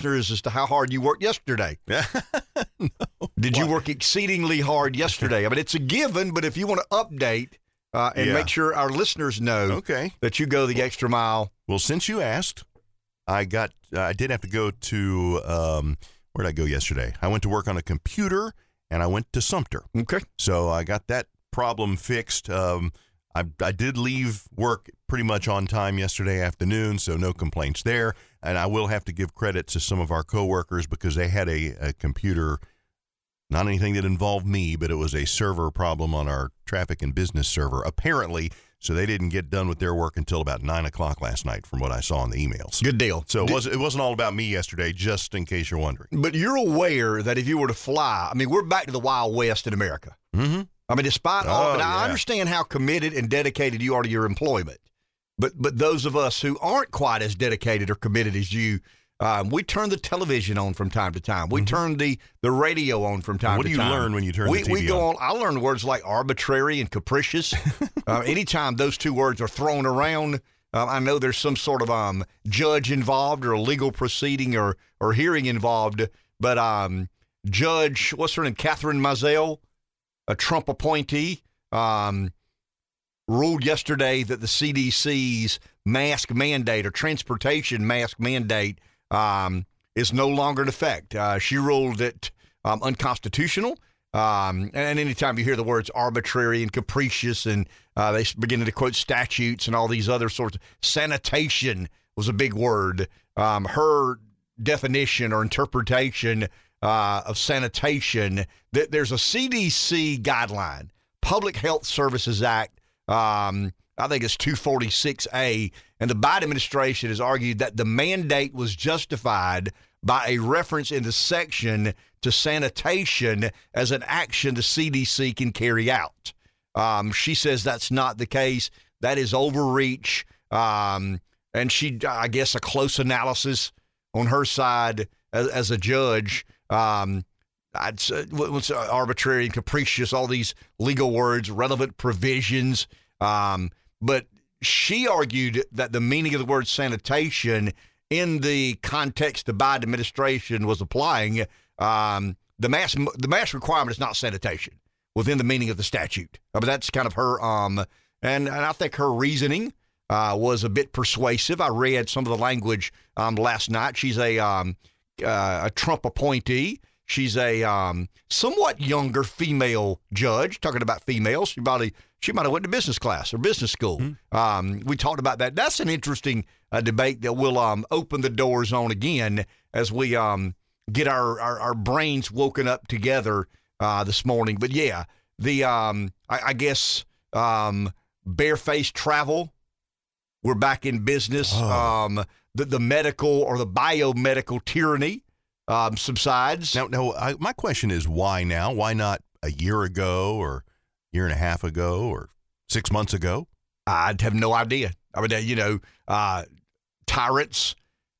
listeners as to how hard you worked yesterday. Did you work exceedingly hard yesterday? I mean, it's a given, but if you want to update uh, and Yeah. make sure our listeners know Okay. that you go the extra mile, Well, since you asked, I got uh, I did have to go to um, where did I go yesterday? I went to work on a computer and I went to Sumter. okay? So I got that problem fixed. Um, I, I did leave work pretty much on time yesterday afternoon, so no complaints there. And I will have to give credit to some of our coworkers because they had a, a computer, not anything that involved me, but it was a server problem on our traffic and business server, apparently. So they didn't get done with their work until about nine o'clock last night, from what I saw in the emails. Good deal. So it, was, it wasn't all about me yesterday, just in case you're wondering. But you're aware that if you were to fly, I mean, we're back to the Wild West in America. Mm-hmm. I mean, despite all, Oh, and I understand how committed and dedicated you are to your employment, but but those of us who aren't quite as dedicated or committed as you, um, we turn the television on from time to time. We turn the the radio on from time to time. What do you learn when you turn we, the TV we go on? on. I learn words like arbitrary and capricious. uh, anytime those two words are thrown around, uh, I know there's some sort of um, judge involved or a legal proceeding or or hearing involved. But um, Judge, what's her name, Kathryn Mizelle, a Trump appointee, um, ruled yesterday that the CDC's mask mandate or transportation mask mandate um, is no longer in effect. Uh, she ruled it um, unconstitutional. Um, and anytime you hear the words arbitrary and capricious, and uh, they begin to quote statutes and all these other sorts, sanitation was a big word. Um, her definition or interpretation uh, of sanitation, that there's a CDC guideline, Public Health Services Act. Um, I think it's 246A, and the Biden administration has argued that the mandate was justified by a reference in the section to sanitation as an action the CDC can carry out. Um, she says that's not the case. That is overreach. Um, and she, I guess, a close analysis on her side as, as a judge. Um, I'd say what's arbitrary and capricious, all these legal words, relevant provisions. Um, but she argued that the meaning of the word sanitation in the context the Biden administration was applying, um, the mass the mask requirement is not sanitation within the meaning of the statute. Mean, that's kind of her um, and, and I think her reasoning uh, was a bit persuasive. I read some of the language um, last night. She's a um, uh, a Trump appointee. She's a um, somewhat younger female judge. Talking about females, she probably she might have went to business class or business school. Um, we talked about that. That's an interesting uh, debate that will um, open the doors on again as we um, get our, our, our brains woken up together uh, this morning. But yeah, the um, I, I guess um, barefaced travel. We're back in business. Oh. Um, the, the medical or the biomedical tyranny um, subsides. Now, now I, my question is why now? Why not a year ago or year and a half ago or six months ago? I'd have no idea. I mean, uh, you know, uh, tyrants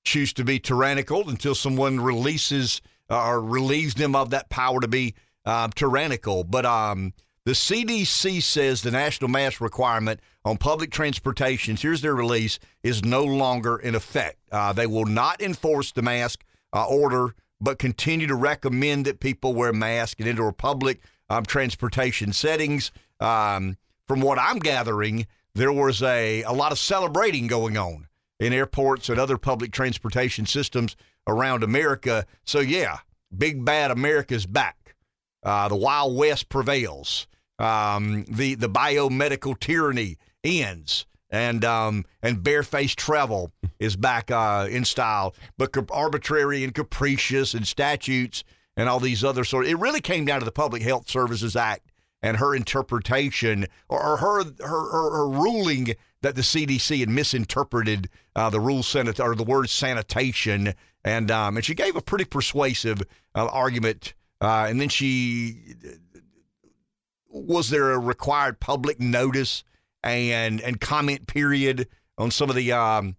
choose to be tyrannical until someone releases uh, or relieves them of that power to be uh, tyrannical. But um, the CDC says the national mask requirement on public transportations, here's their release, is no longer in effect. Uh, they will not enforce the mask uh, order, but continue to recommend that people wear masks in indoor public um, transportation settings. Um, from what I'm gathering, there was a, a lot of celebrating going on in airports and other public transportation systems around America. So, yeah, big bad America's back. Uh, the Wild West prevails. Um, the the biomedical tyranny ends, and um, and barefaced travel is back uh, in style. But arbitrary and capricious and statutes and all these other sort. It really came down to the Public Health Services Act and her interpretation or, her, her her her ruling that the CDC had misinterpreted uh, the rule sanit or the word sanitation, and um, and she gave a pretty persuasive uh, argument. Uh, and then she was there a required public notice and and comment period on some of the um,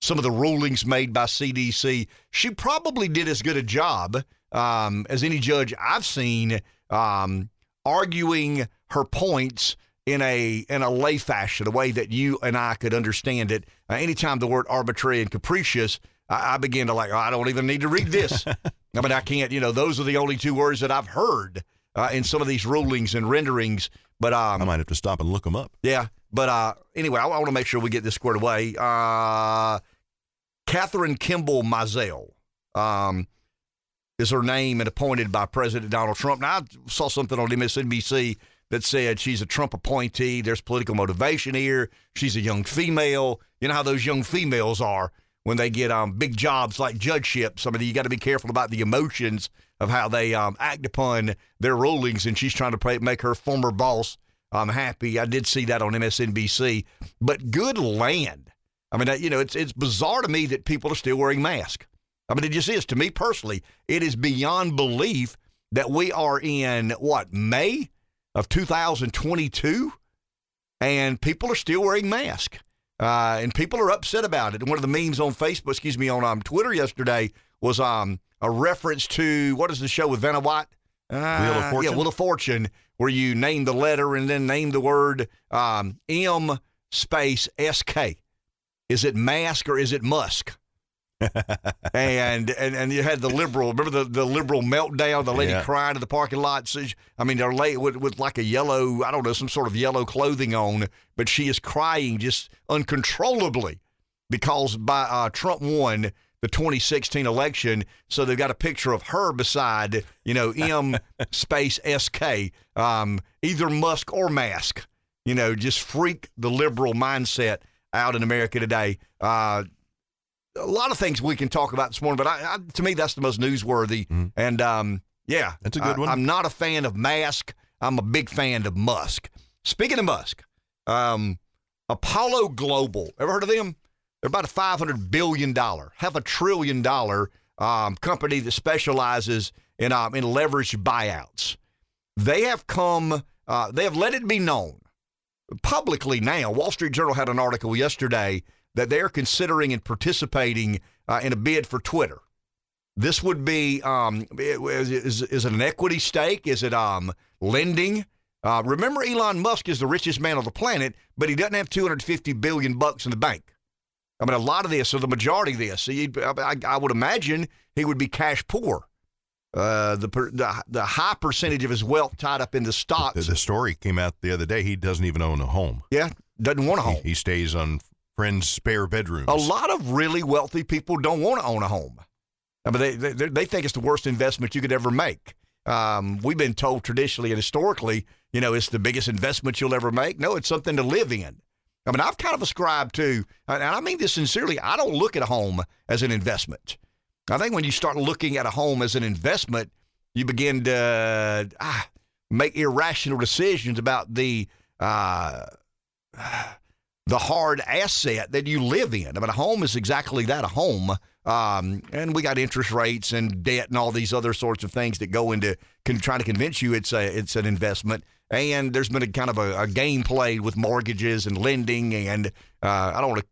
some of the rulings made by CDC. She probably did as good a job um, as any judge I've seen um, arguing her points in a in a lay fashion, a way that you and I could understand it. Uh, anytime the word arbitrary and capricious I, I began to like, oh, I don't even need to read this. I mean, I can't. You know, those are the only two words that I've heard uh, in some of these rulings and renderings. But um, I might have to stop and look them up. yeah. But uh, anyway, I, I want to make sure we get this squared away. Uh, Kathryn Kimball Mizelle um, is her name and appointed by President Donald Trump. Now, I saw something on MSNBC that said she's a Trump appointee. There's political motivation here. She's a young female. You know how those young females are when they get um, big jobs like judgeships. I mean, you got to be careful about the emotions of how they um, act upon their rulings. And she's trying to pray, make her former boss um, happy. I did see that on MSNBC. But good land. I mean, you know, it's it's bizarre to me that people are still wearing masks. I mean, it just is to me personally. It is beyond belief that we are in what May of 2022, and people are still wearing masks, uh, and people are upset about it. And one of the memes on Facebook, excuse me, on um, Twitter yesterday was um a reference to what is the show with Vanna White? Uh, Wheel of Fortune? Yeah, Wheel of Fortune, where you name the letter and then name the word um, M space S K. Is it mask or is it Musk? and, and and you had the liberal. Remember the, the liberal meltdown? The lady Yeah. crying in the parking lot. So she- I mean, they're late with, with like a yellow, I don't know, some sort of yellow clothing on, but she is crying just uncontrollably because by uh, Trump won the 2016 election. So they've got a picture of her beside, you know, M space SK, um, either Musk or Mask. You know, just freak the liberal mindset out in America today. Uh, a lot of things we can talk about this morning, but I, I, to me, that's the most newsworthy. And um, yeah, That's a good I- one. I'm not a fan of Mask. I'm a big fan of Musk. Speaking of Musk, um, Apollo Global. Ever heard of them? They're about a five hundred billion dollar, half a trillion dollar um, company that specializes in um, in leveraged buyouts. They have come. Uh, they have let it be known publicly now. Wall Street Journal had an article yesterday that they're considering and participating uh, in a bid for Twitter. This would be um, is, is, is it an equity stake? Is it um, lending? Uh, remember, Elon Musk is the richest man on the planet, but he doesn't have 250 billion bucks in the bank. I mean, a lot of this, or the majority of this, he, I, I would imagine he would be cash poor. Uh, the, the the high percentage of his wealth tied up in the stocks. The, the story came out the other day. He doesn't even own a home. yeah, doesn't want a home. He, he stays on friends' spare bedrooms. A lot of really wealthy people don't want to own a home. I mean, they, they, they think it's the worst investment you could ever make. Um, we've been told traditionally and historically, you know, it's the biggest investment you'll ever make. No, it's something to live in. I mean, I've kind of ascribed to, and I mean this sincerely, I don't look at a home as an investment. I think when you start looking at a home as an investment, you begin to ah, make irrational decisions about the uh, the hard asset that you live in. I mean, a home is exactly that, a home. Um, and we got interest rates and debt and all these other sorts of things that go into trying to convince you it's a it's an investment. And there's been a kind of a, a game played with mortgages and lending. And uh, I don't want to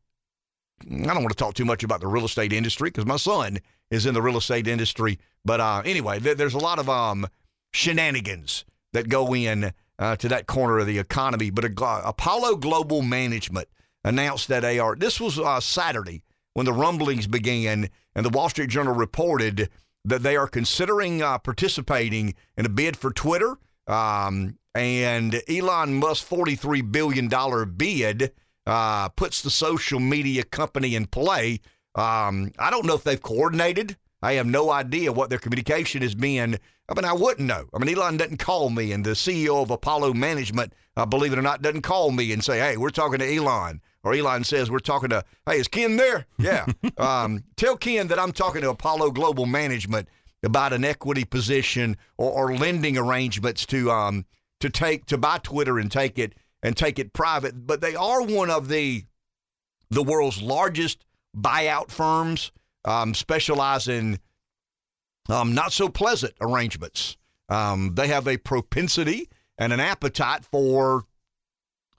I don't want to talk too much about the real estate industry because my son is in the real estate industry. But uh, anyway, th- there's a lot of um, shenanigans that go in uh, to that corner of the economy. But Apollo Global Management announced that are. This was uh, Saturday when the rumblings began, and the Wall Street Journal reported that they are considering uh, participating in a bid for Twitter. Um, and Elon Musk's $43 billion bid uh, puts the social media company in play. Um, I don't know if they've coordinated. I have no idea what their communication has been. I mean, I wouldn't know. I mean, Elon doesn't call me, and the CEO of Apollo Management, uh, believe it or not, doesn't call me and say, "Hey, we're talking to Elon," or Elon says, "We're talking to." Hey, is Ken there? Yeah. um, tell Ken that I'm talking to Apollo Global Management about an equity position or, or lending arrangements to um to take to buy Twitter and take it and take it private. But they are one of the the world's largest buyout firms, um, specialize in um, not so pleasant arrangements. Um, they have a propensity and an appetite for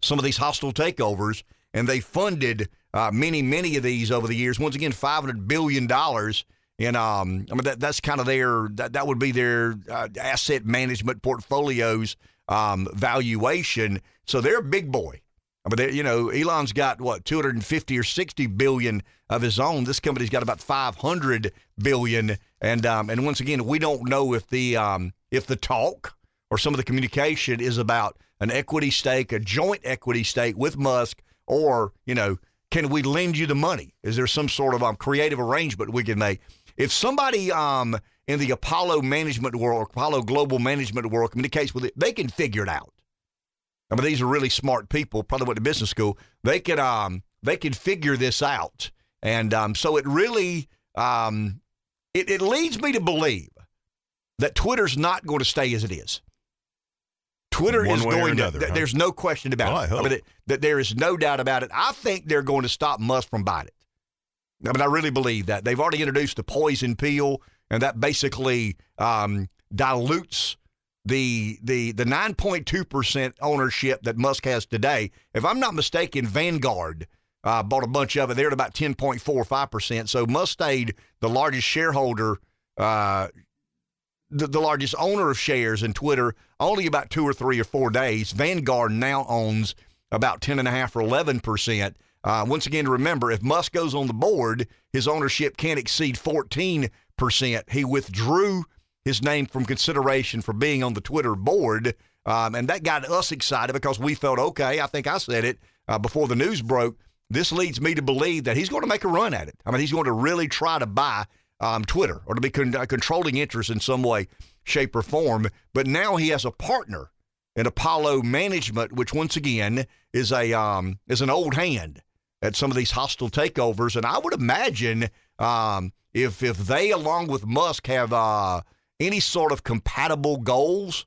some of these hostile takeovers, and they funded uh, many, many of these over the years. Once again, five hundred billion dollars. And um, I mean that, that's kind of their that, that would be their uh, asset management portfolios um, valuation. So they're a big boy. I mean, you know, Elon's got what 250 or 60 billion of his own. This company's got about 500 billion, and um, and once again, we don't know if the um, if the talk or some of the communication is about an equity stake, a joint equity stake with Musk, or you know, can we lend you the money? Is there some sort of um, creative arrangement we can make? If somebody um, in the Apollo management world, Apollo global management world communicates with it, they can figure it out. I mean, these are really smart people, probably went to business school. They can um, they can figure this out, and um, so it really um, it, it leads me to believe that Twitter's not going to stay as it is. Twitter One is going another, to. huh? There's no question about Well, I it. hope. mean, it- that there is no doubt about it. I think they're going to stop Musk from buying it. I mean, I really believe that they've already introduced the poison pill, and that basically um, dilutes the the the 9.2 percent ownership that Musk has today. If I'm not mistaken, Vanguard uh, bought a bunch of it. They're at about 10.45 percent. So Musk stayed the largest shareholder, uh, the, the largest owner of shares in Twitter, only about two or three or four days. Vanguard now owns about 10 and or 11 percent. Uh, once again, to remember, if Musk goes on the board, his ownership can't exceed 14 percent. He withdrew his name from consideration for being on the Twitter board, um, and that got us excited because we felt okay. I think I said it uh, before the news broke. This leads me to believe that he's going to make a run at it. I mean, he's going to really try to buy um, Twitter or to be con- controlling interest in some way, shape, or form. But now he has a partner in Apollo Management, which once again is a um, is an old hand at some of these hostile takeovers. And I would imagine um, if if they, along with Musk, have uh, any sort of compatible goals,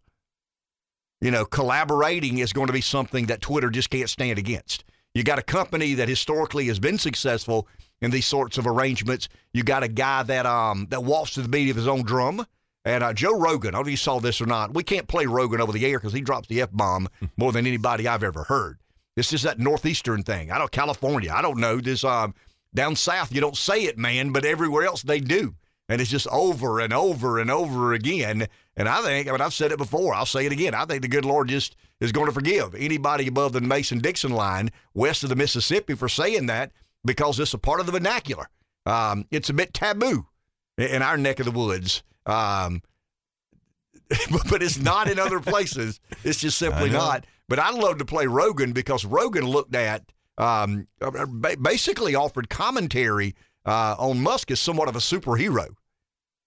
you know, collaborating is going to be something that Twitter just can't stand against. You got a company that historically has been successful in these sorts of arrangements. You got a guy that um that walks to the beat of his own drum. And uh, Joe Rogan, I don't know if you saw this or not. We can't play Rogan over the air because he drops the f bomb more than anybody I've ever heard. This is that northeastern thing. I don't California. I don't know this. Um, down south you don't say it, man, but everywhere else they do, and it's just over and over and over again. And I think, I mean, I've said it before. I'll say it again. I think the good Lord just is going to forgive anybody above the Mason Dixon line west of the Mississippi for saying that because it's a part of the vernacular. Um, it's a bit taboo in our neck of the woods. Um, but it's not in other places. It's just simply not. But I love to play Rogan because Rogan looked at, um, basically offered commentary uh, on Musk as somewhat of a superhero.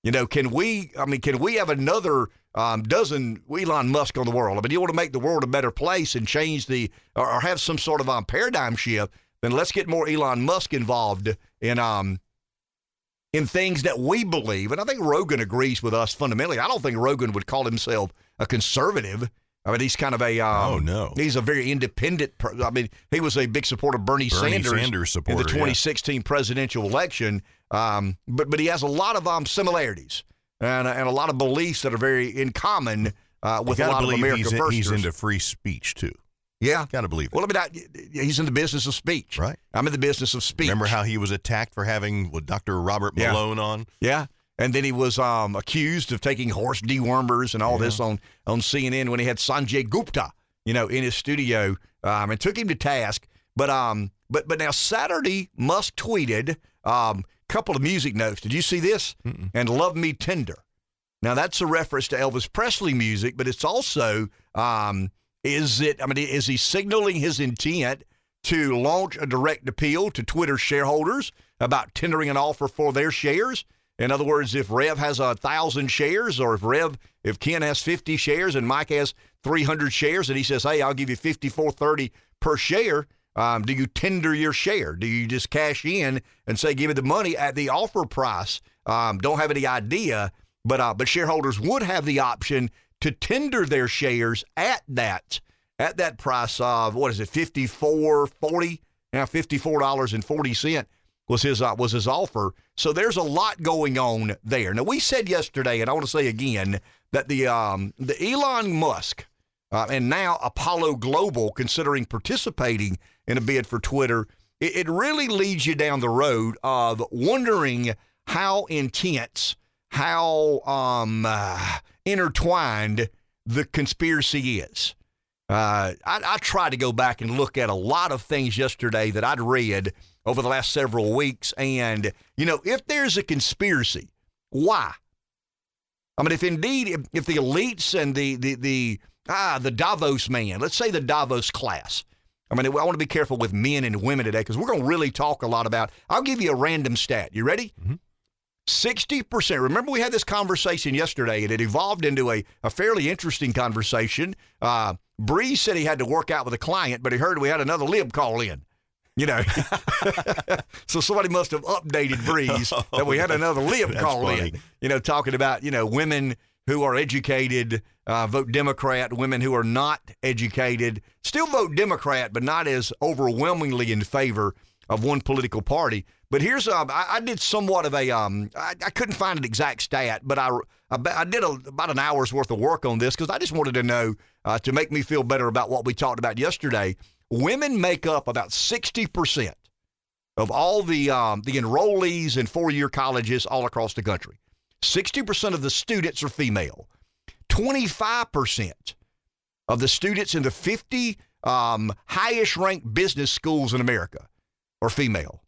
You know, can we? I mean, can we have another um, dozen Elon Musk on the world? I mean, you want to make the world a better place and change the or, or have some sort of um, paradigm shift? Then let's get more Elon Musk involved in um in things that we believe. And I think Rogan agrees with us fundamentally. I don't think Rogan would call himself a conservative. I mean, he's kind of a um, Oh, no. He's a very independent. per- I mean, he was a big supporter of Bernie, Bernie Sanders, Sanders in the supporter, yeah. 2016 presidential election. Um, but but he has a lot of um, similarities and and a lot of beliefs that are very in common uh, with a lot of believe America he's, in- he's into free speech too. yeah. Got to believe it. Well, I mean, I, he's in the business of speech. Right. I'm in the business of speech. Remember how he was attacked for having with Dr. Robert Yeah. Malone on? Yeah. And then he was um, accused of taking horse dewormers and all this on, on CNN when he had Sanjay Gupta, you know, in his studio um, and took him to task. But um, but but now Saturday, Musk tweeted a um, couple of music notes. Did you see this? And "Love Me Tender." Now that's a reference to Elvis Presley music, but it's also um, is it? I mean, is he signaling his intent to launch a direct appeal to Twitter shareholders about tendering an offer for their shares? In other words, if Rev has a thousand shares, or if Rev, if Ken has 50 shares and Mike has 300 shares, and he says, "Hey, I'll give you 54.30 per share," um, do you tender your share? Do you just cash in and say, "Give me the money at the offer price"? Um, don't have any idea, but uh, but shareholders would have the option to tender their shares at that at that price of what is it, 54.40 now, $54.40 was his uh, was his offer. So there's a lot going on there. Now we said yesterday, and I want to say again that the um, the Elon Musk uh, and now Apollo Global considering participating in a bid for Twitter, it, it really leads you down the road of wondering how intense, how um, uh, intertwined the conspiracy is. Uh, I, I tried to go back and look at a lot of things yesterday that I'd read over the last several weeks. And, you know, if there's a conspiracy, why? I mean, if indeed, if, if the elites and the, the, the, ah, the Davos man, let's say the Davos class, I mean, I want to be careful with men and women today because we're going to really talk a lot about. I'll give you a random stat. You ready? Mm-hmm. 60%. Remember, we had this conversation yesterday and it evolved into a, a fairly interesting conversation. Uh, Breeze said he had to work out with a client, but he heard we had another lib call in. You know, so somebody must have updated Breeze that we had another lib call funny. in. You know, talking about you know women who are educated uh, vote Democrat, women who are not educated still vote Democrat, but not as overwhelmingly in favor of one political party. But here's um, I, I did somewhat of a um, I, I couldn't find an exact stat, but I I, I did a, about an hour's worth of work on this because I just wanted to know uh, to make me feel better about what we talked about yesterday. Women make up about sixty percent of all the um, the enrollees in four year colleges all across the country. Sixty percent of the students are female. Twenty five percent of the students in the fifty um, highest ranked business schools in America are female.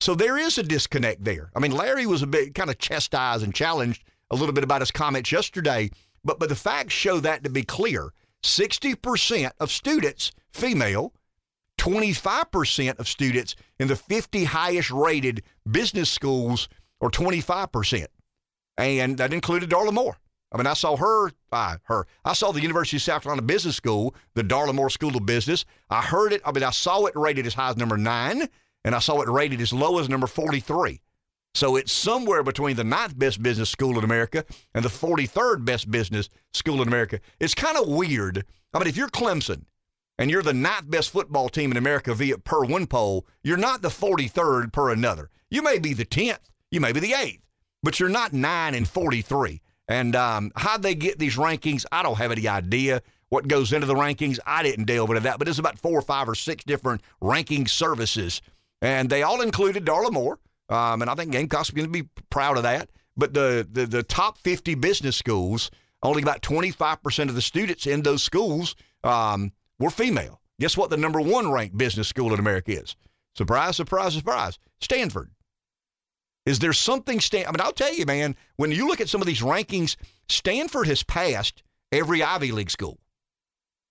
So there is a disconnect there. I mean, Larry was a bit kind of chastised and challenged a little bit about his comments yesterday, but but the facts show that to be clear. 60% of students female, 25% of students in the 50 highest rated business schools are 25%. And that included Darla Moore. I mean, I saw her, uh, her. I saw the University of South Carolina Business School, the Darla Moore School of Business. I heard it. I mean, I saw it rated as high as number nine, and I saw it rated as low as number 43. So it's somewhere between the ninth best business school in America and the 43rd best business school in America. It's kind of weird. I mean, if you're Clemson and you're the ninth best football team in America via per one poll, you're not the 43rd per another. You may be the 10th, you may be the 8th, but you're not 9 and 43. And um, how they get these rankings, I don't have any idea what goes into the rankings. I didn't delve into that, but it's about four or five or six different ranking services. And they all included Darla Moore. Um, and I think Gamecock's going to be proud of that. But the, the, the top 50 business schools, only about 25% of the students in those schools um, were female. Guess what the number one ranked business school in America is? Surprise, surprise, surprise. Stanford. Is there something Stan? I mean, I'll tell you, man. When you look at some of these rankings, Stanford has passed every Ivy League school.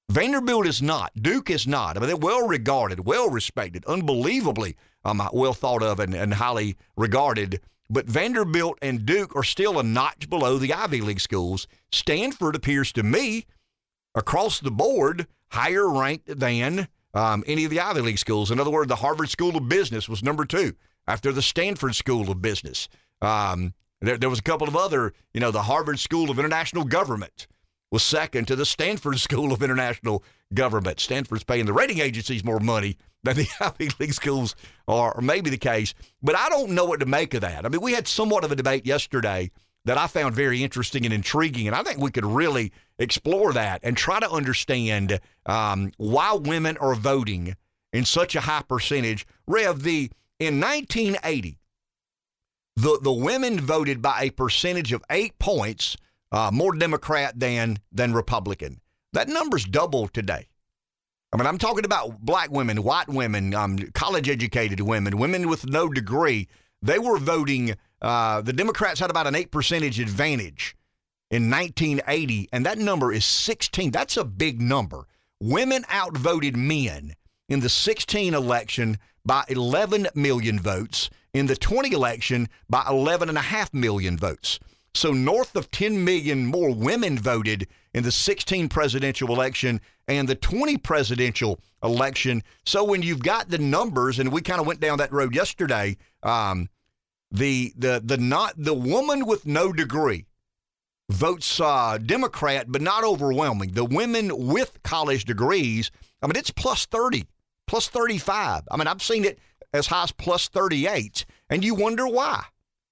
Vanderbilt is not. Duke is not. I mean, they're well regarded, well respected, unbelievably um, well thought of, and, and highly regarded. But Vanderbilt and Duke are still a notch below the Ivy League schools. Stanford appears to me, across the board, higher ranked than um, any of the Ivy League schools. In other words, the Harvard School of Business was number two after the Stanford School of Business. Um, there, there was a couple of other, you know, the Harvard School of International Government was second to the Stanford School of International Government. Stanford's paying the rating agencies more money than the Ivy League schools are, or maybe the case. But I don't know what to make of that. I mean, we had somewhat of a debate yesterday that I found very interesting and intriguing, and I think we could really explore that and try to understand um, why women are voting in such a high percentage. Rev, the in 1980, the the women voted by a percentage of eight points uh, more Democrat than than Republican. That number's double today. I mean, I'm talking about black women, white women, um, college educated women, women with no degree. They were voting. Uh, the Democrats had about an eight percentage advantage in 1980, and that number is 16. That's a big number. Women outvoted men in the 16 election by 11 million votes, in the 20 election by 11.5 million votes. So, north of 10 million more women voted in the 16 presidential election and the 20 presidential election. So, when you've got the numbers, and we kind of went down that road yesterday, um, the the the not the woman with no degree votes uh, Democrat, but not overwhelming. The women with college degrees, I mean, it's plus 30, plus 35. I mean, I've seen it as high as plus 38, and you wonder why.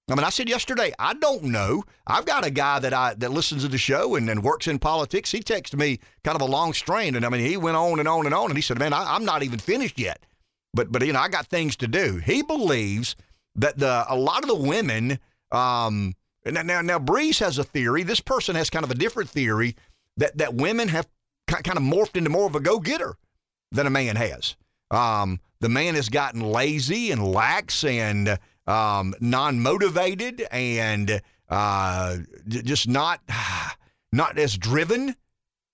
I mean, I said yesterday, I don't know. I've got a guy that I that listens to the show and, and works in politics. He texted me kind of a long strain, and I mean, he went on and on and on, and he said, "Man, I, I'm not even finished yet." But but you know, I got things to do. He believes that the a lot of the women. Um, now now now Breeze has a theory. This person has kind of a different theory that that women have kind of morphed into more of a go getter than a man has. Um, the man has gotten lazy and lax and um, non motivated and uh, just not not as driven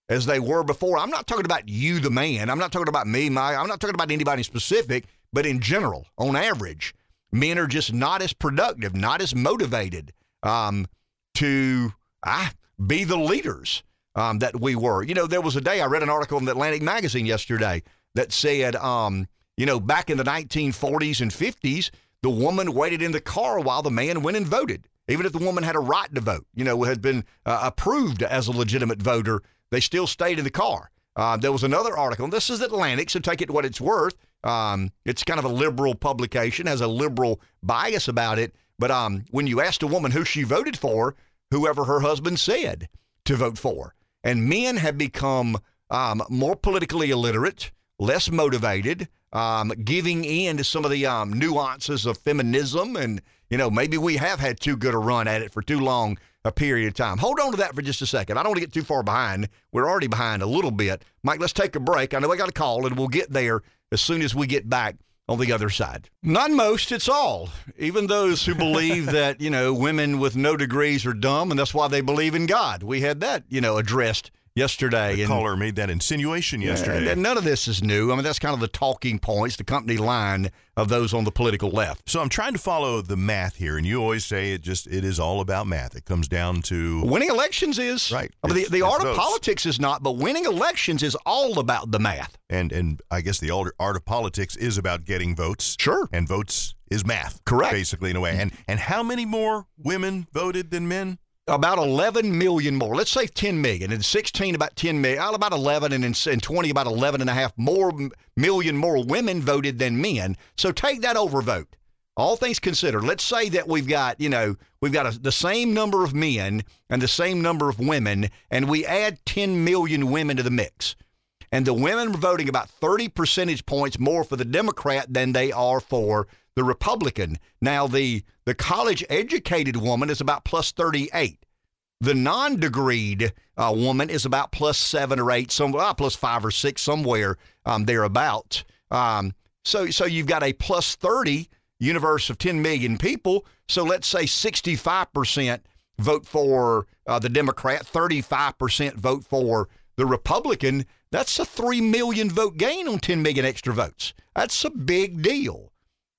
as they were before. I'm not talking about you, the man. I'm not talking about me, my. I'm not talking about anybody specific, but in general, on average, men are just not as productive, not as motivated um, to ah, be the leaders um, that we were. You know, there was a day I read an article in the Atlantic magazine yesterday that said, um, you know, back in the 1940s and 50s, the woman waited in the car while the man went and voted. Even if the woman had a right to vote, you know, had been uh, approved as a legitimate voter, they still stayed in the car. Uh, there was another article. This is Atlantic, so take it what it's worth. Um, it's kind of a liberal publication, has a liberal bias about it. But um, when you asked a woman who she voted for, whoever her husband said to vote for. And men have become um, more politically illiterate, less motivated, um, giving in to some of the um, nuances of feminism. And, you know, maybe we have had too good a run at it for too long a period of time. Hold on to that for just a second. I don't want to get too far behind. We're already behind a little bit. Mike, let's take a break. I know I got a call, and we'll get there as soon as we get back on the other side. Not most, it's all. Even those who believe that, you know, women with no degrees are dumb and that's why they believe in God. We had that, you know, addressed yesterday. The and, caller made that insinuation yesterday. And none of this is new. I mean, that's kind of the talking points, the company line of those on the political left. So I'm trying to follow the math here, and you always say it just it is all about math. It comes down to winning elections is right. I mean, the the art votes. of politics is not, but winning elections is all about the math. And and I guess the art of politics is about getting votes. Sure. And votes is math. Correct. Basically, in a way. And and how many more women voted than men? About 11 million more. Let's say 10 million. 16, about 10 million. About 11, and in 20, about 11 and a half more million more women voted than men. So take that overvote. All things considered, let's say that we've got, you know, we've got a, the same number of men and the same number of women, and we add 10 million women to the mix. And the women are voting about 30 percentage points more for the Democrat than they are for the Republican. Now, the, the college educated woman is about plus 38. The non degreed uh, woman is about plus seven or eight, some, uh, plus five or six, somewhere um, thereabout. Um, so, so you've got a plus 30 universe of 10 million people. So let's say 65% vote for uh, the Democrat, 35% vote for the Republican. That's a 3 million vote gain on 10 million extra votes. That's a big deal.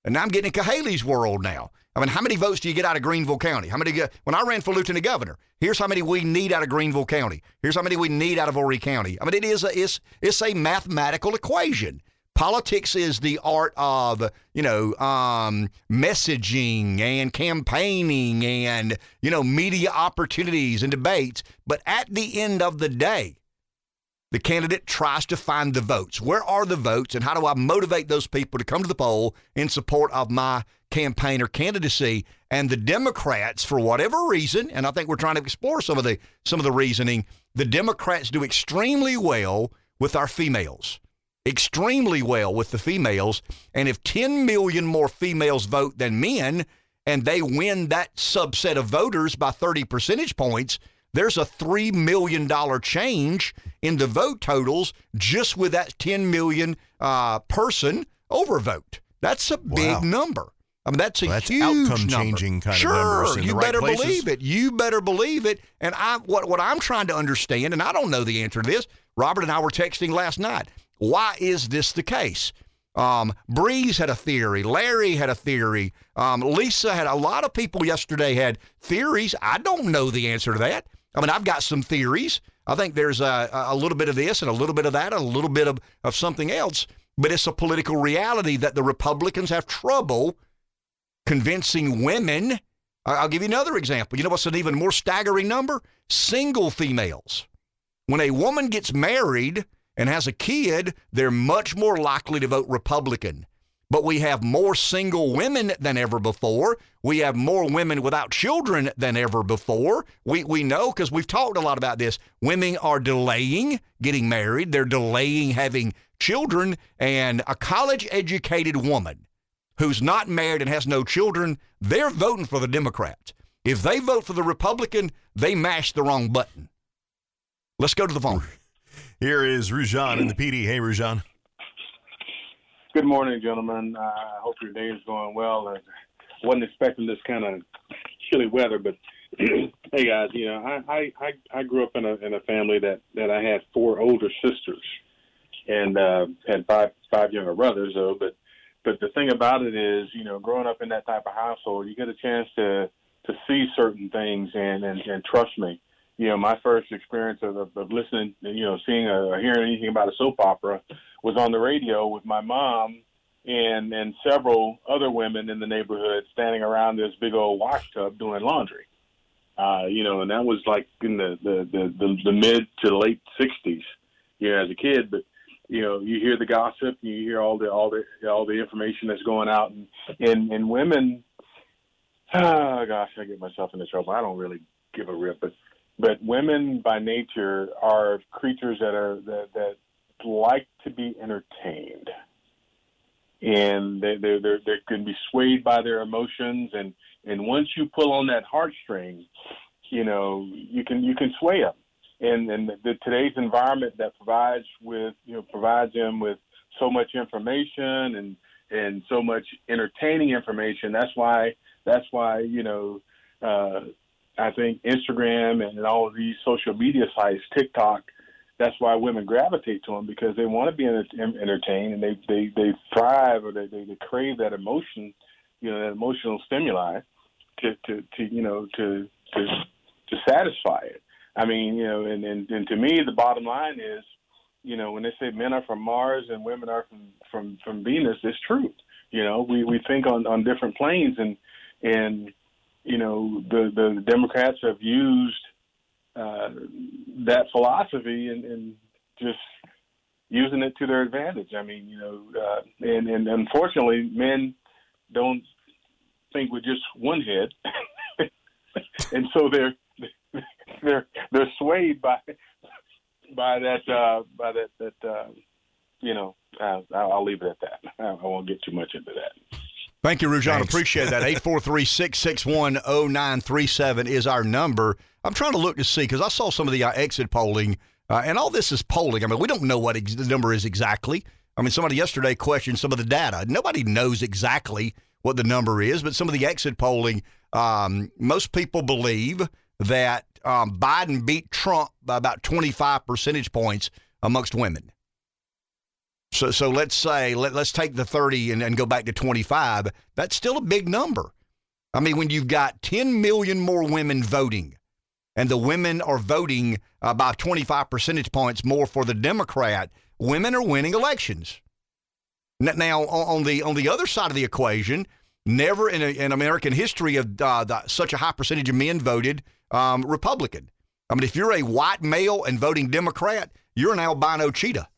And I'm getting into Haley's world now. I mean, how many votes do you get out of Greenville County? How many? When I ran for lieutenant governor, here's how many we need out of Greenville County. Here's how many we need out of Horry County. I mean, it is a, it's it's a mathematical equation. Politics is the art of you know um, messaging and campaigning and you know media opportunities and debates. But at the end of the day, the candidate tries to find the votes. Where are the votes, and how do I motivate those people to come to the poll in support of my campaign or candidacy? And the Democrats, for whatever reason, and I think we're trying to explore some of the some of the reasoning, the Democrats do extremely well with our females. Extremely well with the females. And if 10 million more females vote than men, and they win that subset of voters by 30 percentage points, there's a $3 million change in the vote totals just with that 10 million uh, person overvote. That's a big wow. number. I mean, that's a well, that's huge outcome changing kind sure, of numbers. you right better places. believe it. You better believe it. And I, what what I'm trying to understand, and I don't know the answer to this. Robert and I were texting last night. Why is this the case? Um, Breeze had a theory. Larry had a theory. Um, Lisa had a lot of people yesterday had theories. I don't know the answer to that. I mean, I've got some theories. I think there's a, a little bit of this and a little bit of that, and a little bit of, of something else. But it's a political reality that the Republicans have trouble convincing women. I'll give you another example. You know what's an even more staggering number? Single females. When a woman gets married and has a kid, they're much more likely to vote Republican but we have more single women than ever before. We have more women without children than ever before. We, we know because we've talked a lot about this. Women are delaying getting married, they're delaying having children. And a college educated woman who's not married and has no children, they're voting for the Democrats. If they vote for the Republican, they mash the wrong button. Let's go to the phone. Here is Rujan in the Pee Dee. Hey, Rujan. Good morning, gentlemen. Uh, I hope your day is going well. I wasn't expecting this kind of chilly weather, but hey, guys, you know, I, I I grew up in a in a family that that I had four older sisters and uh, had five five younger brothers, though. But but the thing about it is, you know, growing up in that type of household, you get a chance to to see certain things, and and, and trust me, you know, my first experience of, of, of listening, you know, seeing or hearing anything about a soap opera was on the radio with my mom and and several other women in the neighborhood standing around this big old wash tub doing laundry. Uh, you know, and that was like in the the the, the, the mid to late '60s. You know, as a kid, but you know, you hear the gossip, you hear all the all the all the information that's going out, and and, and women. Oh gosh, I get myself into trouble. I don't really give a rip, but but women by nature are creatures that are that that like to be entertained, and they they they they can be swayed by their emotions, and and once you pull on that heartstring, you know you can you can sway them, and and the, today's environment that provides with you know provides them with so much information and and so much entertaining information. That's why that's why you know. Uh, I think Instagram and all of these social media sites, TikTok, that's why women gravitate to them because they want to be entertained and they they they thrive or they, they they crave that emotion, you know, that emotional stimuli to to to you know to to to satisfy it. I mean, you know, and and, and to me, the bottom line is, you know, when they say men are from Mars and women are from from from Venus, it's true. You know, we we think on on different planes and and you know the the Democrats have used uh, that philosophy and, and just using it to their advantage. I mean, you know, uh, and and unfortunately, men don't think with just one head, and so they're they're they're swayed by by that uh, by that that uh, you know. Uh, I'll leave it at that. I won't get too much into that. Thank you, Rujan. Appreciate that. 843 661 0937 is our number. I'm trying to look to see because I saw some of the uh, exit polling, uh, and all this is polling. I mean, we don't know what ex- the number is exactly. I mean, somebody yesterday questioned some of the data. Nobody knows exactly what the number is, but some of the exit polling, um, most people believe that um, Biden beat Trump by about 25 percentage points amongst women. So, so let's say, let, let's take the 30 and, and go back to 25. That's still a big number. I mean, when you've got 10 million more women voting, and the women are voting uh, by 25 percentage points more for the Democrat, women are winning elections. Now, on the on the other side of the equation, never in, a, in American history of uh, the, such a high percentage of men voted um, Republican. I mean, if you're a white male and voting Democrat, you're an albino cheetah.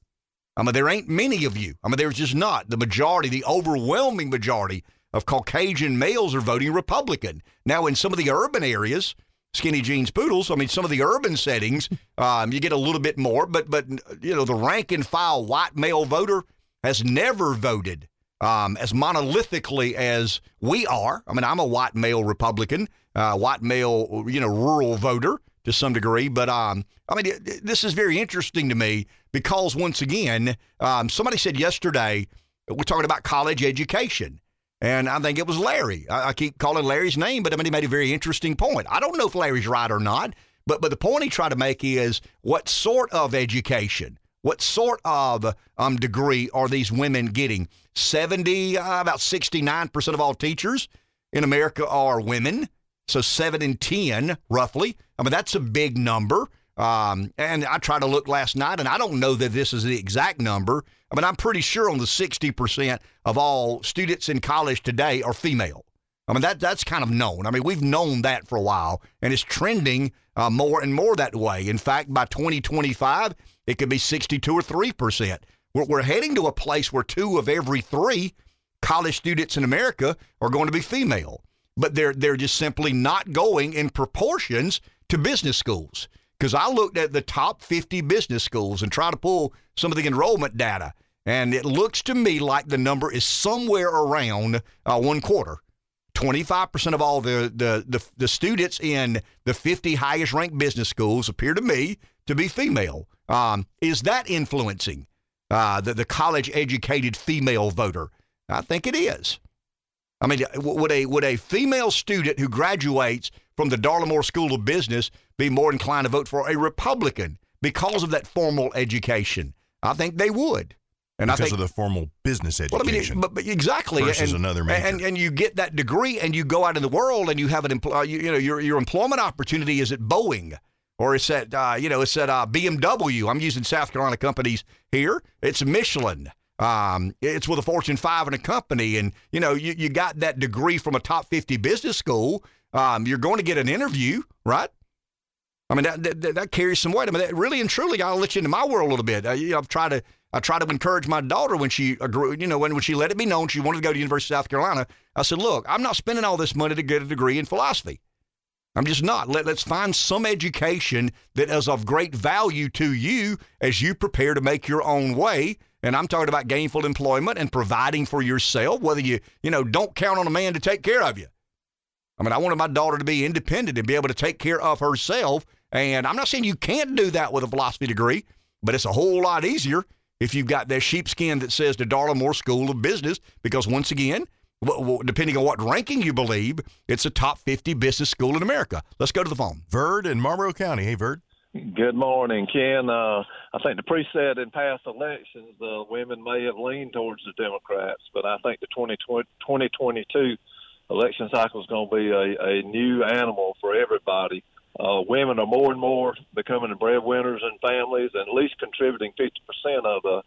I mean, there ain't many of you. I mean, there's just not. The majority, the overwhelming majority of Caucasian males are voting Republican. Now, in some of the urban areas, skinny jeans poodles, I mean, some of the urban settings, um, you get a little bit more, but, but, you know, the rank and file white male voter has never voted um, as monolithically as we are. I mean, I'm a white male Republican, uh, white male, you know, rural voter to some degree. But um, I mean, this is very interesting to me because once again, um, somebody said yesterday we're talking about college education. And I think it was Larry. I, I, keep calling Larry's name, but I mean, he made a very interesting point. I don't know if Larry's right or not, but but the point he tried to make is what sort of education, what sort of um, degree are these women getting? 70, uh, about 69% of all teachers in America are women. So seven and 10, roughly. I mean, that's a big number. Um, and I tried to look last night, and I don't know that this is the exact number. I mean, I'm pretty sure on the 60% of all students in college today are female. I mean, that that's kind of known. I mean, we've known that for a while, and it's trending uh, more and more that way. In fact, by 2025, it could be 62 or 3%. We're, we're heading to a place where two of every three college students in America are going to be female but they're they're just simply not going in proportions to business schools. Because I looked at the top 50 business schools and tried to pull some of the enrollment data, and it looks to me like the number is somewhere around uh, one quarter. 25% of all the, the, the, the students in the 50 highest ranked business schools appear to me to be female. Um, is that influencing uh, the, the college educated female voter? I think it is. I mean, would a would a female student who graduates from the Darla Moore School of Business be more inclined to vote for a Republican because of that formal education? I think they would. And because I think, of the formal business education. Well, I mean, but, but exactly. Versus and, another major. And, and you get that degree and you go out in the world and you have an, uh, you, you, know, your, your employment opportunity is at Boeing or it's at, uh, you know, it's at uh, BMW. I'm using South Carolina companies here. It's Michelin. Um, it's with a Fortune 5 and a company. And, you know, you, you got that degree from a top 50 business school. Um, you're going to get an interview, right? I mean, that, that, that carries some weight. I mean, that really and truly, I'll let you into my world a little bit. Uh, you know, I've tried to I tried to encourage my daughter when she agreed, you know, when, when she let it be known she wanted to go to University of South Carolina. I said, look, I'm not spending all this money to get a degree in philosophy. I'm just not. Let, let's find some education that is of great value to you as you prepare to make your own way. And I'm talking about gainful employment and providing for yourself, whether you, you know, don't count on a man to take care of you. I mean, I wanted my daughter to be independent and be able to take care of herself. And I'm not saying you can't do that with a philosophy degree, but it's a whole lot easier if you've got that sheepskin that says the Darla Moore School of Business, because once again, depending on what ranking you believe, it's a top 50 business school in America. Let's go to the phone. Verd in Marlboro County. Hey, Verd. Good morning, Ken. Uh, I think the said in past elections, the women may have leaned towards the Democrats, but I think the 2022 election cycle is going to be a, a new animal for everybody uh, women are more and more becoming the breadwinners in families and at least contributing 50% of the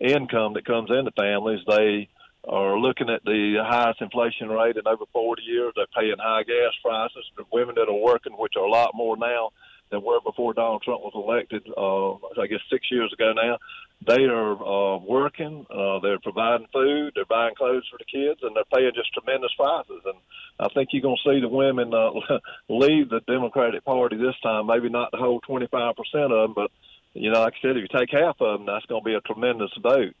income that comes into families. They are looking at the highest inflation rate in over 40 years. They're paying high gas prices. The women that are working, which are a lot more now than were before Donald Trump was elected, uh, I guess six years ago now, they are uh, working. Uh, they're providing food. They're buying clothes for the kids, and they're paying just tremendous prices. And I think you're going to see the women uh, leave the Democratic Party this time. Maybe not the whole 25 percent of them, but you know, like I said, if you take half of them, that's going to be a tremendous vote.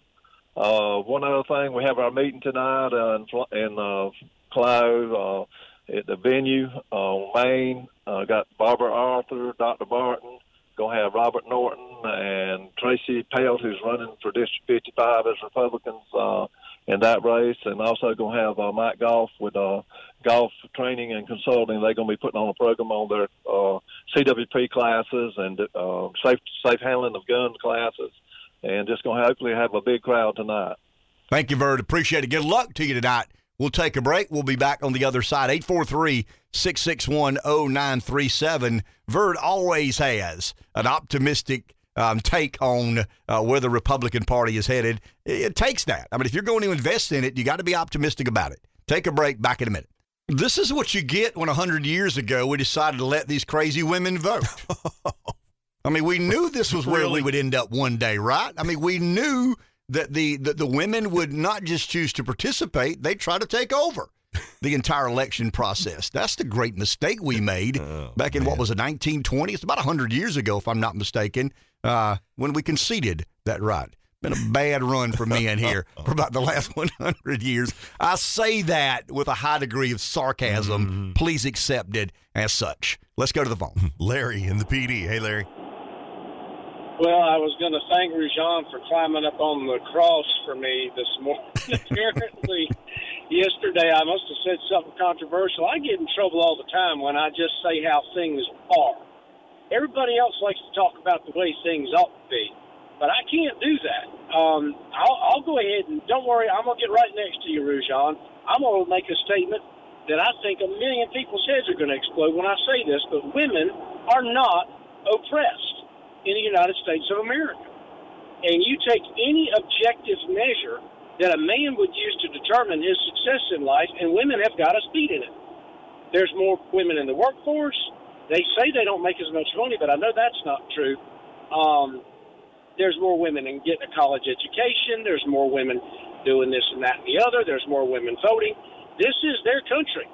Uh, one other thing, we have our meeting tonight uh, in, in uh, Clio uh, at the venue on Main. Uh, got Barbara Arthur, Dr. Barton, going to have Robert Norton and Tracy Pelt, who's running for District 55 as Republicans uh, in that race, and also going to have uh, Mike Golf with uh, golf training and consulting. They're going to be putting on a program on their uh, CWP classes and uh, safe safe handling of guns classes, and just going to hopefully have a big crowd tonight. Thank you, Verd. Appreciate it. Good luck to you tonight. We'll take a break. We'll be back on the other side. 843 661 0937. Verd always has an optimistic um, take on uh, where the Republican Party is headed. It, it takes that. I mean, if you're going to invest in it, you got to be optimistic about it. Take a break. Back in a minute. This is what you get when 100 years ago we decided to let these crazy women vote. I mean, we knew this was where really? we would end up one day, right? I mean, we knew that the, the, the women would not just choose to participate, they'd try to take over the entire election process. That's the great mistake we made oh, back in man. what was it, 1920? It's about 100 years ago, if I'm not mistaken, uh, when we conceded that right. Been a bad run for me in here for about the last 100 years. I say that with a high degree of sarcasm. Mm-hmm. Please accept it as such. Let's go to the phone. Larry in the Pee Dee. Hey, Larry. Well, I was going to thank Rujan for climbing up on the cross for me this morning. Apparently, yesterday I must have said something controversial. I get in trouble all the time when I just say how things are. Everybody else likes to talk about the way things ought to be, but I can't do that. Um, I'll, I'll go ahead and don't worry. I'm going to get right next to you, Rujan. I'm going to make a statement that I think a million people's heads are going to explode when I say this, but women are not oppressed in the United States of America. And you take any objective measure that a man would use to determine his success in life, and women have got a speed in it. There's more women in the workforce. They say they don't make as much money, but I know that's not true. Um, there's more women in getting a college education. There's more women doing this and that and the other. There's more women voting. This is their country,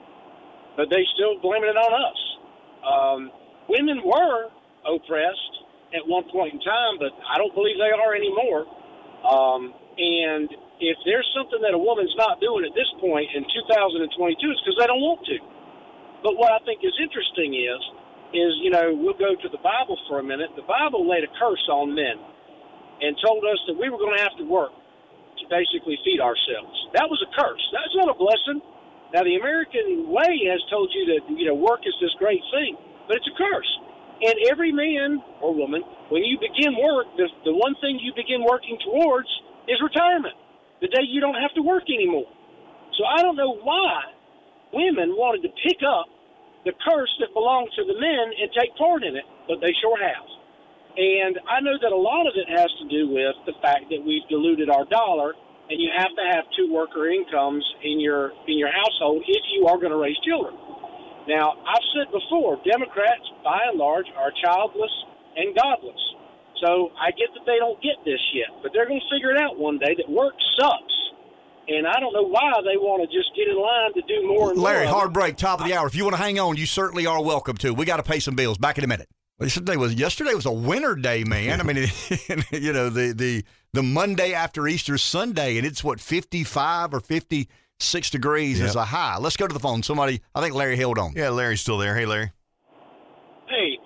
but they still blaming it on us. Um, women were oppressed at one point in time, but I don't believe they are anymore. Um, and if there's something that a woman's not doing at this point in 2022, it's because they don't want to. But what I think is interesting is is, you know, we'll go to the Bible for a minute. The Bible laid a curse on men and told us that we were going to have to work to basically feed ourselves. That was a curse. That's not a blessing. Now, the American way has told you that, you know, work is this great thing, but it's a curse. And every man or woman, when you begin work, the, the one thing you begin working towards is retirement, the day you don't have to work anymore. So I don't know why women wanted to pick up the curse that belongs to the men and take part in it, but they sure have. And I know that a lot of it has to do with the fact that we've diluted our dollar, and you have to have two worker incomes in your in your household if you are going to raise children. Now, I've said before, Democrats by and large are childless and godless. So I get that they don't get this yet, but they're going to figure it out one day that work sucks. And I don't know why they want to just get in line to do more and more. Larry, more. hard break, top of the hour. If you want to hang on, you certainly are welcome to. We got to pay some bills. Back in a minute. Yesterday was yesterday was a winter day, man. I mean, you know the the the Monday after Easter Sunday, and it's what fifty five or fifty six degrees Yep. is a high. Let's go to the phone. Somebody, I think Larry held on. Yeah, Larry's still there. Hey, Larry. Hey,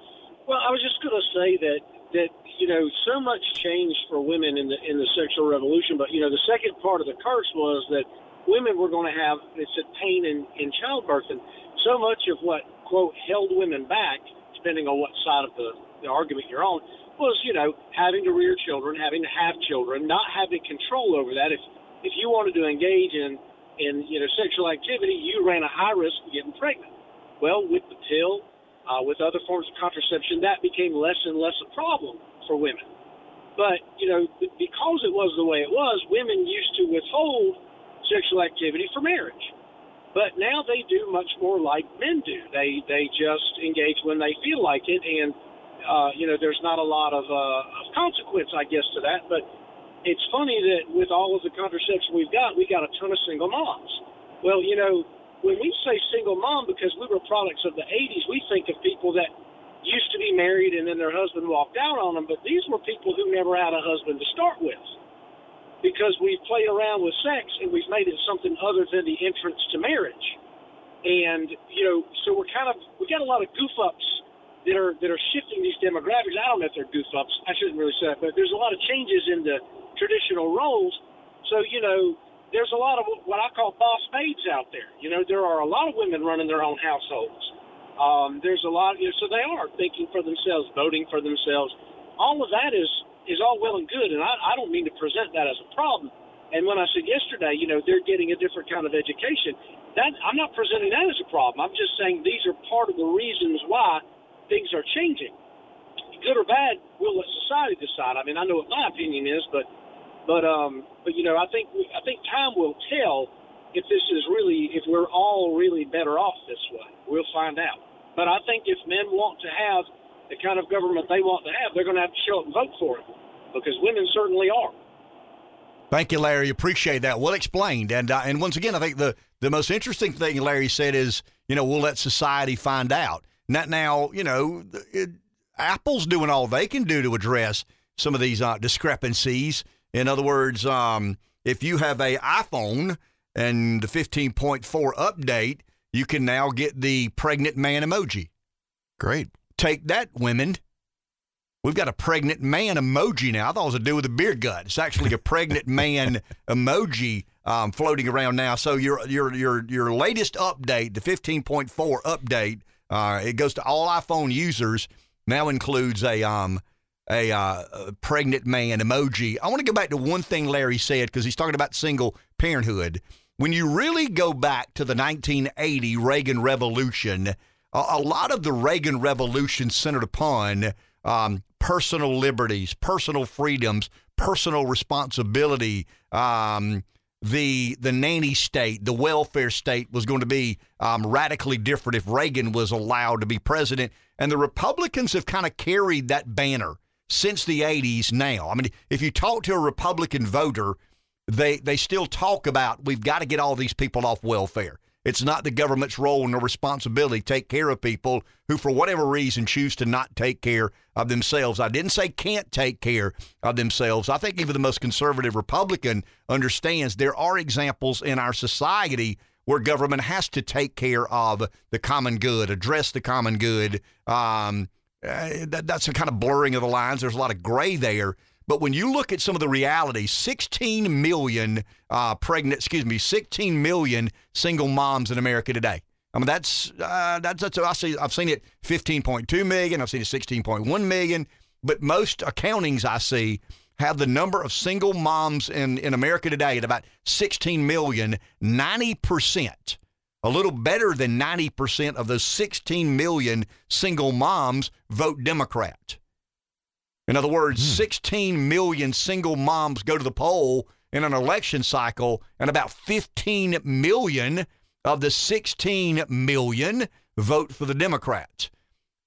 well, I was just going to say that that you know so much changed for women in the in the sexual revolution, but you know the second part of the curse was that women were going to have it said pain in in childbirth, and so much of what quote held women back, depending on what side of the, the argument you're on, was you know having to rear children, having to have children, not having control over that. If if you wanted to engage in in you know sexual activity, you ran a high risk of getting pregnant. Well, with the pill, uh, with other forms of contraception, that became less and less a problem for women. But you know, because it was the way it was, women used to withhold sexual activity for marriage. But now they do much more like men do. They they just engage when they feel like it, and uh, you know, there's not a lot of, uh, of consequence, I guess, to that. But it's funny that with all of the contraception we've got, we got a ton of single moms. Well, you know, when we say single mom, because we were products of the 80s, we think of people that used to be married and then their husband walked out on them, but these were people who never had a husband to start with. Because we've played around with sex and we've made it something other than the entrance to marriage. And, you know, so we're kind of, we got a lot of goof ups that are, that are shifting these demographics. I don't know if they're goof ups. I shouldn't really say that, but there's a lot of changes in the traditional roles. So, you know, there's a lot of what I call boss babes out there. You know, there are a lot of women running their own households. Um, there's a lot, you know, so they are thinking for themselves, voting for themselves. All of that is is all well and good, and I, I don't mean to present that as a problem. And when I said yesterday, you know, they're getting a different kind of education. That I'm not presenting that as a problem. I'm just saying these are part of the reasons why things are changing. Good or bad, we'll let society decide. I mean, I know what my opinion is, but but um, but you know, I think I think time will tell if this is really if we're all really better off this way. We'll find out. But I think if men want to have the kind of government they want to have, they're going to have to show up and vote for it because women certainly are. Thank you, Larry. Appreciate that. Well explained. And uh, and once again, I think the the most interesting thing Larry said is, you know, we'll let society find out. Not now, you know, it, Apple's doing all they can do to address some of these uh, discrepancies. In other words, um, if you have a iPhone and the 15.4 update, you can now get the pregnant man emoji. Great. Take that, women. We've got a pregnant man emoji now. I thought it was a do with a beer gut. It's actually a pregnant man emoji um, floating around now. So your your your your latest update, the 15.4 update, uh, it goes to all iPhone users. Now includes a um a, uh, pregnant man emoji. I want to go back to one thing Larry said because he's talking about single parenthood. When you really go back to the 1980 Reagan Revolution, a, a lot of the Reagan Revolution centered upon um, personal liberties, personal freedoms, personal responsibility. Um, the the nanny state, the welfare state was going to be um, radically different if Reagan was allowed to be president. And the Republicans have kind of carried that banner since the 80s now. I mean, if you talk to a Republican voter, they they still talk about we've got to get all these people off welfare. It's not the government's role nor responsibility to take care of people who, for whatever reason, choose to not take care of themselves. I didn't say can't take care of themselves. I think even the most conservative Republican understands there are examples in our society where government has to take care of the common good, address the common good. Um, uh, that, that's a kind of blurring of the lines. There's a lot of gray there. But when you look at some of the realities, 16 million uh, pregnant, excuse me, 16 million single moms in America today. I mean, that's uh, that's that's I see. I've seen it 15.2 million. I've seen it 16.1 million. But most accountings I see have the number of single moms in in America today at about 16 million. 90 percent, a little better than 90 percent of those 16 million single moms vote Democrat. In other words, mm. 16 million single moms go to the poll in an election cycle, and about 15 million of the 16 million vote for the Democrats.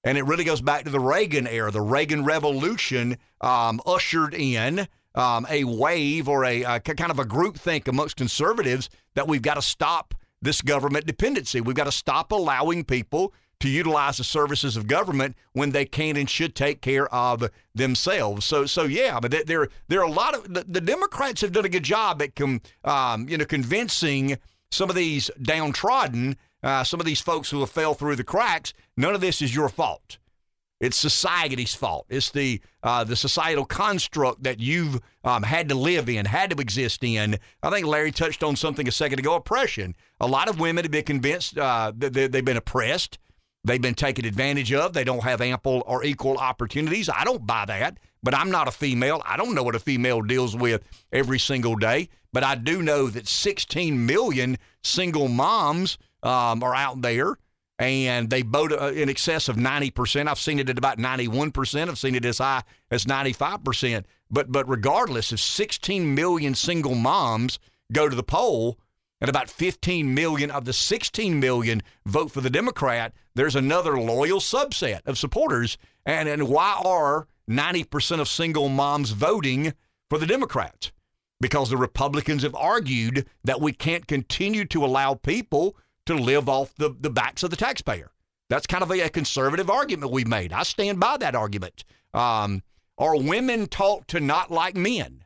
And it really goes back to the Reagan era. The Reagan Revolution um, ushered in um, a wave or a, a kind of a groupthink amongst conservatives that we've got to stop this government dependency. We've got to stop allowing people to utilize the services of government when they can and should take care of themselves. So, so yeah, but there there are a lot of the, the Democrats have done a good job at com, um, you know convincing some of these downtrodden, uh, some of these folks who have fell through the cracks. None of this is your fault. It's society's fault. It's the uh, the societal construct that you've um, had to live in, had to exist in. I think Larry touched on something a second ago: oppression. A lot of women have been convinced uh, that they've been oppressed. They've been taken advantage of. They don't have ample or equal opportunities. I don't buy that, but I'm not a female. I don't know what a female deals with every single day, but I do know that 16 million single moms um, are out there and they vote uh, in excess of 90%. I've seen it at about 91%. I've seen it as high as 95%. But, but regardless, if 16 million single moms go to the poll, and about 15 million of the 16 million vote for the Democrat, there's another loyal subset of supporters. And, and why are 90% of single moms voting for the Democrats? Because the Republicans have argued that we can't continue to allow people to live off the, the backs of the taxpayer. That's kind of a, a conservative argument we've made. I stand by that argument. Um, are women taught to not like men?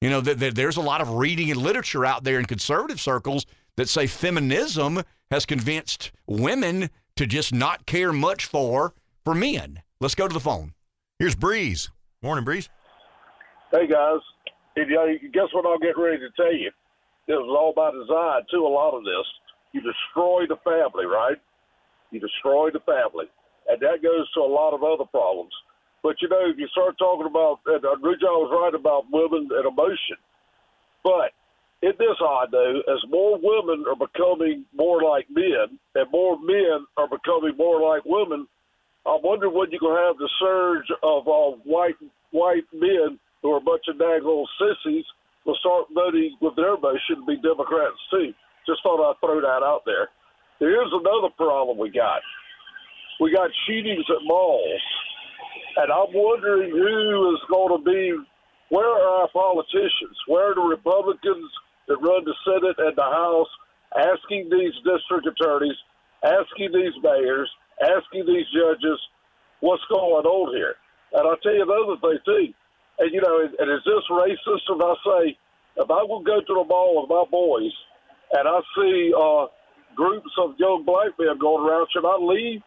You know, th- th- there's a lot of reading and literature out there in conservative circles that say feminism has convinced women to just not care much for for men. Let's go to the phone. Here's Breeze. Morning, Breeze. Hey guys, guess what I'll get ready to tell you? This was all by design too. A lot of this, you destroy the family, right? You destroy the family, and that goes to a lot of other problems. But you know, if you start talking about, and uh, Rujon was right about women and emotion. But it is odd though, as more women are becoming more like men, and more men are becoming more like women. I wonder when you're gonna have the surge of uh, white white men who are a bunch of dang old sissies will start voting with their emotion to be Democrats too. Just thought I'd throw that out there. Here's another problem we got. We got shootings at malls and I'm wondering who is going to be, where are our politicians? Where are the Republicans that run the Senate and the House asking these district attorneys, asking these mayors, asking these judges, what's going on here? And I'll tell you another thing, too. And, you know, and is this racist if I say, if I will go to the mall with my boys and I see uh, groups of young black men going around, should I leave?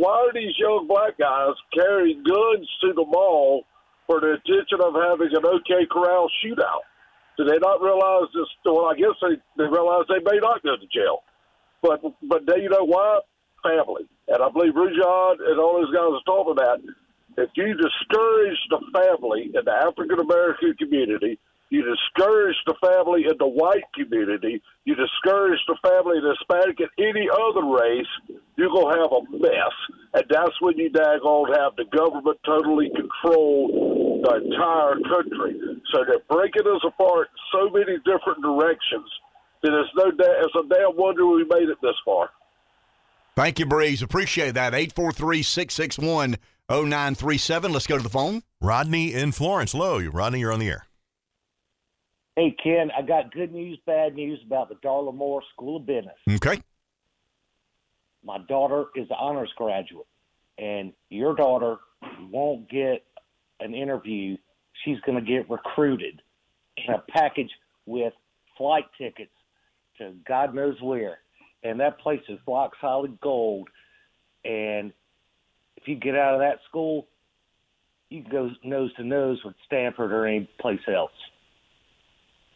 why are these young black guys carrying guns to the mall for the intention of having an OK Corral shootout? Do they not realize this? Well, I guess they, they realize they may not go to jail. But but they, you know why? Family. And I believe Rujon and all those guys are talking about if you discourage the family in the African American community – you discourage the family in the white community. You discourage the family in Hispanic and any other race. You're going to have a mess. And that's when you daggone have the government totally control the entire country. So they're breaking us apart in so many different directions that it's, no da- it's a damn wonder we made it this far. Thank you, Breeze. Appreciate that. 843 661 0937. Let's go to the phone. Rodney in Florence. Hello, Rodney, you're on the air. Hey, Ken, I got good news, bad news about the Darla Moore School of Business. Okay. My daughter is an honors graduate, and your daughter won't get an interview. She's going to get recruited in a package with flight tickets to God knows where, and that place is rock solid gold. And if you get out of that school, you can go nose to nose with Stanford or any place else.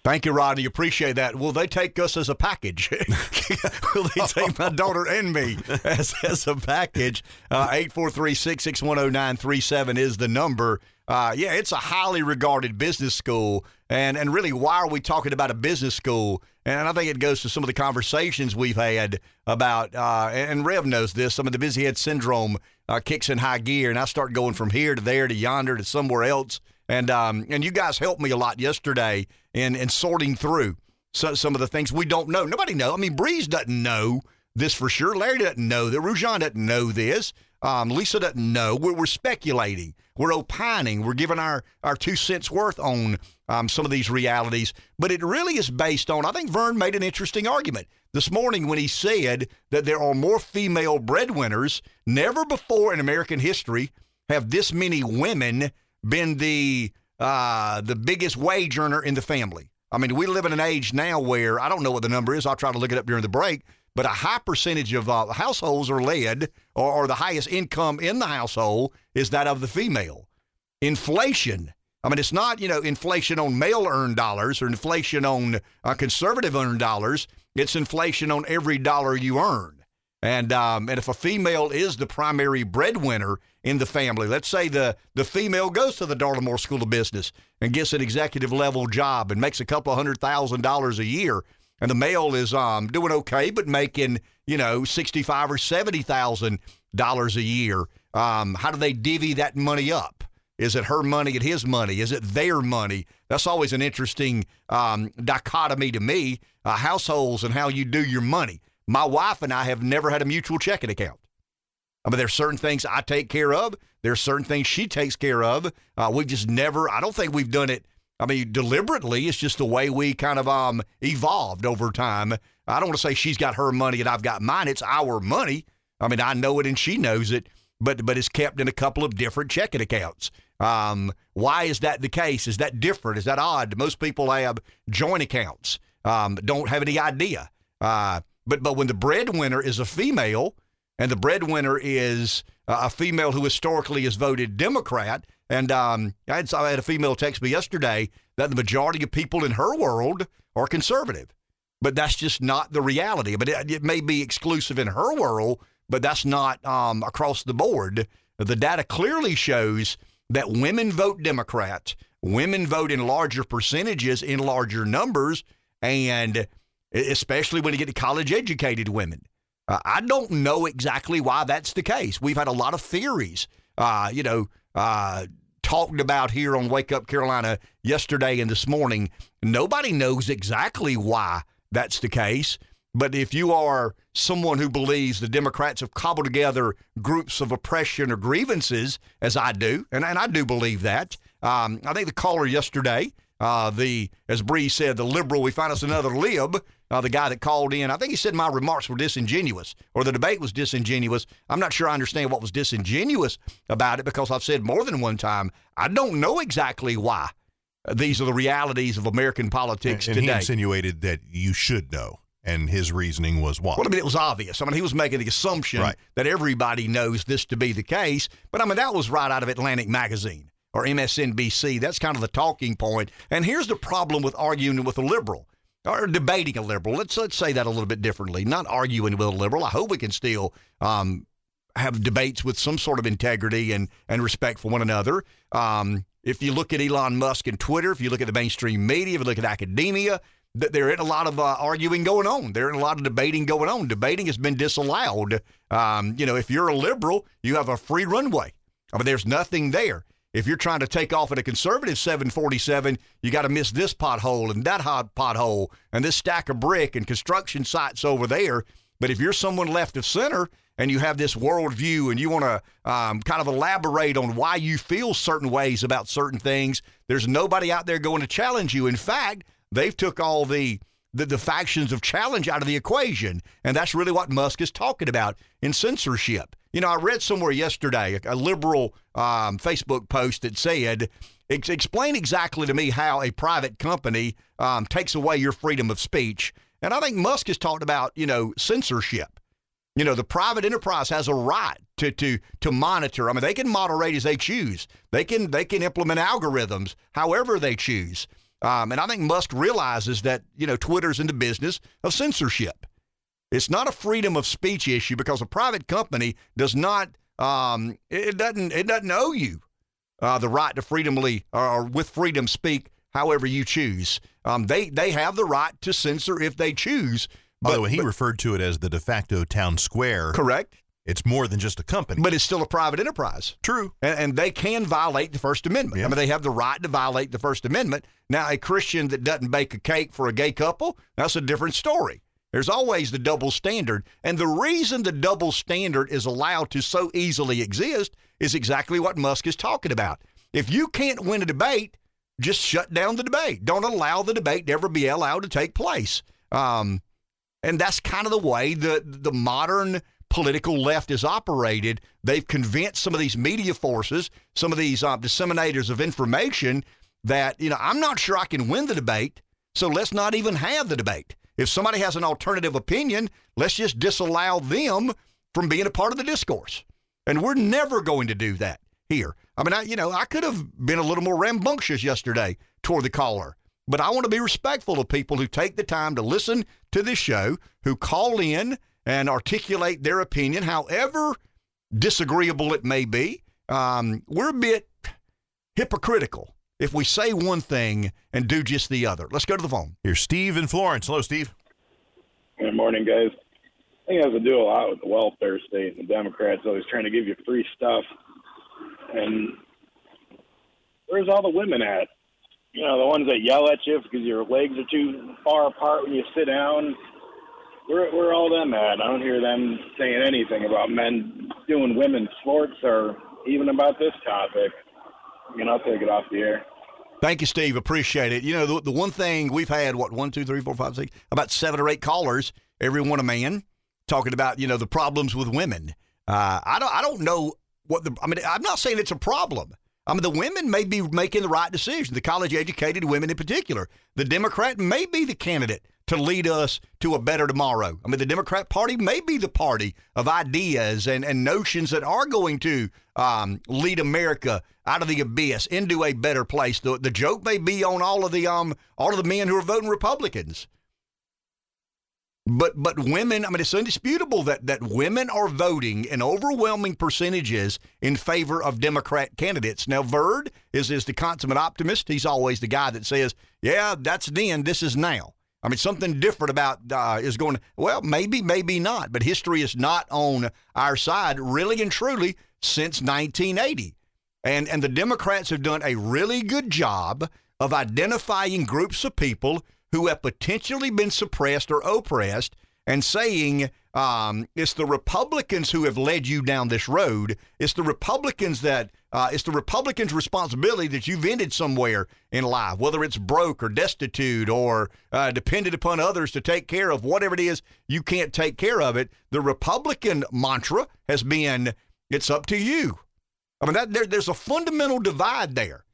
Thank you, Rodney. Appreciate that. Will they take us as a package? Will they take my daughter and me as, as a package? Uh, 843 661 0937 is the number. Uh, yeah, it's a highly regarded business school. And, and really, why are we talking about a business school? And I think it goes to some of the conversations we've had about, uh, and Rev knows this, some of the busy head syndrome uh, kicks in high gear. And I start going from here to there to yonder to somewhere else. And um, and you guys helped me a lot yesterday in in sorting through so, some of the things we don't know. Nobody know. I mean, Breeze doesn't know this for sure. Larry doesn't know that. Rujan doesn't know this. Um, Lisa doesn't know. We're, we're, speculating. We're opining. We're giving our, our two cents worth on um, some of these realities. But it really is based on, I think Vern made an interesting argument this morning when he said that there are more female breadwinners. Never before in American history have this many women been the uh, the biggest wage earner in the family. I mean, we live in an age now where I don't know what the number is. I'll try to look it up during the break. But a high percentage of uh, households are led, or, or the highest income in the household is that of the female. Inflation. I mean, it's not you know inflation on male earned dollars or inflation on uh, conservative earned dollars. It's inflation on every dollar you earn. And um, and if a female is the primary breadwinner in the family, let's say the the female goes to the Darla Moore School of Business and gets an executive level job and makes a couple hundred thousand dollars a year, and the male is um, doing okay but making you know sixty five or seventy thousand dollars a year. Um, how do they divvy that money up? Is it her money and his money? Is it their money? That's always an interesting um, dichotomy to me. Uh, households and how you do your money. My wife and I have never had a mutual checking account. I mean, there's certain things I take care of. There's certain things she takes care of. Uh, we've just never. I don't think we've done it. I mean, deliberately. It's just the way we kind of um evolved over time. I don't want to say she's got her money and I've got mine. It's our money. I mean, I know it and she knows it, but but it's kept in a couple of different checking accounts. Um, why is that the case? Is that different? Is that odd? Most people have joint accounts. Um, don't have any idea. Uh, but but when the breadwinner is a female, and the breadwinner is a female who historically has voted Democrat, and um, I, had, I had a female text me yesterday that the majority of people in her world are conservative, but that's just not the reality. But it, it may be exclusive in her world, but that's not um, across the board. The data clearly shows that women vote Democrat, women vote in larger percentages, in larger numbers, and especially when you get to college educated women. Uh, I don't know exactly why that's the case. We've had a lot of theories, uh, you know, uh, talked about here on Wake Up Carolina yesterday and this morning. Nobody knows exactly why that's the case. But if you are someone who believes the Democrats have cobbled together groups of oppression or grievances, as I do, and, and I do believe that, um, I think the caller yesterday, uh, the as Bree said, the liberal, we find us another lib, uh, the guy that called in. I think he said my remarks were disingenuous or the debate was disingenuous. I'm not sure I understand what was disingenuous about it because I've said more than one time, I don't know exactly why. These are the realities of American politics and, and today. He insinuated that you should know, and his reasoning was what? Well, I mean, it was obvious. I mean, he was making the assumption right. that everybody knows this to be the case. But I mean, that was right out of Atlantic Magazine or MSNBC. That's kind of the talking point. And here's the problem with arguing with a liberal or debating a liberal. Let's let's say that a little bit differently. Not arguing with a liberal. I hope we can still um, have debates with some sort of integrity and and respect for one another. Um, if you look at Elon Musk and Twitter, if you look at the mainstream media, if you look at academia, th- there ain't a lot of uh, arguing going on. There ain't a lot of debating going on. Debating has been disallowed. Um, you know, if you're a liberal, you have a free runway. I mean, there's nothing there. If you're trying to take off at a conservative 747, you got to miss this pothole and that hot pothole and this stack of brick and construction sites over there. But if you're someone left of center and you have this worldview and you want to um, kind of elaborate on why you feel certain ways about certain things, there's nobody out there going to challenge you. In fact, they've took all the the, the factions of challenge out of the equation. And that's really what Musk is talking about in censorship. You know, I read somewhere yesterday a, liberal um, Facebook post that said, Ex- explain exactly to me how a private company um, takes away your freedom of speech. And I think Musk has talked about, you know, censorship. You know, the private enterprise has a right to to to monitor. I mean, they can moderate as they choose. They can they can implement algorithms however they choose. Um, and I think Musk realizes that you know Twitter's in the business of censorship. It's not a freedom of speech issue because a private company does not um, it doesn't it doesn't owe you uh, the right to freedomly or with freedom speak however you choose. Um, they they have the right to censor if they choose. By But, the way, he but- referred to it as the de facto town square. correct, It's more than just a company. but it's still a private enterprise. true. and, and they can violate the First Amendment. Yeah. I mean, they have the right to violate the First Amendment. Now, a Christian that doesn't bake a cake for a gay couple, that's a different story. There's always the double standard. And the reason the double standard is allowed to so easily exist is exactly what Musk is talking about. If you can't win a debate, just shut down the debate. Don't allow the debate to ever be allowed to take place. Um, and that's kind of the way the the modern political left is operated. They've convinced some of these media forces, some of these uh, disseminators of information, that you know I'm not sure I can win the debate, so let's not even have the debate. If somebody has an alternative opinion, let's just disallow them from being a part of the discourse. And we're never going to do that here. I mean, I, you know, I could have been a little more rambunctious yesterday toward the caller, but I want to be respectful of people who take the time to listen to this show, who call in and articulate their opinion, however disagreeable it may be. Um, we're a bit hypocritical if we say one thing and do just the other. Let's go to the phone. Here's Steve in Florence. Hello, Steve. Good morning, guys. I think it has to do a lot with the welfare state and the Democrats always trying to give you free stuff. And where's all the women at? You know, the ones that yell at you because your legs are too far apart when you sit down. Where, where are all them at? I don't hear them saying anything about men doing women's sports or even about this topic. You know, I'll take it off the air. Thank you, Steve. Appreciate it. You know, the, the one thing we've had, what, one, two, three, four, five, six, about seven or eight callers, every one a man, talking about, you know, the problems with women. Uh, I don't I don't know what the I mean, I'm not saying it's a problem. I mean, the women may be making the right decision, the college educated women in particular. The Democrat may be the candidate to lead us to a better tomorrow. I mean, the Democrat Party may be the party of ideas and, and notions that are going to um, lead America out of the abyss into a better place. The, the joke may be on all of the um all of the men who are voting Republicans. But but women, I mean, it's indisputable that that women are voting in overwhelming percentages in favor of Democrat candidates. Now, Verd is is the consummate optimist. He's always the guy that says, "Yeah, that's then. This is now." I mean, something different about uh, is going. Well, maybe, maybe not. But history is not on our side, really and truly, since 1980. And and the Democrats have done a really good job of identifying groups of people who have potentially been suppressed or oppressed and saying um, it's the Republicans who have led you down this road. It's the Republicans that uh, it's the Republicans' responsibility that you've ended somewhere in life, whether it's broke or destitute or uh, dependent upon others to take care of whatever it is you can't take care of it. The Republican mantra has been it's up to you. I mean, that, there, there's a fundamental divide there.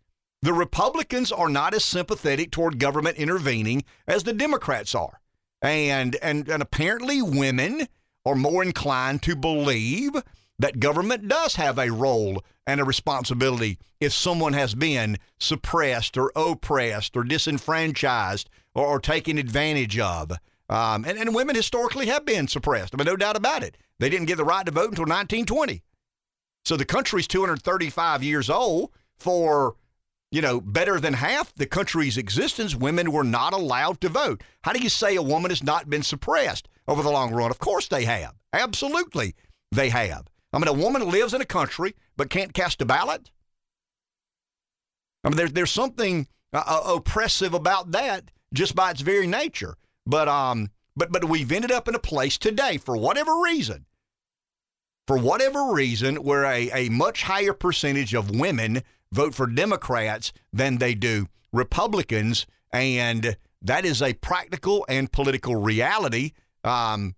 The Republicans are not as sympathetic toward government intervening as the Democrats are. And, and, and apparently, women are more inclined to believe that government does have a role and a responsibility if someone has been suppressed or oppressed or disenfranchised or, or taken advantage of. Um, and, and women historically have been suppressed. I mean, no doubt about it. They didn't get the right to vote until 1920. So the country's 235 years old. For, you know, better than half the country's existence, women were not allowed to vote. How do you say a woman has not been suppressed over the long run? Of course they have. Absolutely they have. I mean, a woman lives in a country but can't cast a ballot. I mean, there's there's something uh, uh, oppressive about that just by its very nature. But um, but but we've ended up in a place today for whatever reason for whatever reason, where a, a much higher percentage of women vote for Democrats than they do Republicans. And that is a practical and political reality. Um,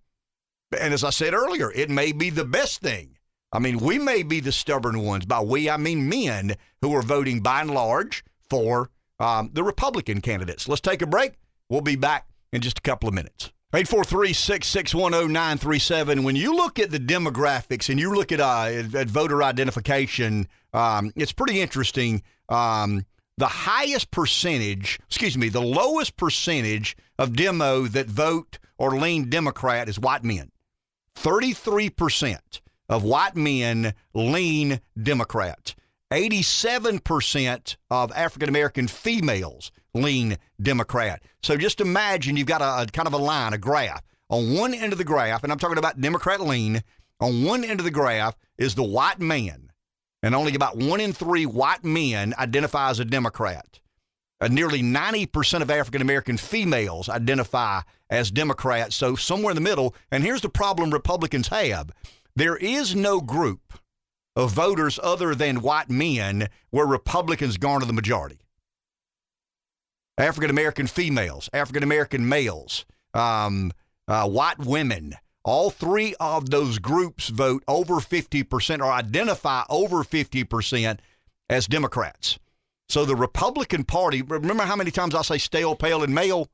and as I said earlier, it may be the best thing. I mean, we may be the stubborn ones. By we, I mean men who are voting by and large for um, the Republican candidates. Let's take a break. We'll be back in just a couple of minutes. 843-661-0937. When you look at the demographics and you look at, uh, at voter identification, um, it's pretty interesting. Um, the highest percentage, excuse me, the lowest percentage of demo that vote or lean Democrat is white men. 33% of white men lean Democrat. 87% of African American females lean Democrat. So just imagine you've got a, a, kind of a line, a graph. On one end of the graph, and I'm talking about Democrat lean, on one end of the graph is the white man. And only about one in three white men identify as a Democrat. Uh, nearly 90% of African American females identify as Democrats. So somewhere in the middle. And here's the problem Republicans have there is no group of voters other than white men where Republicans garner the majority. African American females, African American males, um, uh, white women, all three of those groups vote over 50% or identify over 50% as Democrats. So the Republican Party, remember how many times I say stale, pale, and male?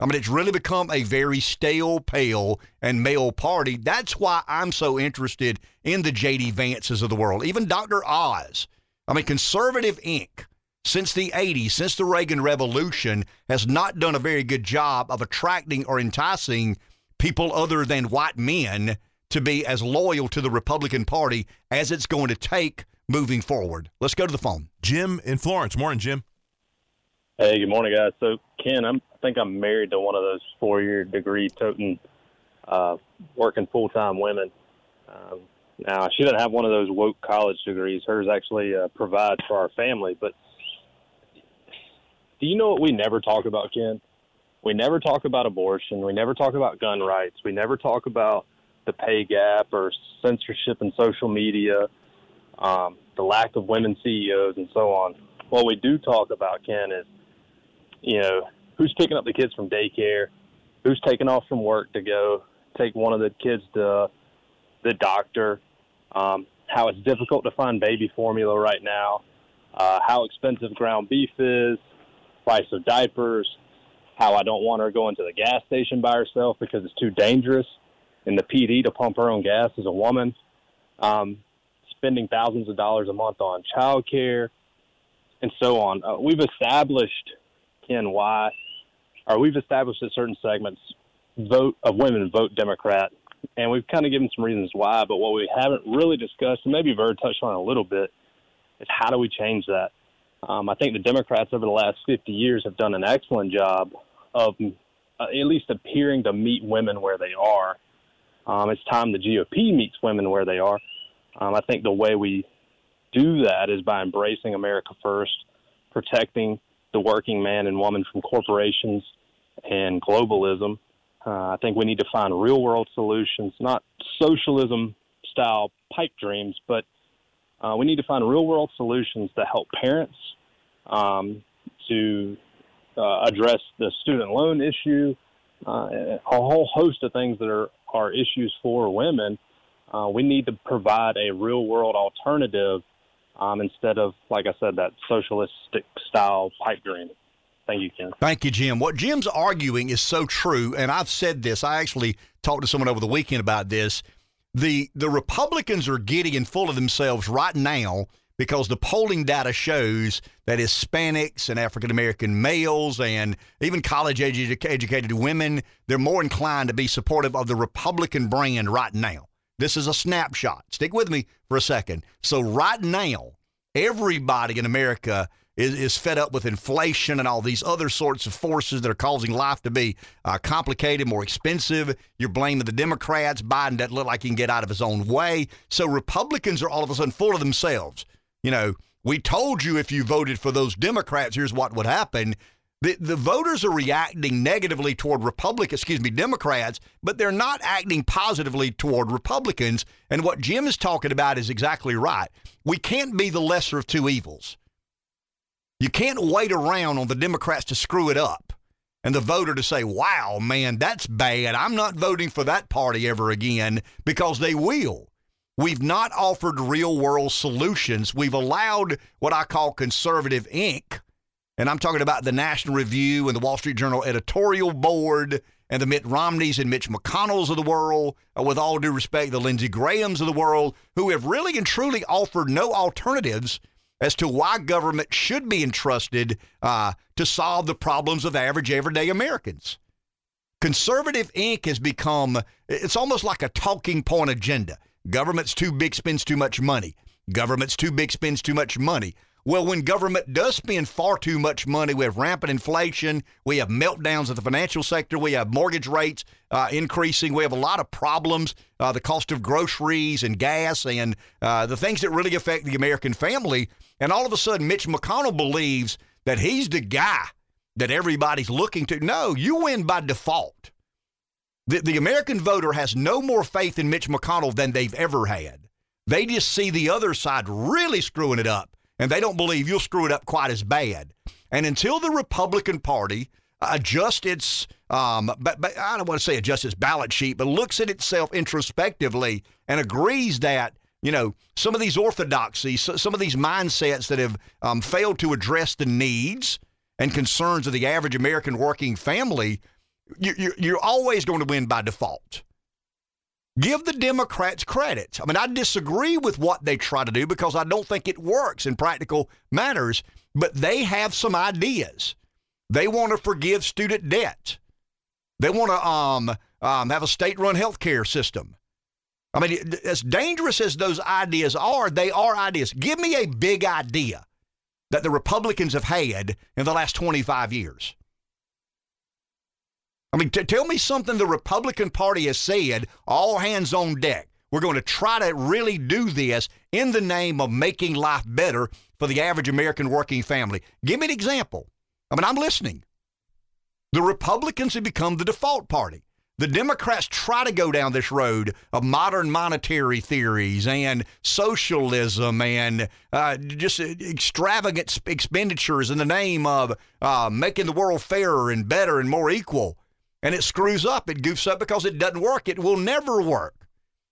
I mean, it's really become a very stale, pale, and male party. That's why I'm so interested in the J.D. Vances of the world, even Dr. Oz. I mean, Conservative Inc., since the 80s, since the Reagan Revolution, has not done a very good job of attracting or enticing people other than white men to be as loyal to the Republican Party as it's going to take moving forward. Let's go to the phone. Jim in Florence. Morning, Jim. Hey, good morning, guys. So, Ken, I'm, I think I'm married to one of those four year degree toting, uh, working full time women. Um, now, she doesn't have one of those woke college degrees. Hers actually uh, provides for our family. But do you know what we never talk about, Ken? We never talk about abortion. We never talk about gun rights. We never talk about the pay gap or censorship in social media, um, the lack of women CEOs, and so on. What we do talk about, Ken, is you know, who's picking up the kids from daycare, who's taking off from work to go take one of the kids to the doctor, um, how it's difficult to find baby formula right now, uh, how expensive ground beef is, price of diapers, how I don't want her going to the gas station by herself because it's too dangerous, and the PD to pump her own gas as a woman, um, spending thousands of dollars a month on childcare, and so on. Uh, we've established Ken, why, or we've established that certain segments vote of women vote Democrat, and we've kind of given some reasons why. But what we haven't really discussed, and maybe Bird touched on a little bit, is how do we change that? Um, I think the Democrats over the last 50 years have done an excellent job of uh, at least appearing to meet women where they are. Um, it's time the GOP meets women where they are. Um, I think the way we do that is by embracing America first, protecting the working man and woman from corporations and globalism. Uh, I think we need to find real world solutions, not socialism style pipe dreams, but uh, we need to find real world solutions to help parents um, to uh, address the student loan issue, uh, a whole host of things that are, are issues for women. Uh, we need to provide a real world alternative um, instead of, like I said, that socialistic style pipe dream. Thank you, Ken. Thank you, Jim. What Jim's arguing is so true, and I've said this. I actually talked to someone over the weekend about this. The the Republicans are giddy and full of themselves right now because the polling data shows that Hispanics and African American males and even college educated women they're more inclined to be supportive of the Republican brand right now. This is a snapshot. Stick with me for a second. So, right now, everybody in America is, is fed up with inflation and all these other sorts of forces that are causing life to be uh, complicated, more expensive. You're blaming the Democrats. Biden doesn't look like he can get out of his own way. So, Republicans are all of a sudden full of themselves. You know, we told you if you voted for those Democrats, here's what would happen. The, the voters are reacting negatively toward Republicans, excuse me, Democrats, but they're not acting positively toward Republicans. And what Jim is talking about is exactly right. We can't be the lesser of two evils. You can't wait around on the Democrats to screw it up and the voter to say, wow, man, that's bad. I'm not voting for that party ever again because they will. We've not offered real world solutions. We've allowed what I call conservative Inc. and I'm talking about the National Review and the Wall Street Journal editorial board and the Mitt Romneys and Mitch McConnells of the world, uh, with all due respect, the Lindsey Grahams of the world, who have really and truly offered no alternatives as to why government should be entrusted uh, to solve the problems of average everyday Americans. Conservative Inc. has become, it's almost like a talking point agenda. Government's too big, spends too much money. Government's too big, spends too much money. Well, when government does spend far too much money, we have rampant inflation, we have meltdowns of the financial sector, we have mortgage rates uh, increasing, we have a lot of problems, uh, the cost of groceries and gas and uh, the things that really affect the American family. And all of a sudden, Mitch McConnell believes that he's the guy that everybody's looking to. No, you win by default. The, the American voter has no more faith in Mitch McConnell than they've ever had. They just see the other side really screwing it up and they don't believe you'll screw it up quite as bad. And until the Republican Party adjusts its, um, but, but I don't want to say adjusts its ballot sheet, but looks at itself introspectively and agrees that you know some of these orthodoxies, some of these mindsets that have um, failed to address the needs and concerns of the average American working family, you, you're always going to win by default give the Democrats credit. I mean, I disagree with what they try to do because I don't think it works in practical matters, but they have some ideas. They want to forgive student debt. They want to um, um, have a state run health care system. I mean, as dangerous as those ideas are, they are ideas. Give me a big idea that the Republicans have had in the last 25 years. I mean, t- tell me something the Republican Party has said, all hands on deck. We're going to try to really do this in the name of making life better for the average American working family. Give me an example. I mean, I'm listening. The Republicans have become the default party. The Democrats try to go down this road of modern monetary theories and socialism and uh, just extravagant expenditures in the name of uh, making the world fairer and better and more equal and it screws up, it goofs up because it doesn't work. It will never work.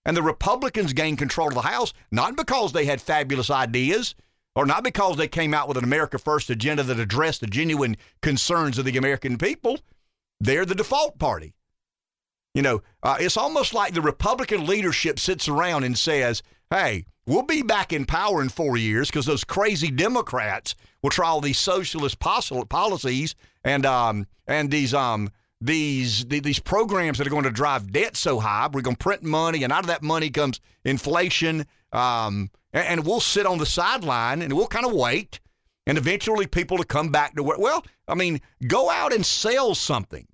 And the Republicans gained control of the House not because they had fabulous ideas or not because they came out with an America First agenda that addressed the genuine concerns of the American people. They're the default party. You know, uh, it's almost like the Republican leadership sits around and says, hey, we'll be back in power in four years because those crazy Democrats will try all these socialist policies and um, and these um, these these programs that are going to drive debt so high. We're going to print money, and out of that money comes inflation. Um, and, and, we'll sit on the sideline and we'll kind of wait, and eventually people to come back to work. Well, I mean, go out and sell something,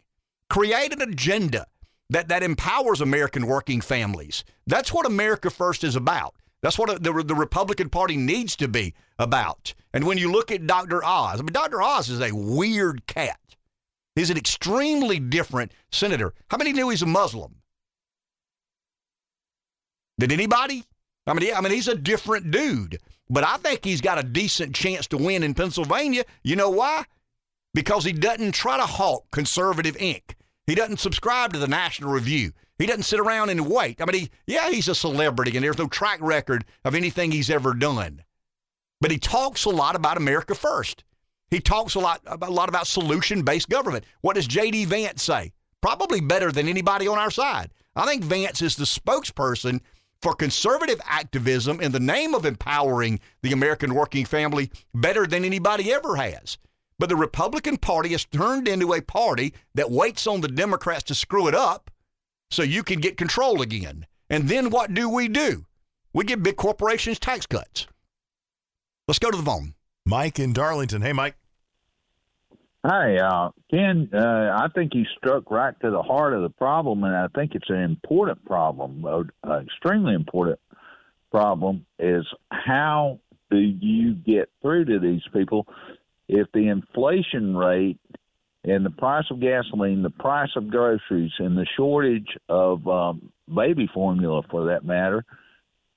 create an agenda that that empowers American working families. That's what America First is about. That's what the, the Republican Party needs to be about. And when you look at Dr. Oz, I mean, Dr. Oz is a weird cat. He's an extremely different senator. How many knew he's a Muslim? Did anybody? I mean, I mean, he's a different dude, but I think he's got a decent chance to win in Pennsylvania. You know why? Because he doesn't try to hawk conservative Inc. He doesn't subscribe to the National Review. He doesn't sit around and wait. I mean, he, yeah, he's a celebrity, and there's no track record of anything he's ever done. But he talks a lot about America first. He talks a lot, a lot about solution based government. What does J.D. Vance say? Probably better than anybody on our side. I think Vance is the spokesperson for conservative activism in the name of empowering the American working family better than anybody ever has. But the Republican Party has turned into a party that waits on the Democrats to screw it up so you can get control again. And then what do we do? We give big corporations tax cuts. Let's go to the phone. Mike in Darlington. Hey, Mike. Hi, uh, Ken. Uh, I think you struck right to the heart of the problem, and I think it's an important problem, an extremely important problem. Is how do you get through to these people if the inflation rate and the price of gasoline, the price of groceries, and the shortage of um, baby formula, for that matter,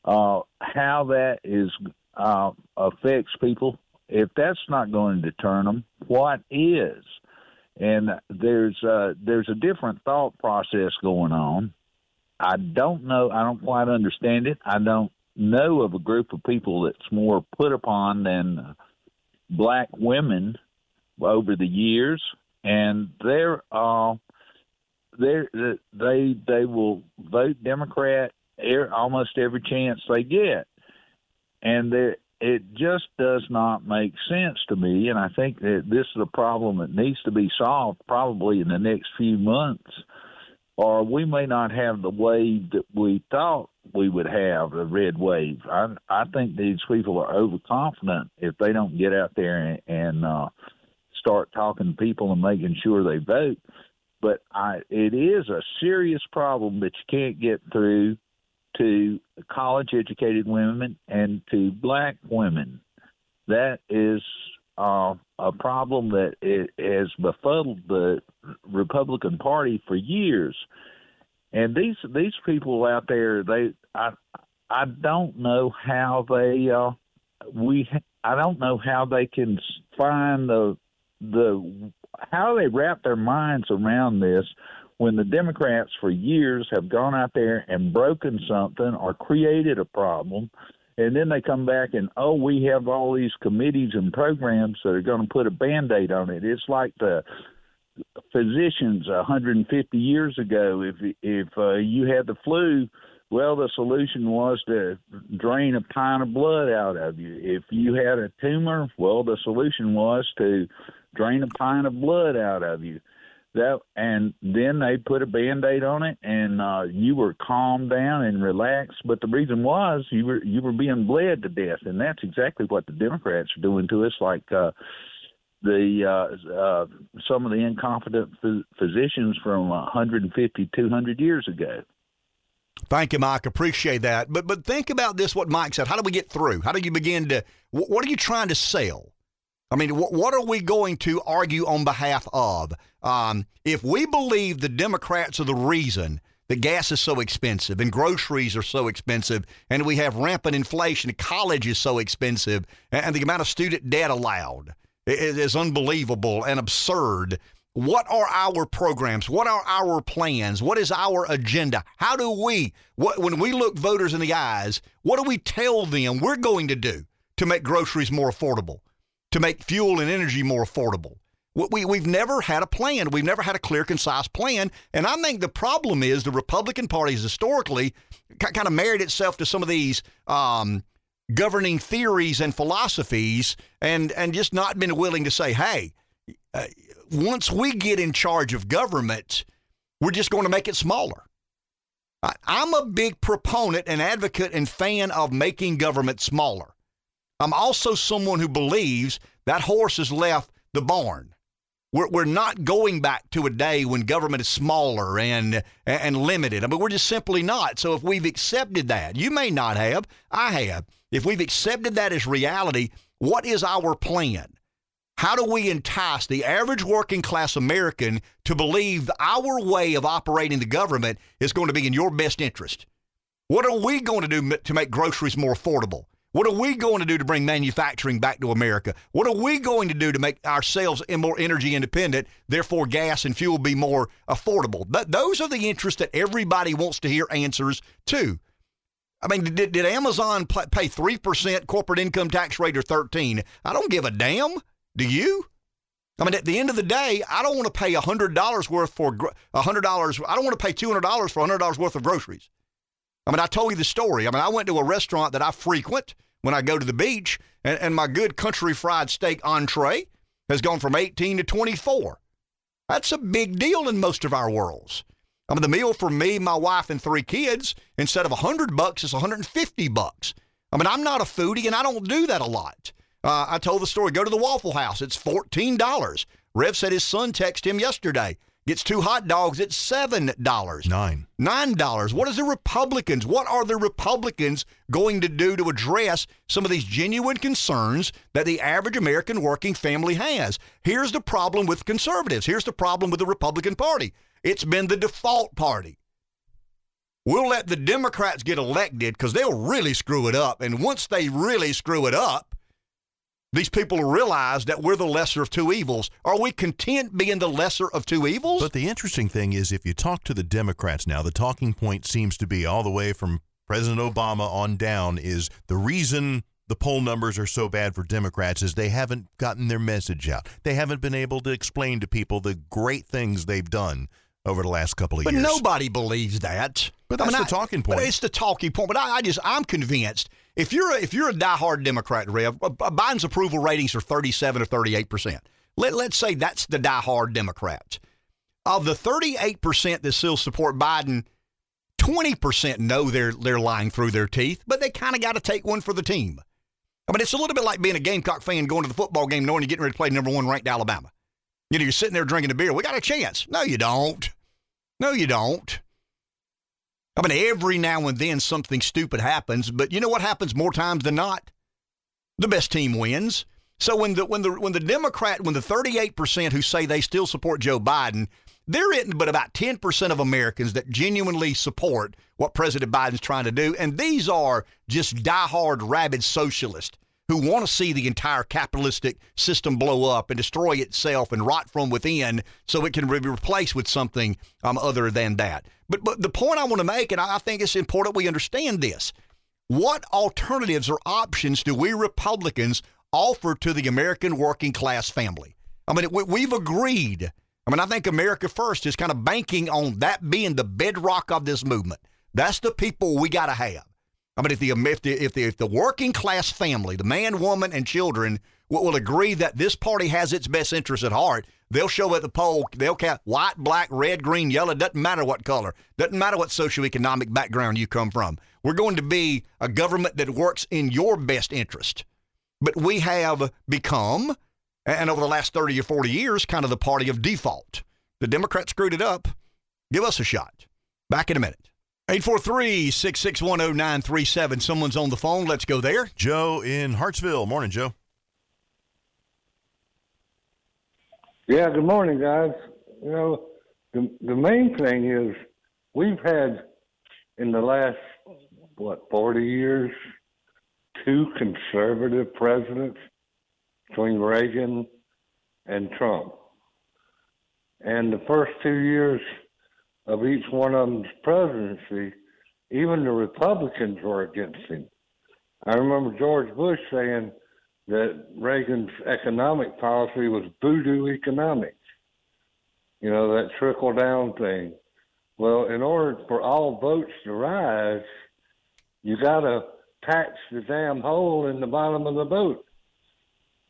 uh, how that is uh, affects people if that's not going to turn them, what is? And there's a, there's a different thought process going on. I don't know. I don't quite understand it. I don't know of a group of people that's more put upon than black women over the years, and they're uh, they they they will vote Democrat almost every chance they get, and it just does not make sense to me. And I think that this is a problem that needs to be solved probably in the next few months, or we may not have the wave that we thought we would have the red wave. I I think these people are overconfident if they don't get out there and, and uh, start talking to people and making sure they vote. But I, it is a serious problem that you can't get through to college educated women and to black women. That is uh, a problem that it has befuddled the Republican Party for years. And these these people out there, they I I don't know how they uh, we I don't know how they can find the the how they wrap their minds around this when the Democrats for years have gone out there and broken something or created a problem, and then they come back and oh, we have all these committees and programs that are going to put a band aid on it. It's like the physicians 150 years ago. If if uh, you had the flu, well, the solution was to drain a pint of blood out of you. If you had a tumor, well, the solution was to drain a pint of blood out of you that and then they put a band-aid on it and uh you were calmed down and relaxed but the reason was you were you were being bled to death and that's exactly what the democrats are doing to us like uh the uh, uh, some of the incompetent phys- physicians from 150, 200 years ago. Thank you, Mike. Appreciate that. But but think about this: what Mike said. How do we get through? How do you begin to? What are you trying to sell? I mean, what are we going to argue on behalf of? Um, if we believe the Democrats are the reason that gas is so expensive and groceries are so expensive and we have rampant inflation, college is so expensive, and the amount of student debt allowed is unbelievable and absurd. What are our programs? What are our plans? What is our agenda? How do we, what, when we look voters in the eyes, what do we tell them we're going to do to make groceries more affordable? To make fuel and energy more affordable. We, we've never had a plan. We've never had a clear, concise plan. And I think the problem is the Republican Party has historically kind of married itself to some of these um, governing theories and philosophies and, and just not been willing to say, hey, uh, once we get in charge of government, we're just going to make it smaller. I, I'm a big proponent and advocate and fan of making government smaller. I'm also someone who believes that horse has left the barn. We're, we're not going back to a day when government is smaller and and limited. I mean, we're just simply not. So if we've accepted that, you may not have, I have. If we've accepted that as reality, what is our plan? How do we entice the average working class American to believe our way of operating the government is going to be in your best interest? What are we going to do to make groceries more affordable? What are we going to do to bring manufacturing back to America? What are we going to do to make ourselves more energy independent, therefore gas and fuel be more affordable? But those are the interests that everybody wants to hear answers to. I mean, did, did Amazon pay 3% corporate income tax rate or 13? I don't give a damn. Do you? I mean, at the end of the day, I don't want to pay $100 worth for $100. I don't want to pay $200 for $100 worth of groceries. I mean, I told you the story. I mean, I went to a restaurant that I frequent when I go to the beach, and, and my good country fried steak entree has gone from 18 to 24. That's a big deal in most of our worlds. I mean, the meal for me, my wife, and three kids, instead of 100 bucks, is 150 bucks. I mean, I'm not a foodie, and I don't do that a lot. Uh, I told the story. Go to the Waffle House. It's $14. Rev said his son texted him yesterday. Gets two hot dogs at seven dollars. Nine. Nine dollars. What is the Republicans? What are the Republicans going to do to address some of these genuine concerns that the average American working family has? Here's the problem with conservatives. Here's the problem with the Republican Party. It's been the default party. We'll let the Democrats get elected because they'll really screw it up. And once they really screw it up, these people realize that we're the lesser of two evils. Are we content being the lesser of two evils? But the interesting thing is, if you talk to the Democrats now, the talking point seems to be all the way from President Obama on down is the reason the poll numbers are so bad for Democrats is they haven't gotten their message out. They haven't been able to explain to people the great things they've done over the last couple of But years. But nobody believes that. But that's I mean, the I- talking point. it's the talking point. But I, I just I'm convinced if you're a, if you're a diehard Democrat, Rev, Biden's approval ratings are 37 or 38 percent. Let let's say that's the diehard Democrats. Of the 38 percent that still support Biden, 20 percent know they're they're lying through their teeth, but they kind of got to take one for the team. I mean, it's a little bit like being a Gamecock fan going to the football game knowing you're getting ready to play number one ranked Alabama. You know, you're sitting there drinking a beer. We got a chance. No, you don't. No, you don't. I mean, every now and then something stupid happens, but you know what happens more times than not? The best team wins. So when the when the when the Democrat when the 38% who say they still support Joe Biden, there isn't but about 10% of Americans that genuinely support what President Biden's trying to do, and these are just diehard rabid socialists who want to see the entire capitalistic system blow up and destroy itself and rot from within so it can be replaced with something um, other than that. But but the point I want to make, and I think it's important we understand this. What alternatives or options do we Republicans offer to the American working class family? I mean, we, we've agreed. I mean, I think America First is kind of banking on that being the bedrock of this movement. That's the people we got to have. I mean, if the, if the if the if the working class family, the man, woman, and children will, will agree that this party has its best interests at heart, they'll show at the poll. They'll count white, black, red, green, yellow. Doesn't matter what color. Doesn't matter what socioeconomic background you come from. We're going to be a government that works in your best interest. But we have become, and over the last thirty or forty years, kind of the party of default. The Democrats screwed it up. Give us a shot. Back in a minute. 843 661 0937. Someone's on the phone. Let's go there. Joe in Hartsville. Morning, Joe. Yeah, good morning, guys. You know, the the main thing is we've had in the last what forty years two conservative presidents between Reagan and Trump, and the first two years of each one of them's presidency, even the Republicans were against him. I remember George Bush saying that Reagan's economic policy was voodoo economics. You know, that trickle down thing. Well, in order for all votes to rise, you got to patch the damn hole in the bottom of the boat.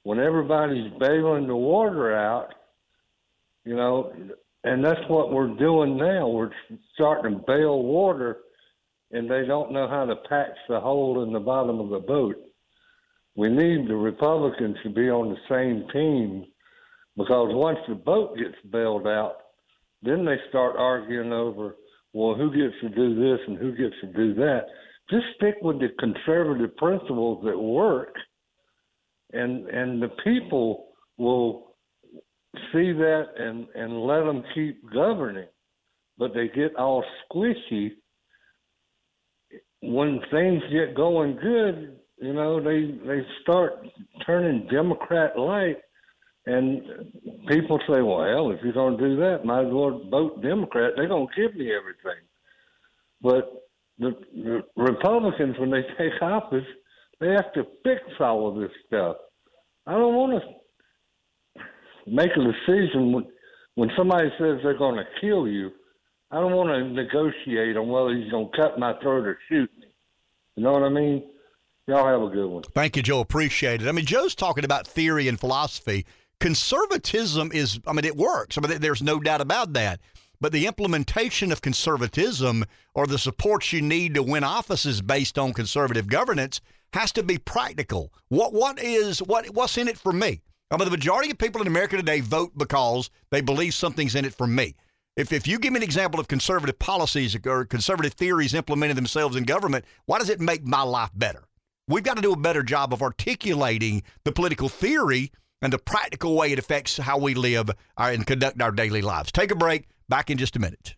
When everybody's bailing the water out, you know, and that's what we're doing now. We're starting to bail water, and they don't know how to patch the hole in the bottom of the boat we need the Republicans to be on the same team because once the boat gets bailed out, then they start arguing over, well, who gets to do this and who gets to do that. Just stick with the conservative principles that work, and and the people will see that and and let them keep governing. But they get all squishy when things get going good you know, they they start turning Democrat light, and people say, "Well, if you're going to do that, might as well vote Democrat. They're going to give me everything." But the, the Republicans, when they take office, they have to fix all of this stuff. I don't want to make a decision when when somebody says they're going to kill you. I don't want to negotiate on whether he's going to cut my throat or shoot me. You know what I mean? Y'all have a good one. Thank you, Joe. Appreciate it. I mean, Joe's talking about theory and philosophy. Conservatism is, I mean, it works. I mean, there's no doubt about that. But the implementation of conservatism or the support you need to win offices based on conservative governance has to be practical. What what is what what's in it for me? Mean, the majority of people in America today vote because they believe something's in it for me. If, if you give me an example of conservative policies or conservative theories implementing themselves in government, why does it make my life better? We've got to do a better job of articulating the political theory and the practical way it affects how we live our, and conduct our daily lives. Take a break. Back in just a minute.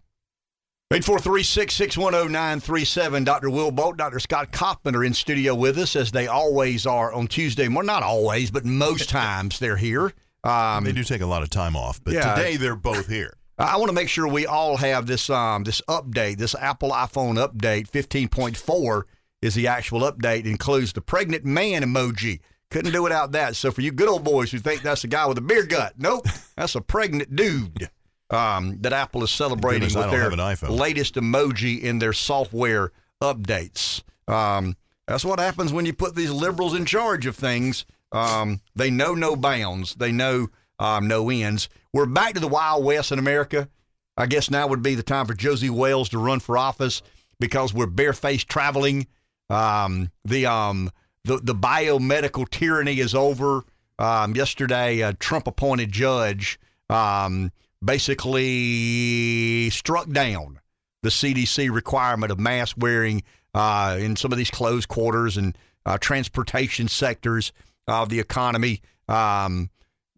843-6610937. Dr. Will Bolt, Dr. Scott Kaufman are in studio with us as they always are on Tuesday. Well, not always, but most times they're here. Um, they do take a lot of time off, but yeah. today they're both here. I want to make sure we all have this um, this update, this Apple iPhone update 15.4 is the actual update. It includes the pregnant man emoji. Couldn't do without that. So for you good old boys who think that's a guy with a beer gut, nope, that's a pregnant dude. Um, that Apple is celebrating Goodness, with their have an iPhone. latest emoji in their software updates. Um, that's what happens when you put these liberals in charge of things. Um, they know no bounds. They know um, no ends. We're back to the Wild West in America. I guess now would be the time for Josey Wales to run for office because we're barefaced traveling. Um, the um, the the biomedical tyranny is over. Um, yesterday, a Trump-appointed judge um, basically struck down the CDC requirement of mask wearing uh, in some of these closed quarters and uh, transportation sectors of the economy. Um,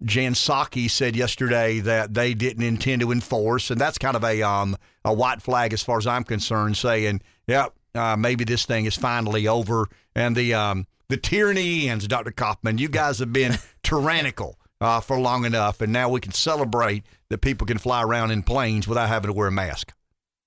Jen Psaki said yesterday that they didn't intend to enforce, and that's kind of a um, a white flag as far as I'm concerned, saying, "Yep, uh, maybe this thing is finally over." And the um, the tyranny ends, Dr. Kaufman. You guys have been tyrannical uh, for long enough, and now we can celebrate that people can fly around in planes without having to wear a mask.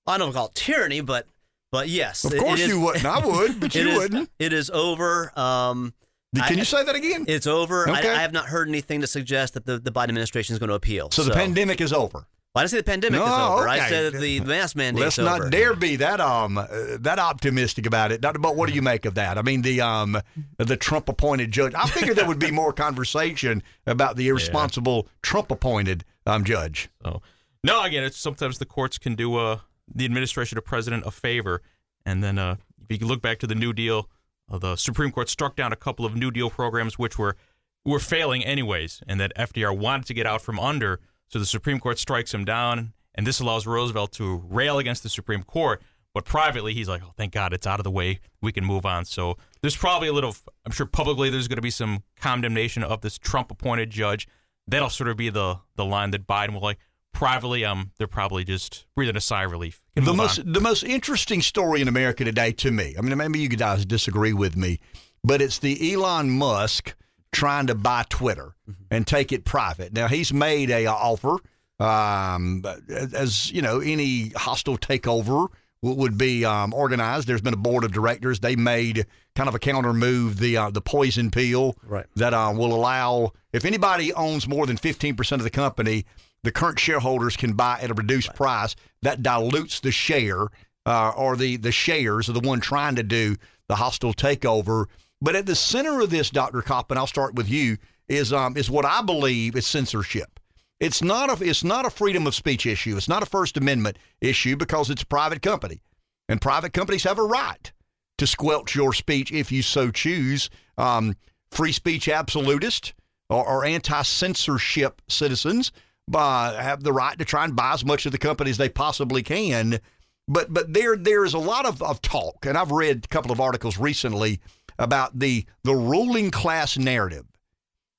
I don't call it tyranny, but but yes, Of course is- you wouldn't. I would, but you is- wouldn't. It is over. Um, Can I- you say that again? It's over. I, Okay. I have not heard anything to suggest that the, the Biden administration is going to appeal. So the pandemic is over. Well, I didn't say the pandemic is No, over. I said that the mask mandate Let's not over. dare be that um uh, that optimistic about it. Dr. But what do you make of that? I mean, the um the Trump appointed judge. I figured there would be more conversation about the irresponsible Trump appointed um judge. So, no, again, it's sometimes the courts can do uh, the administration or president a favor, and then uh, if you look back to the New Deal, uh, the Supreme Court struck down a couple of New Deal programs which were were failing anyways, and that FDR wanted to get out from under. So the Supreme Court strikes him down, and this allows Roosevelt to rail against the Supreme Court. But privately, he's like, "Oh, thank God, it's out of the way. We can move on." So there's probably a little. I'm sure publicly there's going to be some condemnation of this Trump-appointed judge. That'll sort of be the the line that Biden will like. Privately, um, they're probably just breathing a sigh of relief. Can The most on. the most interesting story in America today to me. I mean, maybe you guys disagree with me, but it's the Elon Musk trying to buy Twitter and take it private. Now he's made a offer, um, as you know, any hostile takeover would be um, organized. There's been a board of directors. They made kind of a counter move, the uh, the poison pill, Right. that uh, will allow if anybody owns more than 15% of the company, the current shareholders can buy at a reduced price. That dilutes the share uh, or the, the shares of the one trying to do the hostile takeover. But at the center of this, Dr. Koppen, I'll start with you, is um, is what I believe is censorship. It's not a it's not a freedom of speech issue. It's not a First Amendment issue because it's a private company, and private companies have a right to squelch your speech if you so choose. Um, free speech absolutist or, or anti-censorship citizens uh, have the right to try and buy as much of the company as they possibly can. But but there there is a lot of, of talk, and I've read a couple of articles recently about the the ruling class narrative.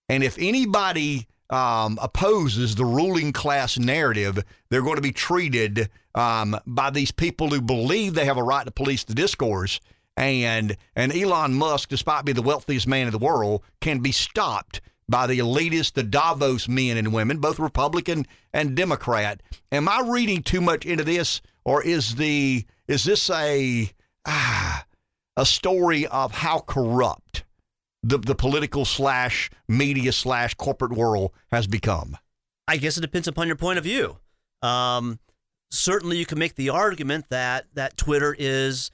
And if anybody um, opposes the ruling class narrative, they're going to be treated um, by these people who believe they have a right to police the discourse. And and Elon Musk, despite being the wealthiest man in the world, can be stopped by the elitist, the Davos men and women, both Republican and Democrat. Am I reading too much into this, or is the is this a ah, a story of how corrupt the the political slash media slash corporate world has become? I guess it depends upon your point of view. Um, certainly, you can make the argument that that Twitter is,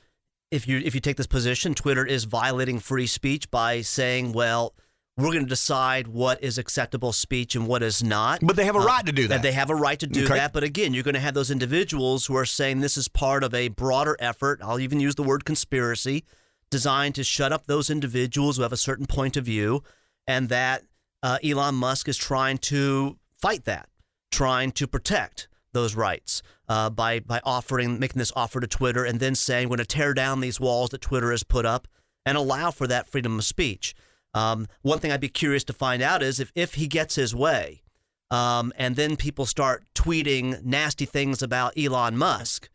if you if you take this position, Twitter is violating free speech by saying, well. We're going to decide what is acceptable speech and what is not. But they have a Uh, right to do that. They have a right to do Okay. that. But again, you're going to have those individuals who are saying this is part of a broader effort. I'll even use the word conspiracy designed to shut up those individuals who have a certain point of view, and that uh, Elon Musk is trying to fight that, trying to protect those rights uh, by by offering, making this offer to Twitter, and then saying we're going to tear down these walls that Twitter has put up and allow for that freedom of speech. Um, one thing I'd be curious to find out is if if he gets his way, um, and then people start tweeting nasty things about Elon Musk,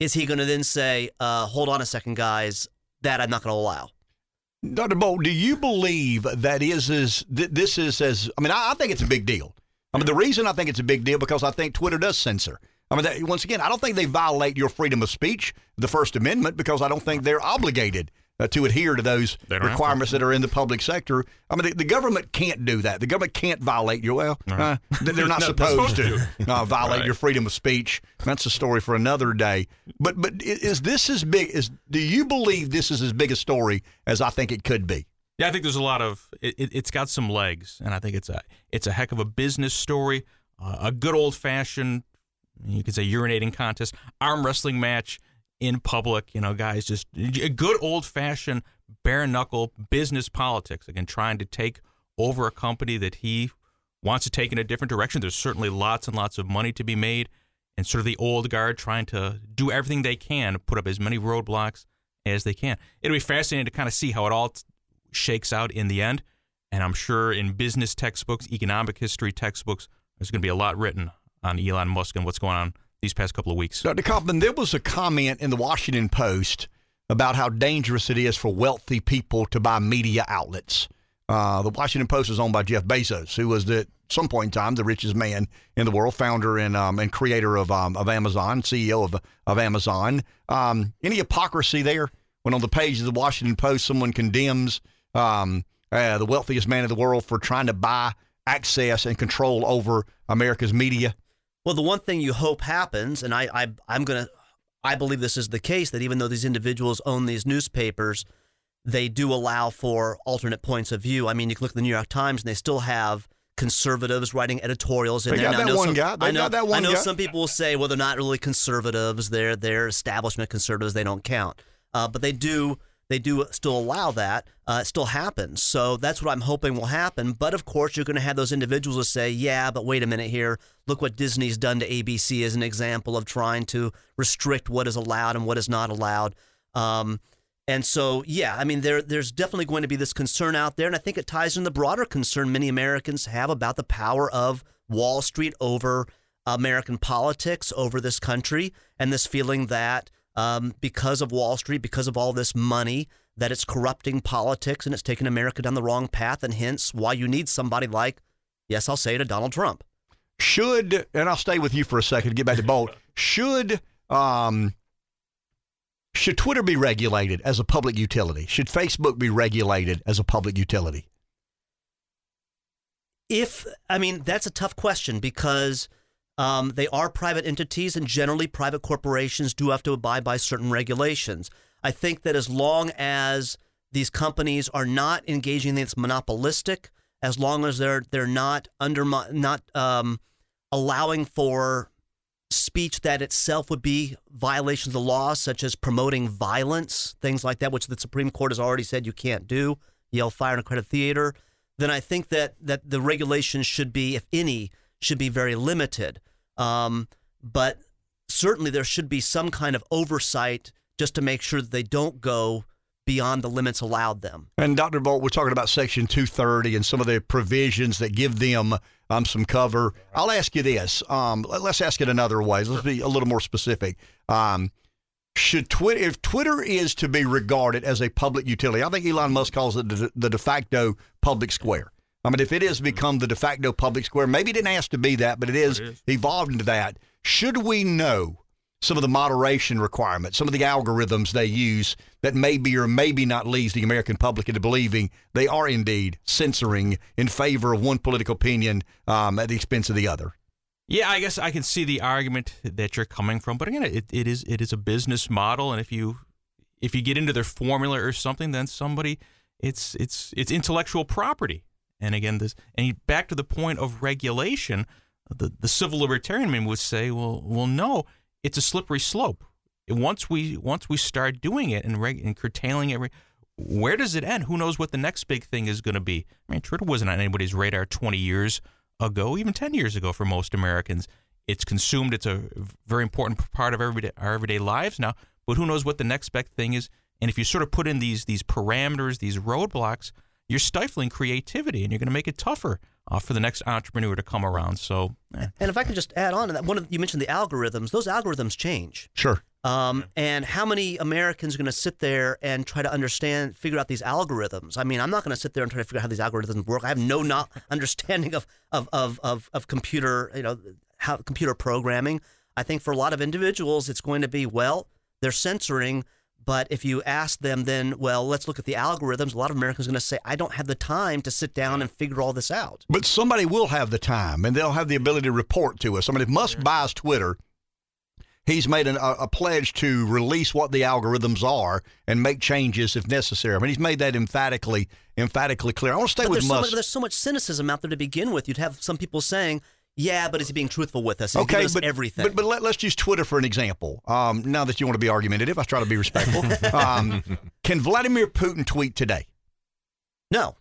is he going to then say, uh, "Hold on a second, guys, that I'm not going to allow"? Dr. Bolt, do you believe that is as th- this is as I mean, I, I think it's a big deal. I mean, the reason I think it's a big deal because I think Twitter does censor. I mean, that, once again, I don't think they violate your freedom of speech, the First Amendment, because I don't think they're obligated uh, to adhere to those They to. requirements that are in the public sector. I mean, the, the government can't do that. The government can't violate your well. Uh, they- they're not No, they're supposed, supposed to uh, violate Right. your freedom of speech. That's a story for another day. But but is this as big? Is do you believe this is as big a story as I think it could be? Yeah, I think there's a lot of it, it, it's got some legs, and I think it's a it's a heck of a business story, uh, a good old fashioned, you could say urinating contest, arm wrestling match in public. You know, guys, just good old fashioned bare knuckle business politics. Again, trying to take over a company that he wants to take in a different direction. There's certainly lots and lots of money to be made, and sort of the old guard trying to do everything they can put up as many roadblocks as they can. It'll be fascinating to kind of see how it all t- shakes out in the end. And I'm sure in business textbooks, economic history textbooks, there's going to be a lot written on Elon Musk and what's going on these past couple of weeks. Dr. Kaufman, there was a comment in the Washington Post about how dangerous it is for wealthy people to buy media outlets. Uh, the Washington Post is owned by Jeff Bezos, who was at some point in time the richest man in the world, founder and um, and creator of um, of Amazon, CEO of of Amazon. Um, any hypocrisy there? When on the page of the Washington Post, someone condemns um, uh, the wealthiest man in the world for trying to buy access and control over America's media. Well, the one thing you hope happens, and I, I I'm gonna, I believe this is the case that even though these individuals own these newspapers, they do allow for alternate points of view. I mean, you can look at the New York Times, and they still have conservatives writing editorials in They there. got Now, that know one some, guy. They I know, got that one I know guy. some people will say, well, they're not really conservatives. They're they're establishment conservatives. They don't count. Uh, but they do they do still allow that. Uh, it still happens. So that's what I'm hoping will happen. But of course, you're going to have those individuals who say, yeah, but wait a minute here. Look what Disney's done to ABC as an example of trying to restrict what is allowed and what is not allowed. Um, and so, yeah, I mean, there there's definitely going to be this concern out there, and I think it ties in the broader concern many Americans have about the power of Wall Street over American politics, over this country, and this feeling that um, because of Wall Street, because of all this money, that it's corrupting politics and it's taking America down the wrong path, and hence why you need somebody like, yes, I'll say it, a Donald Trump. should and I'll stay with you for a second to get back to Bolt. Should um should Twitter be regulated as a public utility? Should Facebook be regulated as a public utility? If I mean that's a tough question because um, they are private entities, and generally private corporations do have to abide by certain regulations. I think that as long as these companies are not engaging in that's monopolistic, as long as they're they're not under not um, allowing for speech that itself would be violations of the law, such as promoting violence, things like that, which the Supreme Court has already said you can't do, yell fire in a credit theater, then I think that that the regulations should be, if any, should be very limited. Um, but certainly there should be some kind of oversight just to make sure that they don't go beyond the limits allowed them. And Dr. Bolt, we're talking about Section 230 and some of the provisions that give them um, some cover. I'll ask you this. Um, let- let's ask it another way. Let's be a little more specific. Um, should Twitter, if Twitter is to be regarded as a public utility, I think Elon Musk calls it the de facto public square. I mean, if it has become the de facto public square, maybe it didn't ask to be that, but it is, evolved into that. Should we know some of the moderation requirements, some of the algorithms they use that maybe or maybe not leads the American public into believing they are indeed censoring in favor of one political opinion um, at the expense of the other? Yeah, I guess I can see the argument that you're coming from, but again, it, it is it is a business model, and if you if you get into their formula or something, then somebody it's it's it's intellectual property. And again, this and back to the point of regulation, the the civil libertarian would say, well, well, no, it's a slippery slope. Once we once we start doing it and, reg, and curtailing it, where does it end? Who knows what the next big thing is going to be? I mean, Twitter wasn't on anybody's radar 20 years ago, even 10 years ago for most Americans. It's consumed. It's a very important part of everyday, our everyday lives now. But who knows what the next big thing is? And if you sort of put in these these parameters, these roadblocks, you're stifling creativity, and you're going to make it tougher uh, for the next entrepreneur to come around. So, eh. And if I can just add on to that, one of you mentioned the algorithms. Those algorithms change. Sure. Um, and how many Americans are going to sit there and try to understand, figure out these algorithms? I mean, I'm not going to sit there and try to figure out how these algorithms work. I have no not understanding of, of, of, of, of computer, you know, how computer programming. I think for a lot of individuals, it's going to be well, they're censoring, But if you ask them, then, well, let's look at the algorithms, a lot of Americans are going to say, I don't have the time to sit down and figure all this out. But somebody will have the time and they'll have the ability to report to us. I mean, if Musk buys Twitter, he's made an, a, a, pledge to release what the algorithms are and make changes if necessary. I mean, he's made that emphatically emphatically clear. I want to stay but with there's Musk. So much, there's so much cynicism out there to begin with. You'd have some people saying, yeah, but is he being truthful with us? He's okay, us but everything. But, but let, us use Twitter for an example. Um, now that you want to be argumentative, I try to be respectful. um, can Vladimir Putin tweet today? No.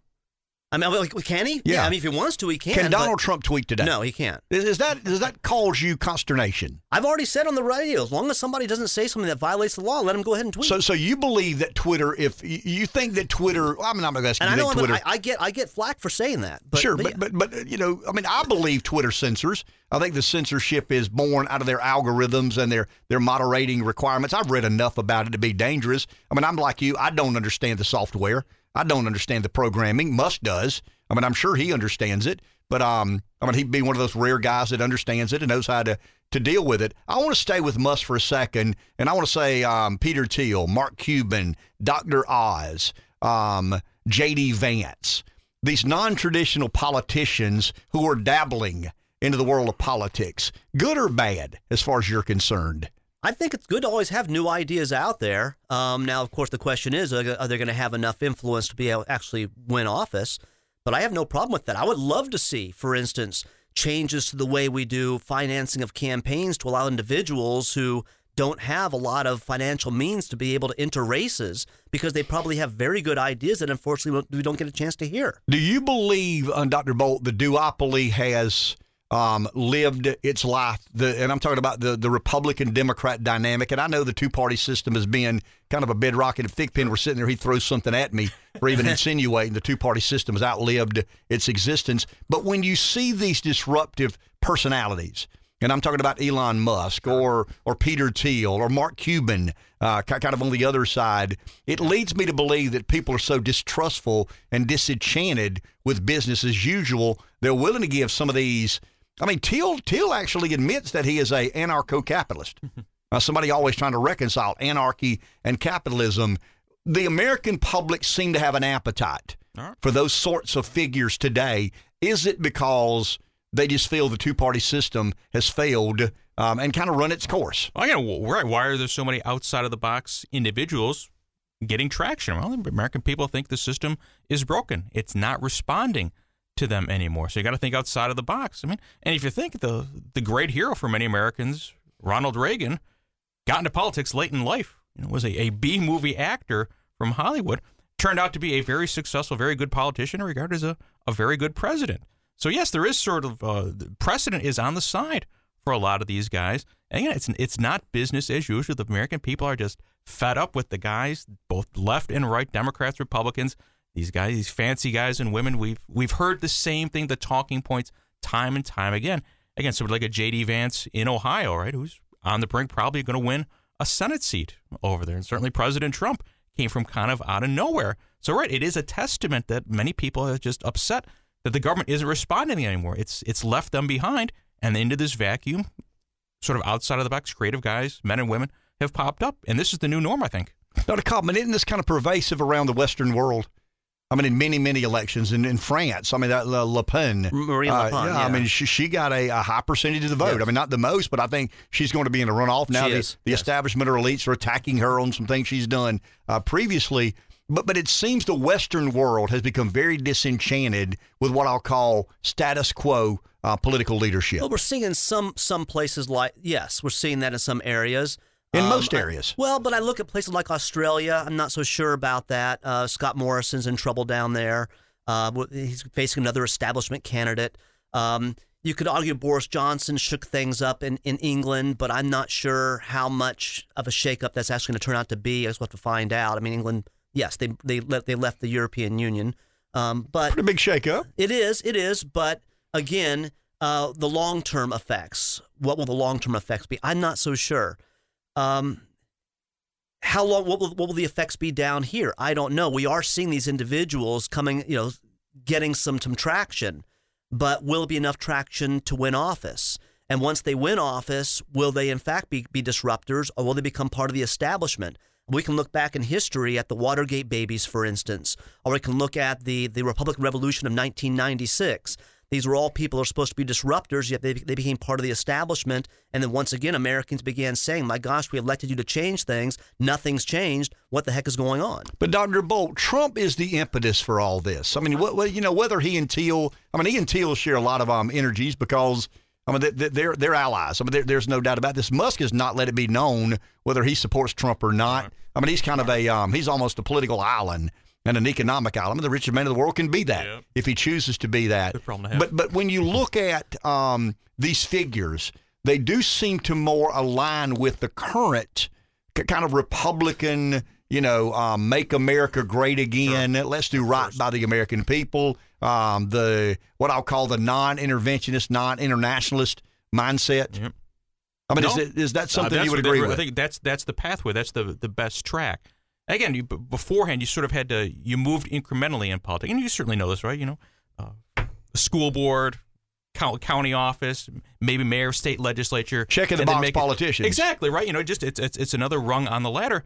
I mean, like, can he? Yeah. I mean, if he wants to, he can. Can Donald but- Trump tweet today? No, he can't. Is, is that does that cause you consternation? I've already said on the radio, as long as somebody doesn't say something that violates the law, let him go ahead and tweet. So, so you believe that Twitter? If you- think that Twitter, I mean, I'm not going to and ask you to I'm, think Twitter. I, I get I get flack for saying that. But, sure, but, but, yeah. but but you know, I mean, I believe Twitter censors. I think the censorship is born out of their algorithms and their their moderating requirements. I've read enough about it to be dangerous. I mean, I'm like you. I don't understand the software. I don't understand the programming. Musk does. I mean, I'm sure he understands it, but um, I mean, he'd be one of those rare guys that understands it and knows how to to deal with it. I want to stay with Musk for a second, and I want to say um, Peter Thiel, Mark Cuban, Dr. Oz, um, J.D. Vance, these non-traditional politicians who are dabbling into the world of politics, good or bad, as far as you're concerned. I think it's good to always have new ideas out there. Um, now, of course, the question is, are they going to have enough influence to be able to actually win office? But I have no problem with that. I would love to see, for instance, changes to the way we do financing of campaigns to allow individuals who don't have a lot of financial means to be able to enter races because they probably have very good ideas that unfortunately we don't get a chance to hear. Do you believe, uh, Dr. Bolt, the duopoly has um, lived its life? The, and I'm talking about the, the Republican Democrat dynamic. And I know the two party system has been kind of a bedrock. And if Thigpen were sitting there, he'd throw something at me for even insinuating the two party system has outlived its existence. But when you see these disruptive personalities, and I'm talking about Elon Musk or or Peter Thiel or Mark Cuban, uh, kind of on the other side. It leads me to believe that people are so distrustful and disenchanted with business as usual. They're willing to give some of these. I mean, Thiel Thiel actually admits that he is a anarcho-capitalist. Uh, somebody always trying to reconcile anarchy and capitalism. The American public seem to have an appetite for those sorts of figures today. Is it because they just feel the two party system has failed um, and kind of run its course? Well, wh- right? Why are there so many outside of the box individuals getting traction? Well, American people think the system is broken. It's not responding to them anymore. So you got to think outside of the box. I mean, and if you think the the great hero for many Americans, Ronald Reagan, got into politics late in life. Was a, a B movie actor from Hollywood. Turned out to be a very successful, very good politician, regarded as a, a very good president. So yes, there is sort of uh, precedent is on the side for a lot of these guys. And again, it's it's not business as usual. The American people are just fed up with the guys, both left and right, Democrats, Republicans. These guys, these fancy guys and women. We've we've heard the same thing, the talking points, time and time again. Again, somebody like a J.D. Vance in Ohio, right, who's on the brink, probably going to win a Senate seat over there. And certainly President Trump came from kind of out of nowhere. So, right, it is a testament that many people are just upset that the government isn't responding anymore. It's it's left them behind, and into this vacuum, sort of outside of the box, creative guys, men and women, have popped up, and this is the new norm, I think. Dr. Kaufman, isn't this kind of pervasive around the Western world? I mean, in many, many elections in, in France, I mean, that uh, Le Pen. Marine Le Pen, yeah, yeah. I mean, she, she got a, a high percentage of the vote. Yes. I mean, not the most, but I think she's going to be in a runoff. Now She the, is, the establishment or elites are attacking her on some things she's done uh, previously. But, but it seems the Western world has become very disenchanted with what I'll call status quo uh, political leadership. Well, we're seeing in some some places like yes, we're seeing that in some areas. In Um, most I- areas. well, but I look at places like Australia. I'm not so sure about that. Uh, Scott Morrison's in trouble down there. Uh, he's facing another establishment candidate. Um, you could argue Boris Johnson shook things up in, in England, but I'm not sure how much of a shakeup that's actually going to turn out to be. I just have to find out. I mean, England, yes, they they le- they left the European Union, um, but Pretty big shakeup. it is, it is, but again, uh, the long term effects. What will the long term effects be? I'm not so sure. Um, how long? What will what will the effects be down here? I don't know. We are seeing these individuals coming, you know, getting some some traction, but will it be enough traction to win office? And once they win office, will they in fact be, be disruptors, or will they become part of the establishment? We can look back in history at the Watergate babies, for instance, or we can look at the, the Republican Revolution of 1996. These were all people who are supposed to be disruptors, yet they, they became part of the establishment. And then once again, Americans began saying, My gosh, we elected you to change things. Nothing's changed. What the heck is going on? But Dr. Bolt, Trump is the impetus for all this. I mean, what, you know, whether he and Thiel, I mean, he and Thiel share a lot of um, energies because I mean, they're they're allies. I mean, there's no doubt about this. Musk has not let it be known whether he supports Trump or not. I mean, he's kind of a um, he's almost a political island and an economic island. The richest man in the world can be that yep. if he chooses to be that. But but when you look at um, these figures, they do seem to more align with the current kind of Republican, you know, um, make America great again. Sure. Let's do right by the American people. Um, the what I'll call the non-interventionist, non-internationalist mindset. Yep. I mean, no. is, it, is that something uh, you would agree with? I think that's that's the pathway. That's the the best track again, you, beforehand, you sort of had to, you moved incrementally in politics. And you certainly know this, right? You know, uh, school board, county office, maybe mayor, state legislature. Checking the box politicians. It, exactly, right? You know, just it's, it's, it's another rung on the ladder.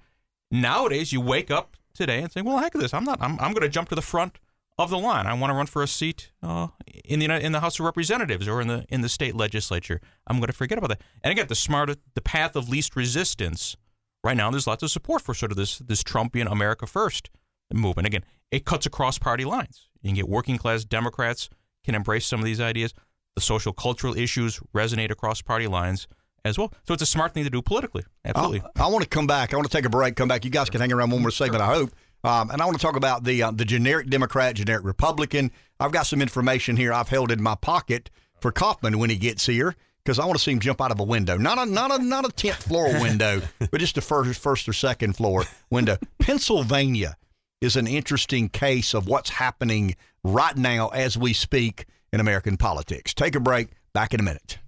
Nowadays, you wake up today and say, well, heck of this. I'm not, I'm, I'm going to jump to the front of the line. I want to run for a seat uh, in the in the House of Representatives or in the in the state legislature. I'm going to forget about that. And again, the smart, the path of least resistance right now there's lots of support for sort of this this Trumpian America First movement. Again, it cuts across party lines. You can get working class Democrats can embrace some of these ideas. The social cultural issues resonate across party lines as well. So it's a smart thing to do politically. Absolutely. I, I want to come back. I want to take a break. Come back. You guys can hang around one more segment. I hope. Um, and I want to talk about the uh, the generic Democrat, generic Republican. I've got some information here I've held in my pocket for Kaufman when he gets here because I want to see him jump out of a window, not a not a not a tenth floor window, but just a first first or second floor window. Pennsylvania is an interesting case of what's happening right now as we speak in American politics. Take a break. Back in a minute.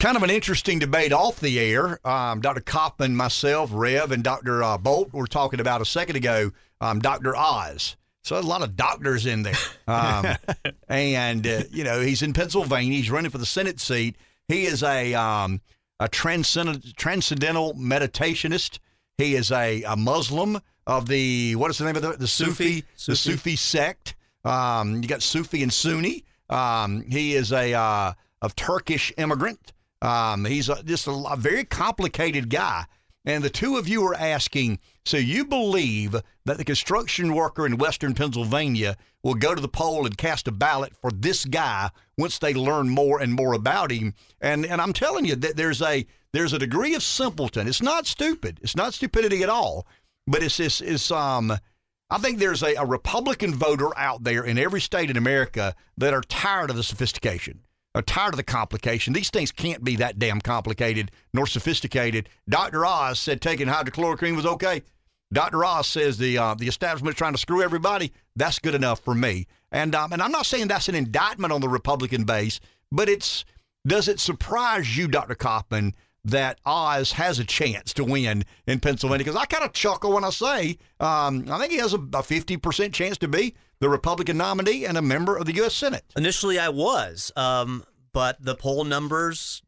Kind of an interesting debate off the air. Um, Dr. Kaufman, myself, Rev, and Dr. Uh, Bolt were talking about a second ago. Um, Dr. Oz so a lot of doctors in there. Um, and, uh, you know, he's in Pennsylvania. He's running for the Senate seat. He is a, um, a transcend- transcendental meditationist. He is a, a Muslim of the, what is the name of the, the Sufi, Sufi. the Sufi sect. Um, you got Sufi and Sunni. Um, he is a, uh, of Turkish immigrant. Um, he's a, just a, a very complicated guy. And the two of you are asking, so you believe that the construction worker in Western Pennsylvania will go to the poll and cast a ballot for this guy once they learn more and more about him? And and I'm telling you that there's a there's a degree of simpleton. It's not stupid. It's not stupidity at all. But it's this is um I think there's a, a Republican voter out there in every state in America that are tired of the sophistication are tired of the complication. These things can't be that damn complicated nor sophisticated. Dr. Oz said taking hydrochloroquine was okay. Dr. Oz says the uh, the establishment is trying to screw everybody. That's good enough for me. And um, and I'm not saying that's an indictment on the Republican base, but it's does it surprise you, Dr. Kaufman, that Oz has a chance to win in Pennsylvania? Because I kind of chuckle when I say um, I think he has a, a 50% chance to be the Republican nominee and a member of the U.S. Senate. Initially, I was, um, but the poll numbers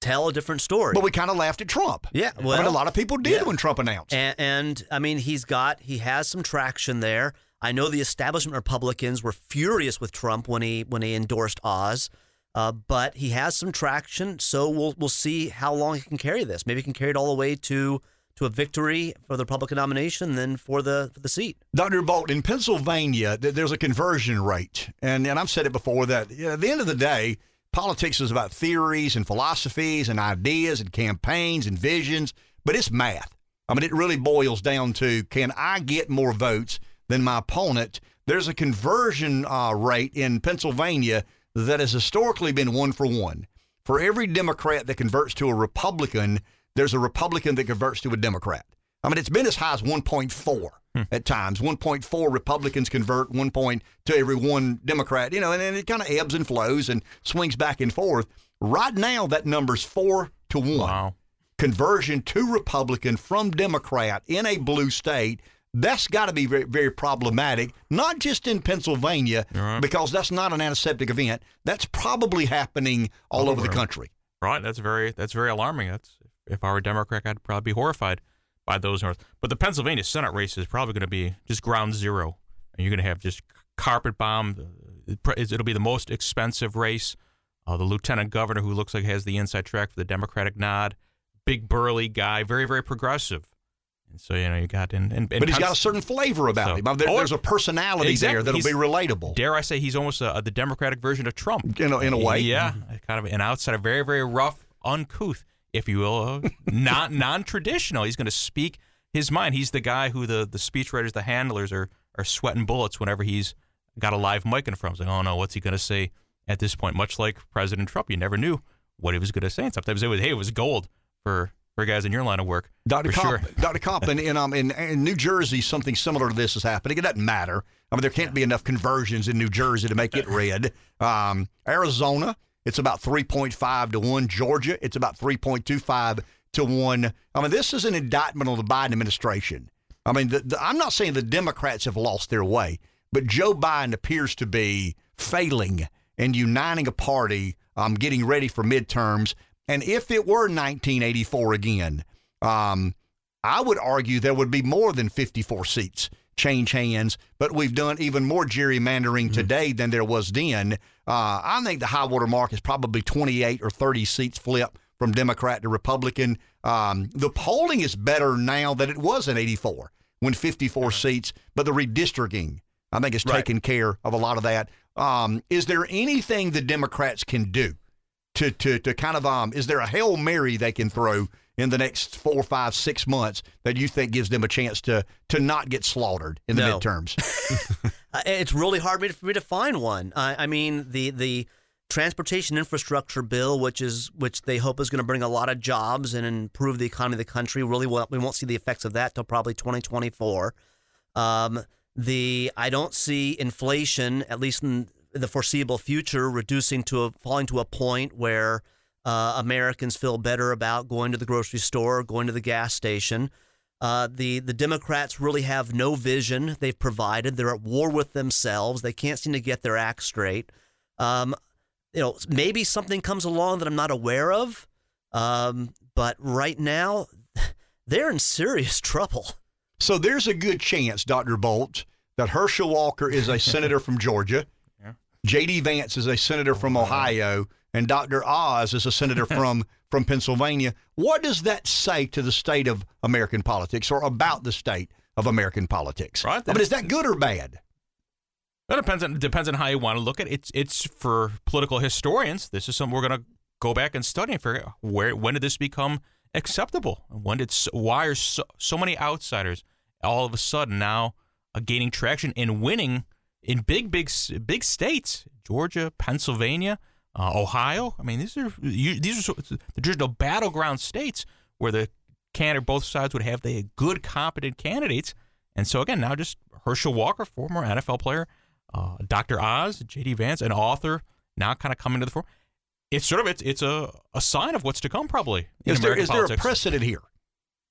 tell a different story. But we kind of laughed at Trump. Yeah, well, I mean, a lot of people did yeah. when Trump announced. And, and I mean, he's got he has some traction there. I know the establishment Republicans were furious with Trump when he when he endorsed Oz. Uh, but he has some traction, so we'll we'll see how long he can carry this. Maybe he can carry it all the way to to a victory for the Republican nomination than for the for the seat. Dr. Bolt, in Pennsylvania, there's a conversion rate, and and I've said it before that you know, at the end of the day, politics is about theories and philosophies and ideas and campaigns and visions, but it's math. I mean, it really boils down to can I get more votes than my opponent? There's a conversion uh, rate in Pennsylvania that has historically been one for one. For every Democrat that converts to a Republican, there's a Republican that converts to a Democrat. I mean, it's been as high as 1.4 hmm. at times. 1.4 Republicans convert, 1 point to every one Democrat, you know, and, and it kind of ebbs and flows and swings back and forth. Right now, that number's 4 to 1. Wow. Conversion to Republican from Democrat in a blue state. That's got to be very, very problematic, not just in Pennsylvania, right. because that's not an antiseptic event. That's probably happening all, all over, over the country. Right. That's very that's very alarming. That's if I were a Democrat, I'd probably be horrified by those north. But the Pennsylvania Senate race is probably going to be just ground zero. And you're going to have just carpet bomb. It'll be the most expensive race. Uh, the lieutenant governor, who looks like has the inside track for the Democratic nod, big burly guy, very very progressive. And so you know you got and, and, and but he's got a certain flavor about so, him. There, oh, there's a personality exactly. there that'll he's, be relatable. Dare I say he's almost a, the Democratic version of Trump in a, in a way? Yeah, kind of an outsider, very very rough, uncouth, if you will, not non traditional. He's going to speak his mind. He's the guy who the the speechwriters, the handlers are are sweating bullets whenever he's got a live mic in front of him. Like, oh no, what's he going to say? at this point, much like President Trump. You never knew what he was going to say. And sometimes it was, hey, it was gold for for guys in your line of work. Dr. Comp, sure. Dr. Comp, in, in, um, in, in, New Jersey, something similar to this is happening. It doesn't matter. I mean, there can't be enough conversions in New Jersey to make it red. Um, Arizona, it's about 3.5 to 1. Georgia, it's about 3.25 to 1. I mean, this is an indictment on the Biden administration. I mean, the, the, I'm not saying the Democrats have lost their way, but Joe Biden appears to be failing and uniting a party, um, getting ready for midterms. And if it were 1984 again, um, I would argue there would be more than 54 seats change hands, but we've done even more gerrymandering mm-hmm. today than there was then. Uh, I think the high water mark is probably 28 or 30 seats flip from Democrat to Republican. Um, the polling is better now than it was in 84 when 54 seats, but the redistricting, I think, has right. taken care of a lot of that. Um, is there anything the Democrats can do to to to kind of um? Is there a hail mary they can throw in the next four, five, six months that you think gives them a chance to to not get slaughtered in the no. midterms? Uh, it's really hard for me to find one. I, I mean the the transportation infrastructure bill, which is which they hope is going to bring a lot of jobs and improve the economy of the country. Really, well, we won't see the effects of that till probably 2024. Um, the I don't see inflation, at least in the foreseeable future, reducing to a falling to a point where uh, Americans feel better about going to the grocery store, going to the gas station. Uh, the the Democrats really have no vision. They've provided. They're at war with themselves. They can't seem to get their act straight. Um, you know, maybe something comes along that I'm not aware of. Um, but right now, they're in serious trouble. So there's a good chance, Dr. Bolt, that Herschel Walker is a senator from Georgia. Yeah. J.D. Vance is a senator from Ohio. And Dr. Oz is a senator from, from Pennsylvania. What does that say to the state of American politics or about the state of American politics? Right. I mean, is that good or bad? That depends on depends on how you want to look at it. It's it's for political historians. This is something we're going to go back and study and figure out where when did this become acceptable? When did why are so, so many outsiders all of a sudden now uh, gaining traction and winning in big, big, big states: Georgia, Pennsylvania, uh, Ohio. I mean, these are you, these are the traditional battleground states where the candidate both sides would have the good, competent candidates. And so again, now just Herschel Walker, former NFL player, uh, Dr. Oz, J.D. Vance, an author, now kind of coming to the fore. It's sort of it's it's a, a sign of what's to come, probably. Is there is there a precedent here?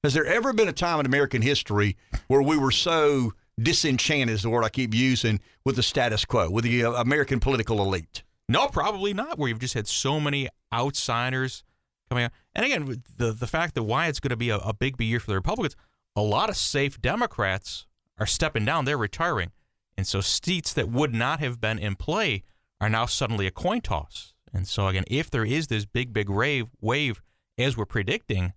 Has there ever been a time in American history where we were so disenchanted, is the word I keep using, with the status quo, with the uh, American political elite? No, probably not. Where you've just had so many outsiders coming out. And again, the the fact that why it's going to be a, a big, year for the Republicans, a lot of safe Democrats are stepping down. They're retiring. And so seats that would not have been in play are now suddenly a coin toss. And so, again, if there is this big, big wave, wave as we're predicting,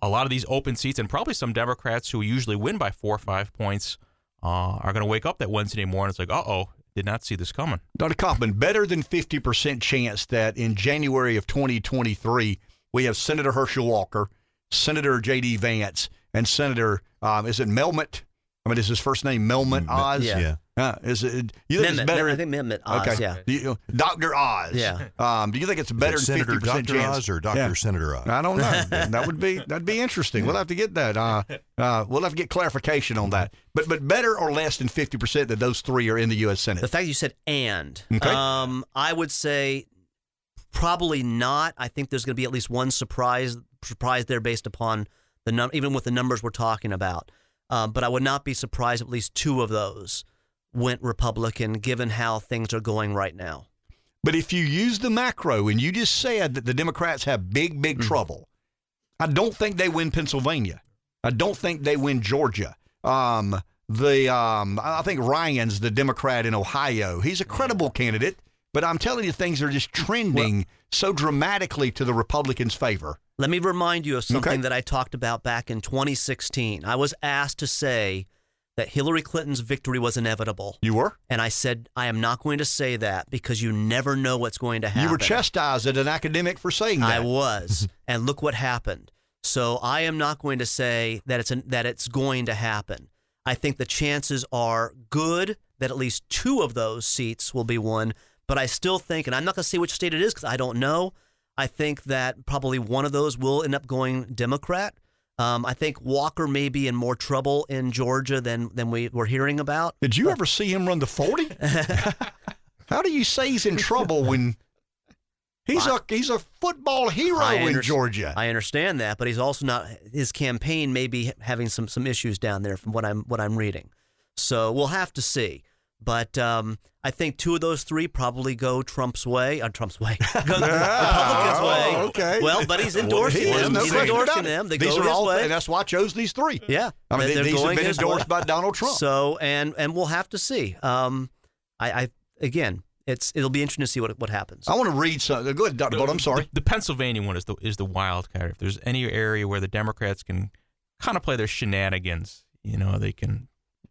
a lot of these open seats and probably some Democrats who usually win by four or five points uh, are going to wake up that Wednesday morning. It's like, uh oh, did not see this coming. Dr. Kaufman, better than 50% chance that in January of 2023, we have Senator Herschel Walker, Senator J.D. Vance, and Senator, um, is it Melmot? I mean, is his first name Melmot Oz? Yeah. yeah. Uh, is it? You think Mehmet, it's better? I think Mehmet Oz. Okay. Yeah. You, Doctor Oz. Yeah. Um, do you think it's better than Senator fifty percent chance? Oz or Doctor yeah. Senator Oz? I don't know. that would be that'd be interesting. We'll have to get that. Uh, uh, we'll have to get clarification on that. But but better or less than fifty percent that those three are in the U.S. Senate. The fact you said and, okay. um, I would say probably not. I think there's going to be at least one surprise surprise there based upon the num- even with the numbers we're talking about. Um, but I would not be surprised at least two of those went Republican, given how things are going right now. But if you use the macro and you just said that the Democrats have big, big mm trouble, I don't think they win Pennsylvania. I don't think they win Georgia. Um, the um, I think Ryan's the Democrat in Ohio. He's a credible candidate, but I'm telling you, things are just trending so dramatically to the Republicans' favor. Let me remind you of something Okay. that I talked about back in 2016. I was asked to say that Hillary Clinton's victory was inevitable. You were? And I said, I am not going to say that because you never know what's going to happen. You were chastised as an academic for saying that. I was, and look what happened. So I am not going to say that it's an, that it's going to happen. I think the chances are good that at least two of those seats will be won. But I still think, and I'm not going to say which state it is because I don't know. I think that probably one of those will end up going Democrat. Um, I think Walker may be in more trouble in Georgia than than we were hearing about. Did you ever see him run the 40? How do you say he's in trouble when he's a he's a football hero I in Georgia? I understand that, but he's also not. His campaign may be having some some issues down there, from what I'm what I'm reading. So we'll have to see. But um, I think two of those three probably go Trump's way, uh, Trump's way, go the Republicans' way. Oh, okay. Well, but he's endorsing He them. no he's question endorsing them. They these go are his all, way. and that's why I chose these three. Yeah, I mean, They're these have been endorsed way. by Donald Trump. So and and we'll have to see. Um, I, I again, it's it'll be interesting to see what what happens. I want to read something. Go ahead, Dr. Bolt. I'm sorry. The, the Pennsylvania one is the is the wild card. If there's any area where the Democrats can kind of play their shenanigans, you know, they can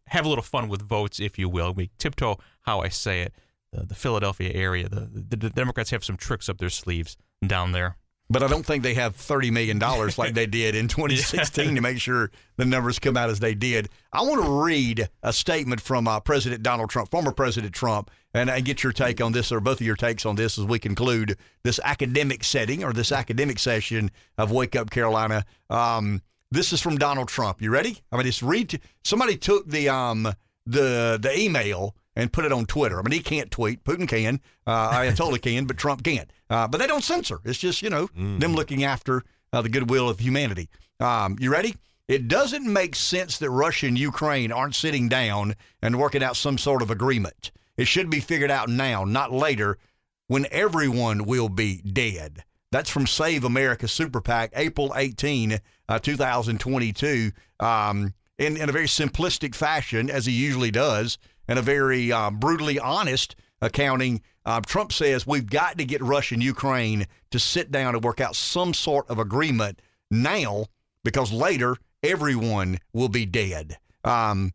have a little fun with votes, if you will. We tiptoe how I say it. The, the Philadelphia area, the, the the Democrats have some tricks up their sleeves down there. But I don't think they have $30 million like they did in 2016 to make sure the numbers come out as they did. I want to read a statement from uh, President Donald Trump, former President Trump, and, and get your take on this, or both of your takes on this as we conclude this academic setting or this academic session of Wake Up Carolina. Um, this is from Donald Trump. You ready? I mean, it's read. To, somebody took the um the the email and put it on Twitter. I mean, he can't tweet. Putin can. Uh, Ayatollah can, but Trump can't. Uh, but they don't censor. It's just you know them looking after uh, the goodwill of humanity. Um, you ready? It doesn't make sense that Russia and Ukraine aren't sitting down and working out some sort of agreement. It should be figured out now, not later, when everyone will be dead. That's from Save America Super PAC, April 18, uh, 2022, um, in, in a very simplistic fashion, as he usually does, and a very uh, brutally honest accounting. Uh, Trump says we've got to get Russia and Ukraine to sit down and work out some sort of agreement now because later everyone will be dead. Um,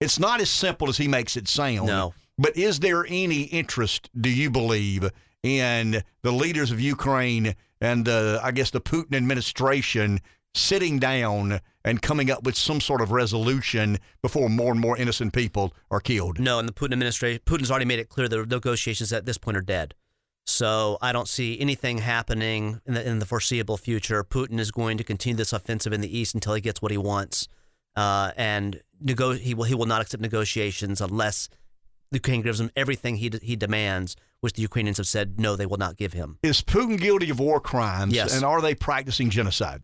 it's not as simple as he makes it sound. No. But is there any interest, do you believe, in the leaders of Ukraine and the, I guess, the Putin administration sitting down and coming up with some sort of resolution before more and more innocent people are killed? No, and the Putin administration, Putin's already made it clear the negotiations at this point are dead. So I don't see anything happening in the in the foreseeable future. Putin is going to continue this offensive in the east until he gets what he wants, uh, and nego- he will he will not accept negotiations unless Ukraine gives him everything he he demands, which the Ukrainians have said no, they will not give him. Is Putin guilty of war crimes? Yes. And are they practicing genocide?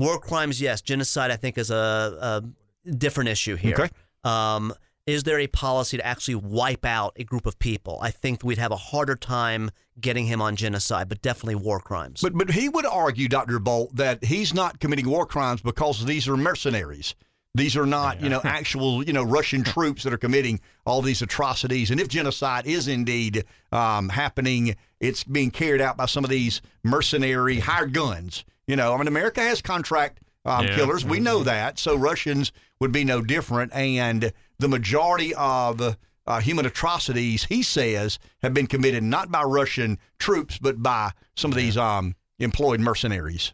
War crimes, yes. Genocide, I think, is a, a different issue here. Okay. Um, is there a policy to actually wipe out a group of people? I think we'd have a harder time getting him on genocide, but definitely war crimes. But but he would argue, Dr. Bolt, that he's not committing war crimes because these are mercenaries. These are not, you know, actual, you know, Russian troops that are committing all these atrocities. And if genocide is indeed um, happening, it's being carried out by some of these mercenary hired guns. You know, I mean, America has contract um, Yeah. killers. We know that. So Russians would be no different. And the majority of uh, human atrocities, he says, have been committed not by Russian troops, but by some of these um, employed mercenaries.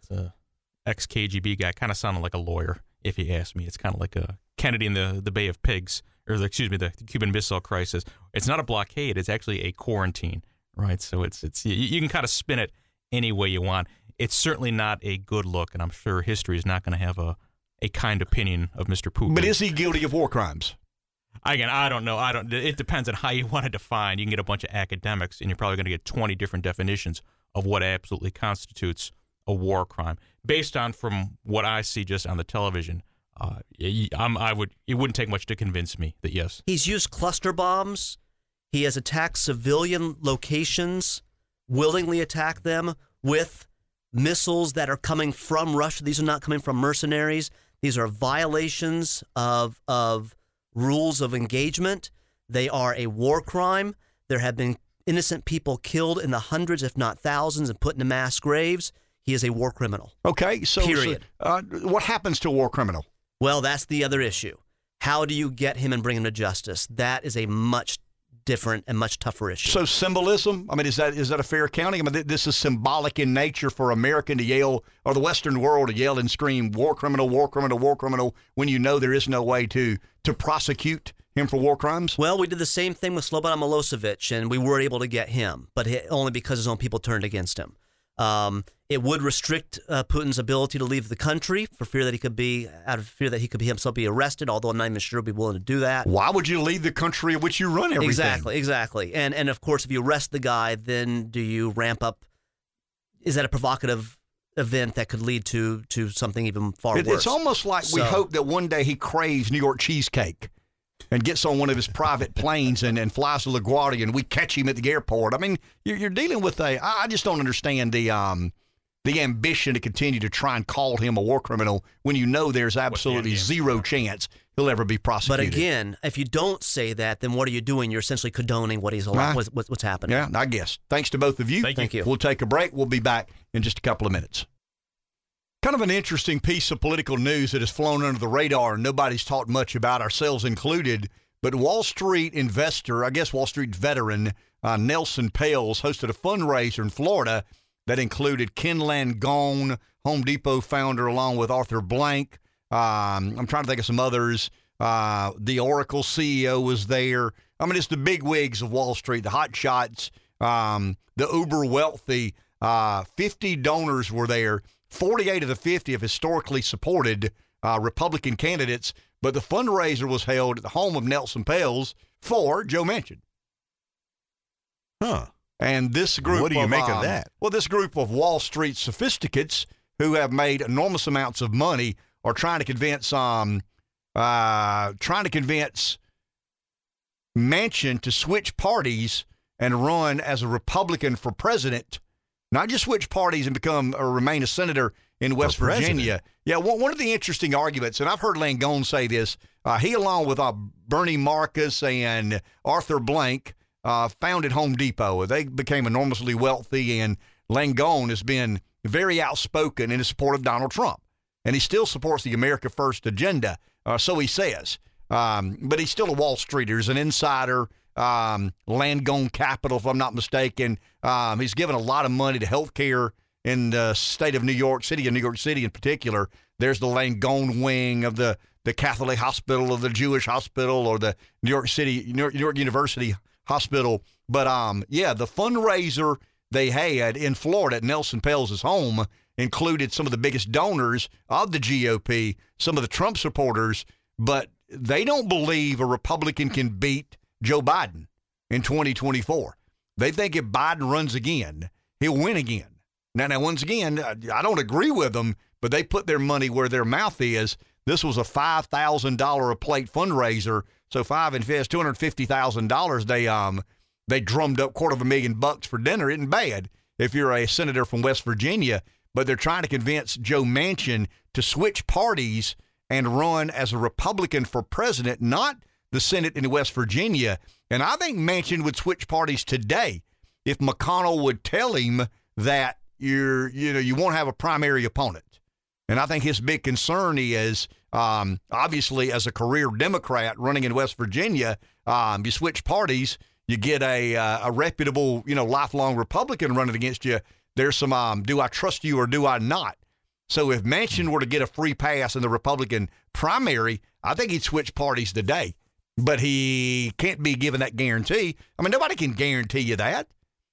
Ex KGB guy kind of sounded like a lawyer, if you ask me. It's kind of like a Kennedy in the, the Bay of Pigs, or the, excuse me, the Cuban Missile Crisis. It's not a blockade; it's actually a quarantine, right? So it's it's you, you can kind of spin it any way you want. It's certainly not a good look, and I'm sure history is not going to have a a kind opinion of Mr. Putin. But is he guilty of war crimes? Again, I don't know. I don't. It depends on how you want to define. You can get a bunch of academics, and you're probably going to get 20 different definitions of what absolutely constitutes a war crime, based on from what I see just on the television. Uh, y- I'm, I would. It wouldn't take much to convince me that yes. He's used cluster bombs. He has attacked civilian locations, willingly attacked them with missiles that are coming from Russia. These are not coming from mercenaries. These are violations of of rules of engagement. They are a war crime. There have been innocent people killed in the hundreds, if not thousands, and put into mass graves. He is a war criminal. Okay, so, so, Period. uh, what happens to a war criminal? Well, that's the other issue. How do you get him and bring him to justice? That is a much different and much tougher issue. So symbolism. I mean, is that is that a fair accounting? I mean, th- this is symbolic in nature for American to yell or the Western world to yell and scream "war criminal, war criminal, war criminal" when you know there is no way to to prosecute him for war crimes. Well, we did the same thing with Slobodan Milosevic, and we were able to get him, but he, only because his own people turned against him. Um, it would restrict uh, Putin's ability to leave the country for fear that he could be out of fear that he could be himself be arrested. Although I'm not even sure he'd be willing to do that. Why would you leave the country in which you run everything? Exactly, exactly. And and of course, if you arrest the guy, then do you ramp up? Is that a provocative event that could lead to to something even far It- worse? It's almost like we hope that one day he craves New York cheesecake and gets on one of his private planes and, and flies to LaGuardia and we catch him at the airport. I mean, you're, you're dealing with a. I just don't understand the um the ambition to continue to try and call him a war criminal when you know there's absolutely zero chance he'll ever be prosecuted. But again, if you don't say that, then what are you doing? You're essentially condoning what he's allowed, Right. what's, what's what's happening. Yeah, I guess. Thanks to both of you. Thank you. Thank you. We'll take a break. We'll be back in just a couple of minutes. Kind of an interesting piece of political news that has flown under the radar and nobody's talked much about, ourselves included. But Wall Street investor, I guess Wall Street veteran, uh, Nelson Peltz hosted a fundraiser in Florida that included Ken Langone, Home Depot founder, along with Arthur Blank. Um, I'm trying to think of some others. Uh, the Oracle CEO was there. I mean, it's the big wigs of Wall Street, the hot shots, um, the uber wealthy. Uh, 50 donors were there. 48 of the 50 have historically supported uh, Republican candidates, but the fundraiser was held at the home of Nelson Peltz for Joe Manchin. Huh. And this group, What do you of, make of um, that? Well, this group of Wall Street sophisticates who have made enormous amounts of money are trying to convince, um, uh, trying to convince Manchin to switch parties and run as a Republican for president, not just switch parties and become or remain a senator in West. Virginia. Yeah, one, one of the interesting arguments, and I've heard Langone say this, uh, he along with uh, Bernie Marcus and Arthur Blank uh, founded Home Depot. They became enormously wealthy, and Langone has been very outspoken in his support of Donald Trump. And he still supports the America First agenda, uh, so he says. Um, but he's still a Wall Streeter. He's an insider, um, Langone Capital, if I'm not mistaken. Um, he's given a lot of money to healthcare in the state of New York City, and New York City in particular. There's the Langone wing of the, the Catholic Hospital or the Jewish Hospital or the New York City, New York, New York University Hospital. But um, yeah, the fundraiser they had in Florida at Nelson Peltz' home included some of the biggest donors of the GOP, some of the Trump supporters, but they don't believe a Republican can beat Joe Biden in 2024. They think if Biden runs again, he'll win again. Now, now once again, I I don't agree with them, but they put their money where their mouth is. This was a five thousand dollar a plate fundraiser, so five and two hundred fifty thousand dollars. They um they drummed up quarter of a million bucks for dinner. Isn't bad if you're a senator from West Virginia. But they're trying to convince Joe Manchin to switch parties and run as a Republican for president, not the Senate in West Virginia. And I think Manchin would switch parties today if McConnell would tell him that you're, you know, you won't have a primary opponent. And I think his big concern is um, obviously as a career Democrat running in West Virginia, um, you switch parties, you get a uh, a reputable, you know, lifelong Republican running against you. There's some um, do I trust you or do I not? So if Manchin were to get a free pass in the Republican primary, I think he'd switch parties today. But he can't be given that guarantee. I mean, nobody can guarantee you that.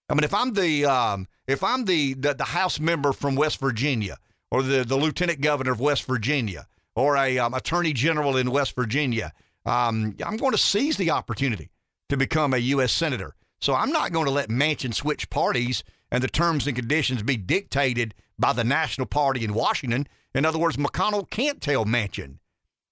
I mean, if I'm the um, if I'm the, the the House member from West Virginia, or the the Lieutenant Governor of West Virginia, or a um, Attorney General in West Virginia, um, I'm going to seize the opportunity to become a U.S. senator. So I'm not going to let Manchin switch parties and the terms and conditions be dictated by the National Party in Washington. In other words, McConnell can't tell Manchin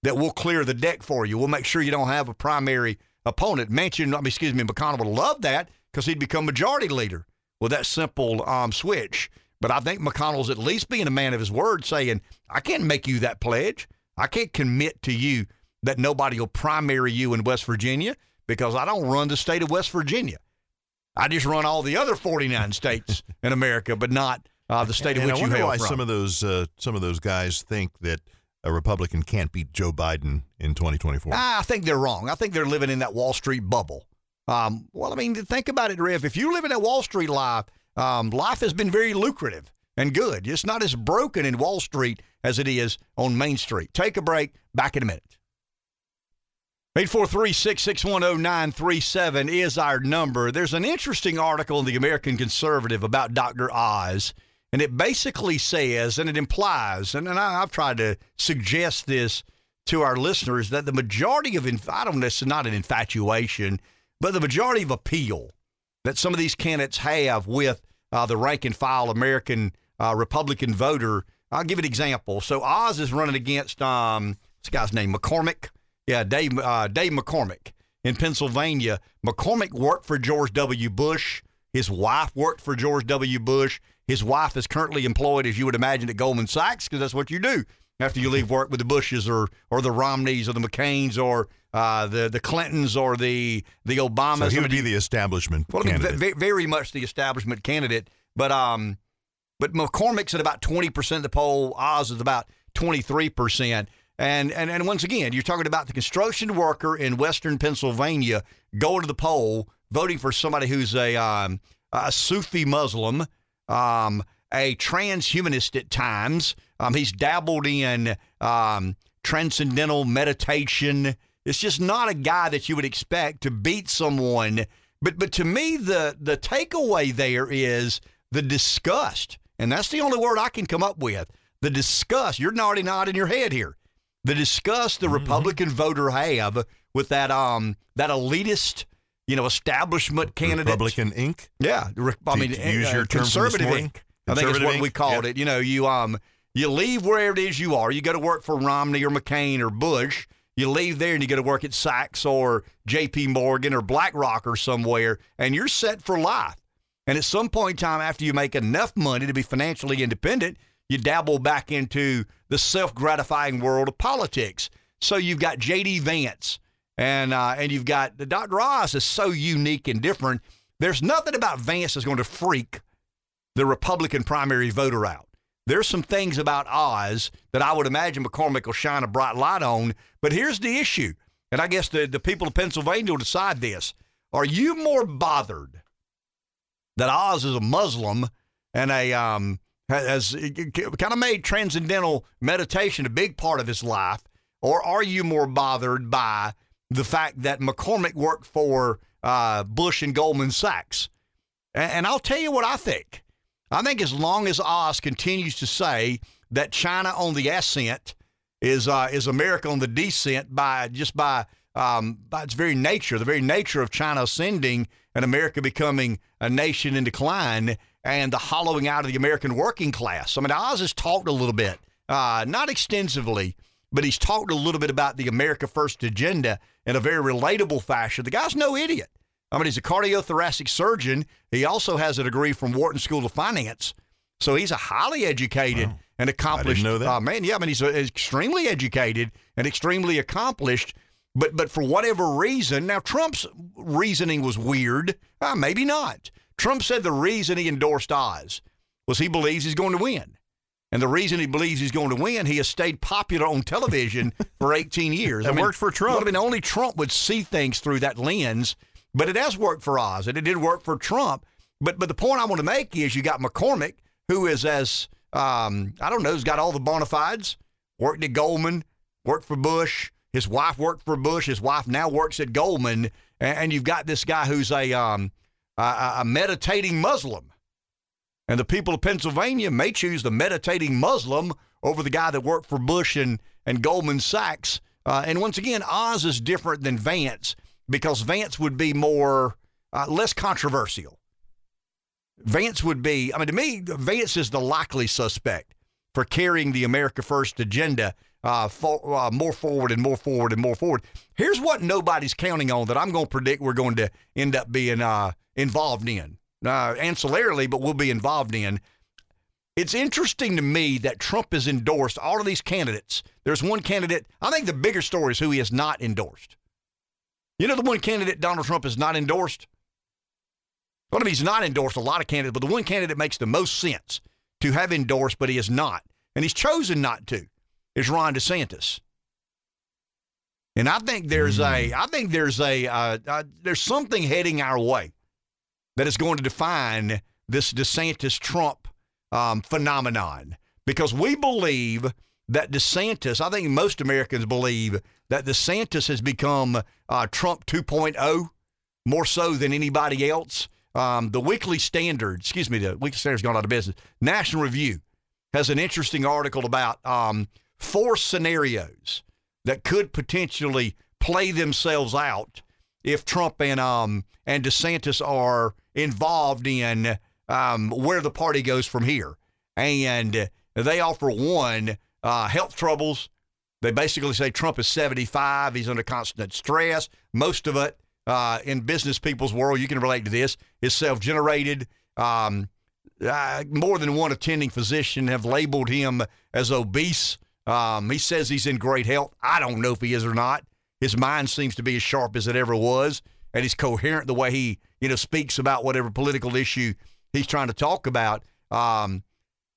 that we'll clear the deck for you. We'll make sure you don't have a primary opponent. Manchin, excuse me, McConnell would love that because he'd become majority leader with that simple um, switch. But I think McConnell's at least being a man of his word, saying, I can't make you that pledge. I can't commit to you that nobody will primary you in West Virginia because I don't run the state of West Virginia. I just run all the other 49 states in America, but not uh, the state of and which I you wonder hail why from. some of those uh, some of those guys think that a Republican can't beat Joe Biden in 2024. I think they're wrong. I think they're living in that Wall Street bubble. Um, well, I mean, think about it, Riff. If you live in that Wall Street life, um, life has been very lucrative and good. It's not as broken in Wall Street as it is on Main Street. Take a break. Back in a minute. 843-661-0937 is our number. There's an interesting article in the American Conservative about Dr. Oz, and it basically says, and it implies, and, and I, I've tried to suggest this to our listeners, that the majority of, inf- I don't know, not an infatuation, but the majority of appeal that some of these candidates have with uh, the rank and file American uh, Republican voter. I'll give an example. So Oz is running against um, this guy's name McCormick. Yeah, Dave uh, Dave McCormick in Pennsylvania. McCormick worked for George W. Bush. His wife worked for George W. Bush. His wife is currently employed, as you would imagine, at Goldman Sachs because that's what you do after you leave work with the Bushes or or the Romneys or the McCains or uh, the the Clintons or the the Obamas. So he would be the establishment well, I mean, candidate. ve- very much the establishment candidate, but um, but McCormick's at about twenty percent of the poll. Oz is about twenty three percent. And, and and once again, you're talking about the construction worker in Western Pennsylvania going to the poll, voting for somebody who's a um, a Sufi Muslim, um, a transhumanist at times. Um, he's dabbled in um, transcendental meditation. It's just not a guy that you would expect to beat someone. But but to me, the the takeaway there is the disgust, and that's the only word I can come up with. The disgust. You're already nodding your head here. The disgust the Republican voter have with that um that elitist, you know, establishment candidate. Republican Inc. Yeah, I To- mean, to use uh, your term conservative Inc. I think is what we called Yeah. it. You know, you um you leave wherever it is you are. You go to work for Romney or McCain or Bush. You leave there and you go to work at Sachs or J.P. Morgan or BlackRock or somewhere, and you're set for life. And at some point in time, after you make enough money to be financially independent, you dabble back into the self-gratifying world of politics. So you've got J.D. Vance, and uh, and you've got Dr. Oz is so unique and different. There's nothing about Vance that's going to freak the Republican primary voter out. There's some things about Oz that I would imagine McCormick will shine a bright light on. But here's the issue, and I guess the, the people of Pennsylvania will decide this. Are you more bothered that Oz is a Muslim and a um, has kind of made transcendental meditation a big part of his life, or are you more bothered by the fact that McCormick worked for uh, Bush and Goldman Sachs? And, and I'll tell you what I think. I think as long as Oz continues to say that China on the ascent is uh, is America on the descent by just by um, by its very nature, the very nature of China ascending and America becoming a nation in decline and the hollowing out of the American working class. I mean, Oz has talked a little bit, uh, not extensively, but he's talked a little bit about the America First agenda in a very relatable fashion. The guy's no idiot. I mean, he's a cardiothoracic surgeon. He also has a degree from Wharton School of Finance. So he's a highly educated and accomplished know that. Uh, man. Yeah, I mean, he's uh, extremely educated and extremely accomplished. But but for whatever reason, now Trump's reasoning was weird. Uh, maybe not. Trump said the reason he endorsed Oz was he believes he's going to win. And the reason he believes he's going to win, he has stayed popular on television for 18 years. That worked for Trump. Well, I mean, only Trump would see things through that lens, but it has worked for Oz, and it did work for Trump. But but the point I want to make is you got McCormick, who is as um, I don't know, has got all the bona fides. Worked at Goldman, worked for Bush. His wife worked for Bush. His wife now works at Goldman, and, and you've got this guy who's a um, a, a meditating Muslim. And the people of Pennsylvania may choose the meditating Muslim over the guy that worked for Bush and, and Goldman Sachs. Uh, and once again, Oz is different than Vance because Vance would be more, uh, less controversial. Vance would be, I mean, to me, Vance is the likely suspect for carrying the America First agenda uh, for, uh, more forward and more forward and more forward. Here's what nobody's counting on that I'm going to predict we're going to end up being uh, involved in, uh, ancillarily, but we'll be involved in. it's interesting to me that Trump has endorsed all of these candidates. There's one candidate, I think the bigger story is who he has not endorsed. You know, the one candidate Donald Trump has not endorsed? Well, I mean, he's not endorsed a lot of candidates, but the one candidate makes the most sense to have endorsed, but he has not. And he's chosen not to, is Ron DeSantis. And I think there's a, I think there's a, uh, uh, there's something heading our way that is going to define this DeSantis Trump um, phenomenon because we believe that DeSantis, I think most Americans believe that DeSantis has become uh, Trump 2.0 more so than anybody else. Um, the Weekly Standard, excuse me, the Weekly Standard's gone out of business. National Review has an interesting article about um, four scenarios that could potentially play themselves out if Trump and um and DeSantis are involved in um, where the party goes from here. And they offer one uh, health troubles. They basically say Trump is 75. He's under constant stress. Most of it uh, in business people's world, you can relate to this, is self generated. Um, uh, more than one attending physician have labeled him as obese. Um, he says he's in great health. I don't know if he is or not. His mind seems to be as sharp as it ever was, and he's coherent the way he, you know, speaks about whatever political issue he's trying to talk about. Um,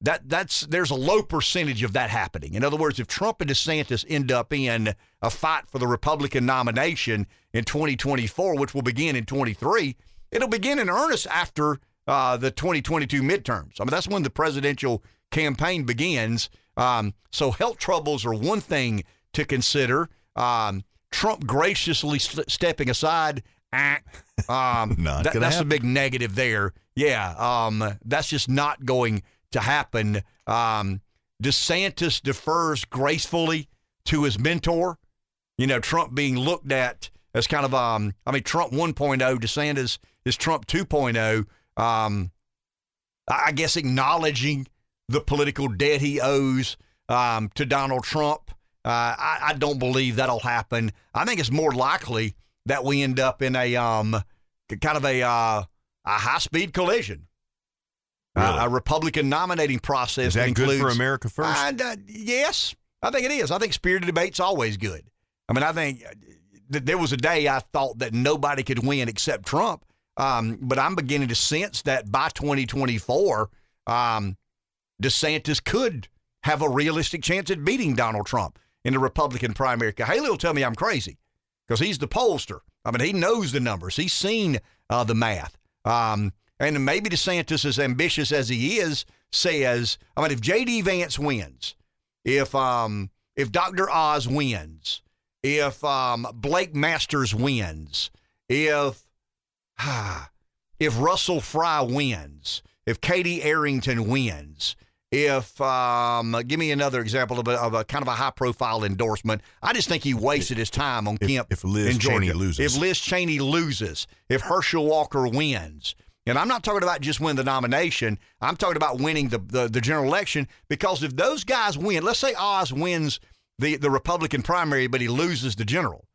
that that's there's a low percentage of that happening. In other words, if Trump and DeSantis end up in a fight for the Republican nomination in 2024, which will begin in 23, it'll begin in earnest after uh, the 2022 midterms. I mean, that's when the presidential campaign begins. Um, so health troubles are one thing to consider. Um, Trump graciously st- stepping aside. Um, that, that's a big negative there. Yeah, um, that's just not going to happen. Um, DeSantis defers gracefully to his mentor. You know, Trump being looked at as kind of, um, I mean, Trump 1.0, DeSantis is Trump 2.0. Um, I guess acknowledging the political debt he owes um, to Donald Trump. Uh, I, I, don't believe that'll happen. I think it's more likely that we end up in a um, kind of a uh, a high speed collision. Really? Uh, a Republican nominating process is that, that includes, good for America first? Uh, yes, I think it is. I think spirited debate's always good. I mean, I think uh, th- there was a day I thought that nobody could win except Trump. Um, but I'm beginning to sense that by 2024, um, DeSantis could have a realistic chance at beating Donald Trump in the Republican primary. Haley will tell me I'm crazy because he's the pollster. I mean, he knows the numbers. He's seen uh, the math. Um, and maybe DeSantis, as ambitious as he is, says, I mean, if J.D. Vance wins, if um, if Dr. Oz wins, if um, Blake Masters wins, if if Russell Fry wins, if Katie Arrington wins, if um, give me another example of a, of a, kind of a high profile endorsement. I just think he wasted his time on if, Kemp. If Liz Cheney loses, if Liz Cheney loses, if Herschel Walker wins, and I'm not talking about just win the nomination. I'm talking about winning the, the, the general election because if those guys win, let's say Oz wins the the Republican primary, but he loses the general,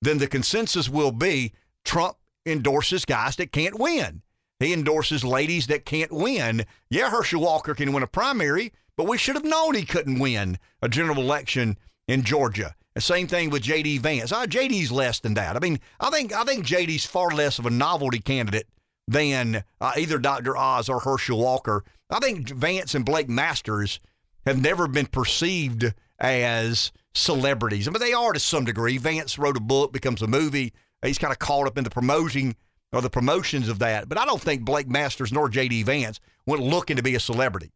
then the consensus will be Trump endorses guys that can't win. He endorses ladies that can't win. Yeah, Herschel Walker can win a primary, but we should have known he couldn't win a general election in Georgia. The same thing with J.D. Vance. Uh, J.D.'s less than that. I mean, I think I think J.D.'s far less of a novelty candidate than uh, either Dr. Oz or Herschel Walker. I think Vance and Blake Masters have never been perceived as celebrities. I mean, they are to some degree. Vance wrote a book, becomes a movie. He's kind of caught up in the promoting or the promotions of that. But I don't think Blake Masters nor J.D. Vance went looking to be a celebrity.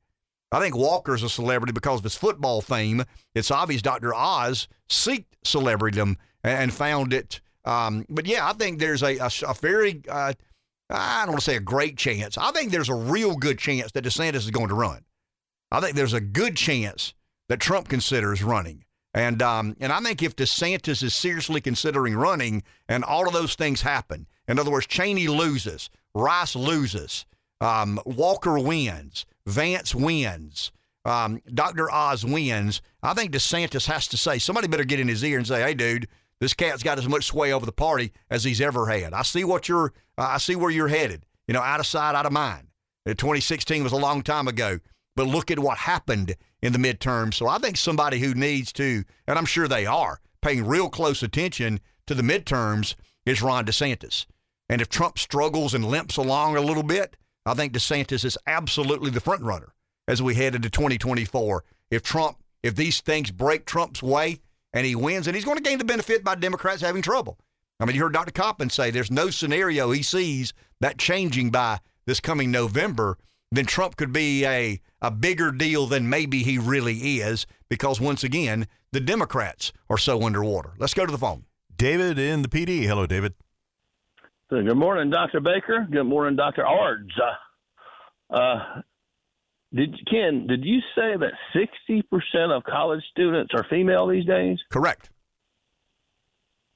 I think Walker's a celebrity because of his football fame. It's obvious Dr. Oz seeked celebritydom and found it. Um, but yeah, I think there's a, a, a very, uh, I don't want to say a great chance. I think there's a real good chance that DeSantis is going to run. I think there's a good chance that Trump considers running. And um, and I think if DeSantis is seriously considering running, and all of those things happen, in other words, Cheney loses, Rice loses, um, Walker wins, Vance wins, um, Dr. Oz wins. I think DeSantis has to say, somebody better get in his ear and say, hey, dude, this cat's got as much sway over the party as he's ever had. I see what you're, uh, I see where you're headed. You know, out of sight, out of mind. 2016 was a long time ago. but look at what happened in the midterm. So I think somebody who needs to, and I'm sure they are, paying real close attention to the midterms is Ron DeSantis. And if Trump struggles and limps along a little bit, I think DeSantis is absolutely the front runner as we head into 2024. If Trump, if these things break Trump's way and he wins, and he's going to gain the benefit by Democrats having trouble. I mean, you heard Dr. Coppin say there's no scenario he sees that changing by this coming November. Then Trump could be a, a bigger deal than maybe he really is because, once again, the Democrats are so underwater. Let's go to the phone. David in the Pee Dee. Hello, David. Good morning, Dr. Baker. Good morning, Dr. Ards. Uh, uh, did Ken? Did you say that sixty percent of college students are female these days? Correct.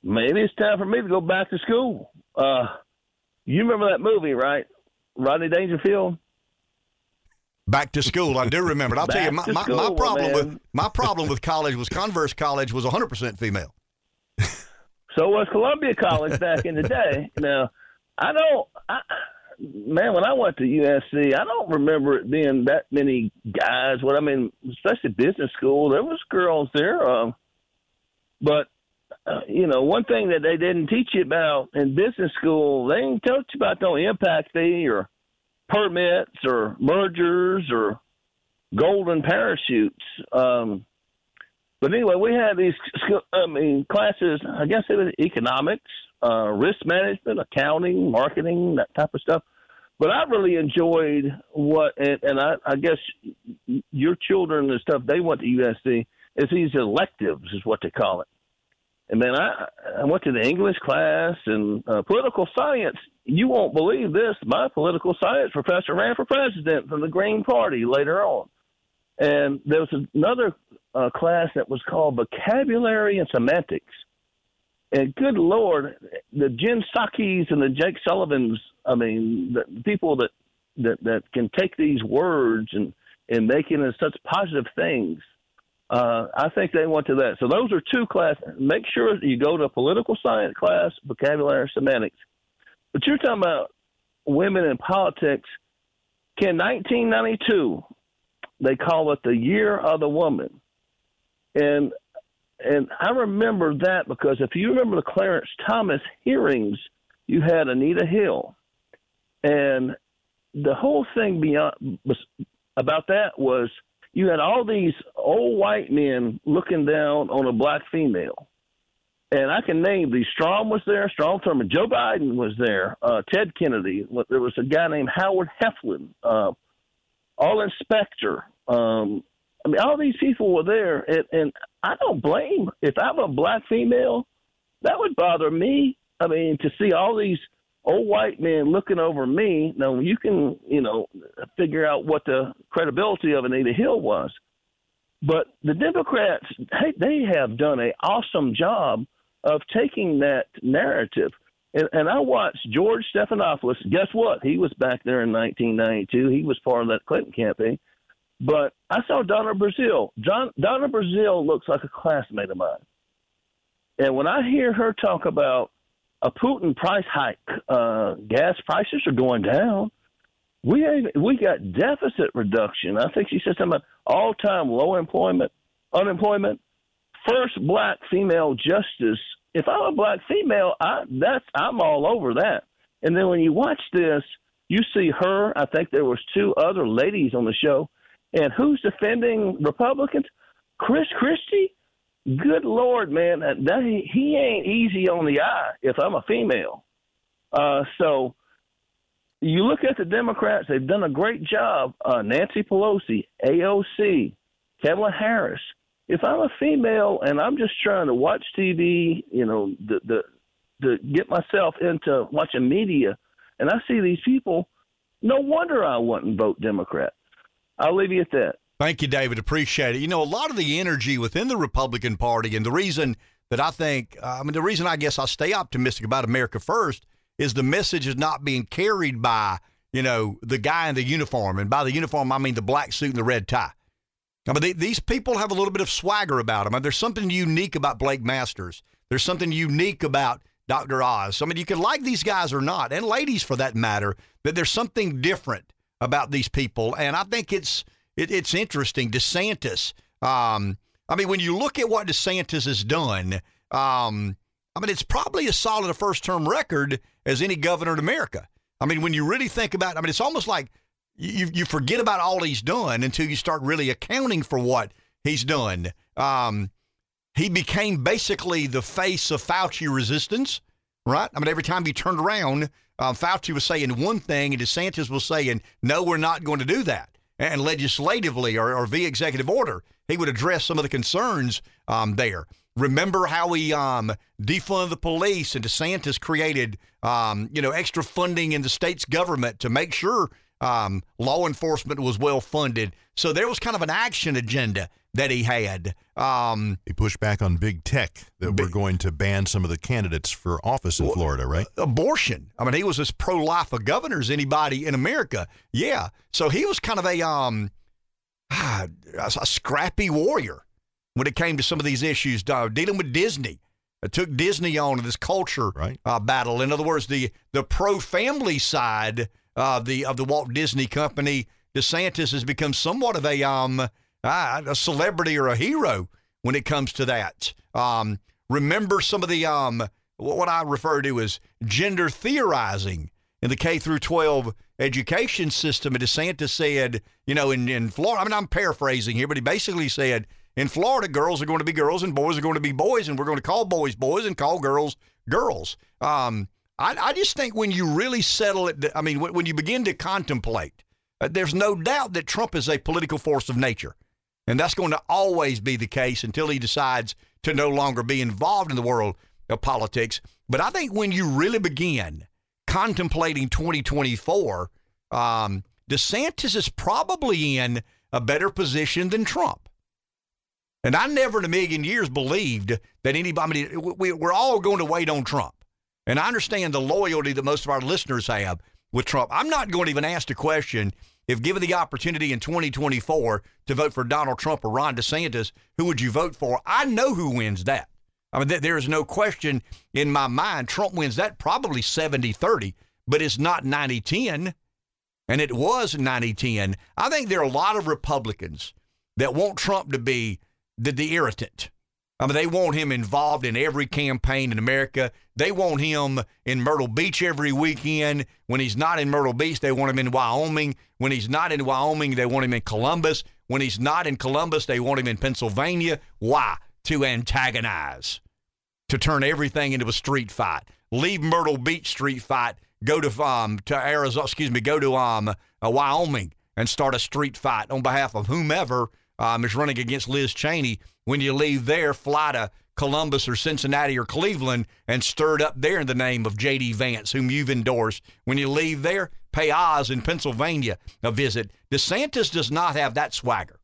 Maybe it's time for me to go back to school. Uh, you remember that movie, right? Rodney Dangerfield. Back to school, I do remember. it. I'll tell you, my, my, school, my problem man. with my problem with college was Converse College was 100 percent female. So was Columbia College back in the day. Now, I don't, I, man, when I went to USC, I don't remember it being that many guys. What I mean, especially business school, there was girls there. Um, but uh, you know, one thing that they didn't teach you about in business school, they didn't teach you about no impact fee or permits or mergers or golden parachutes. Um, but anyway, we had these, I mean, classes. I guess it was economics, uh, risk management, accounting, marketing, that type of stuff. But I really enjoyed what, and, and I, I guess your children and stuff they went to USC is these electives, is what they call it. And then I, I went to the English class and uh, political science. You won't believe this. My political science professor ran for president from the Green Party later on. And there was another uh, class that was called vocabulary and semantics. And good Lord, the Jen Psaki's and the Jake Sullivans, I mean, the people that, that, that can take these words and, and make it into such positive things. Uh, I think they went to that. So those are two classes. Make sure you go to a political science class, vocabulary, and semantics. But you're talking about women in politics. Can 1992, they call it the year of the woman, and and I remember that because if you remember the Clarence Thomas hearings, you had Anita Hill, and the whole thing beyond about that was you had all these old white men looking down on a black female. And I can name these. Strom was there. Strom Thurmond. Joe Biden was there. Uh, Ted Kennedy. There was a guy named Howard Heflin. Uh, Arlen Specter. Um, I mean, all these people were there, and, and I don't blame. If I'm a black female, that would bother me. I mean, to see all these old white men looking over me. Now you can, you know, figure out what the credibility of Anita Hill was, but the Democrats, hey, they have done an awesome job of taking that narrative. And, and I watched George Stephanopoulos. Guess what? He was back there in 1992. He was part of that Clinton campaign. But I saw Donna Brazile. John, Donna Brazile looks like a classmate of mine. And when I hear her talk about a Putin price hike, uh, gas prices are going down. We have, we got deficit reduction. I think she said something about all time low employment, unemployment. First black female justice. If I'm a black female, I that's I'm all over that. And then when you watch this, you see her. I think there was two other ladies on the show, and who's defending Republicans? Chris Christie. Good Lord, man, that, he ain't easy on the eye. If I'm a female, uh, so you look at the Democrats; they've done a great job. Uh, Nancy Pelosi, AOC, Kamala Harris. If I'm a female and I'm just trying to watch TV, you know, the the to get myself into watching media, and I see these people, no wonder I wouldn't vote Democrat. I'll leave you at that. Thank you, David. Appreciate it. You know, a lot of the energy within the Republican Party, and the reason that I think, uh, I mean, the reason I guess I stay optimistic about America First is the message is not being carried by, you know, the guy in the uniform. And by the uniform, I mean the black suit and the red tie. I mean, they, these people have a little bit of swagger about them. I mean, there's something unique about Blake Masters. There's something unique about Dr. Oz. I mean, you can like these guys or not, and ladies for that matter, but there's something different about these people. And I think it's it, it's interesting. DeSantis. Um, I mean, when you look at what DeSantis has done, um, I mean, it's probably as solid a first term record as any governor in America. I mean, when you really think about, I mean, it's almost like you you forget about all he's done until you start really accounting for what he's done. Um, he became basically the face of Fauci resistance, right? I mean, every time he turned around, um, Fauci was saying one thing, and DeSantis was saying, "No, we're not going to do that." And legislatively or, or via executive order, he would address some of the concerns um, there. Remember how he um, defunded the police and DeSantis created, um, you know, extra funding in the state's government to make sure um, law enforcement was well funded. So there was kind of an action agenda that he had. Um, he pushed back on big tech that we're going to ban some of the candidates for office in Florida, right? Abortion. I mean, he was as pro-life a governor as anybody in America. Yeah. So he was kind of a um, a scrappy warrior when it came to some of these issues, uh, dealing with Disney. It took Disney on in this culture right. uh, battle. In other words, the the pro-family side of the of the Walt Disney Company, DeSantis has become somewhat of a um a celebrity or a hero when it comes to that. Um, remember some of the um what I refer to as gender theorizing in the K through 12 education system. And DeSantis said, you know, in, in Florida, I mean, I'm paraphrasing here, but he basically said, in Florida, girls are going to be girls and boys are going to be boys, and we're going to call boys boys and call girls girls. Um, I, I just think when you really settle it, I mean, when, when you begin to contemplate, uh, there's no doubt that Trump is a political force of nature. And that's going to always be the case until he decides to no longer be involved in the world of politics. But I think when you really begin contemplating 2024, um, DeSantis is probably in a better position than Trump. And I never in a million years believed that anybody, we, we're all going to wait on Trump. And I understand the loyalty that most of our listeners have with Trump. I'm not going to even ask the question if given the opportunity in 2024 to vote for Donald Trump or Ron DeSantis, who would you vote for? I know who wins that. I mean, there is no question in my mind. Trump wins that probably 70 30, but it's not 90 10. And it was 90 10. I think there are a lot of Republicans that want Trump to be the, the irritant. I mean, they want him involved in every campaign in America. They want him in Myrtle Beach every weekend. When he's not in Myrtle Beach, they want him in Wyoming. When he's not in Wyoming, they want him in Columbus. When he's not in Columbus, they want him in Pennsylvania. Why? To antagonize, to turn everything into a street fight. Leave Myrtle Beach street fight, go to um to Arizona, excuse me, go to um uh, Wyoming and start a street fight on behalf of whomever um, is running against Liz Cheney. When you leave there, fly to Columbus or Cincinnati or Cleveland and stir it up there in the name of J.D. Vance, whom you've endorsed. When you leave there, pay Oz in Pennsylvania a visit. DeSantis does not have that swagger.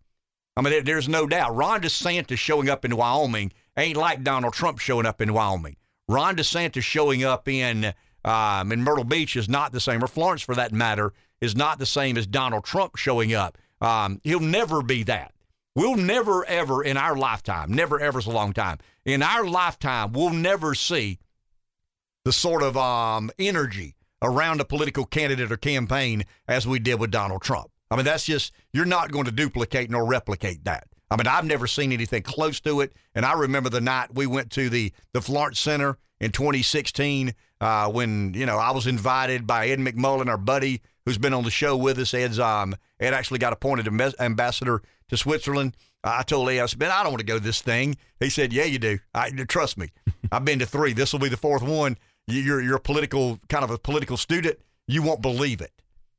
I mean, there's no doubt. Ron DeSantis showing up in Wyoming ain't like Donald Trump showing up in Wyoming. Ron DeSantis showing up in um, in Myrtle Beach is not the same, or Florence for that matter, is not the same as Donald Trump showing up. Um, he'll never be that. We'll never, ever in our lifetime, never, ever is a long time, in our lifetime, we'll never see the sort of um, energy around a political candidate or campaign as we did with Donald Trump. I mean, that's just, you're not going to duplicate nor replicate that. I mean, I've never seen anything close to it. And I remember the night we went to the, the Florence Center in 2016 uh, when, you know, I was invited by Ed McMullen, our buddy who's been on the show with us. Ed's, um, Ed actually got appointed ambassador to Switzerland. I told Ed, I said, man, I don't want to go to this thing. He said, yeah, you do. I, trust me. I've been to three. This will be the fourth one. You're, you're a political, kind of a political student. You won't believe it.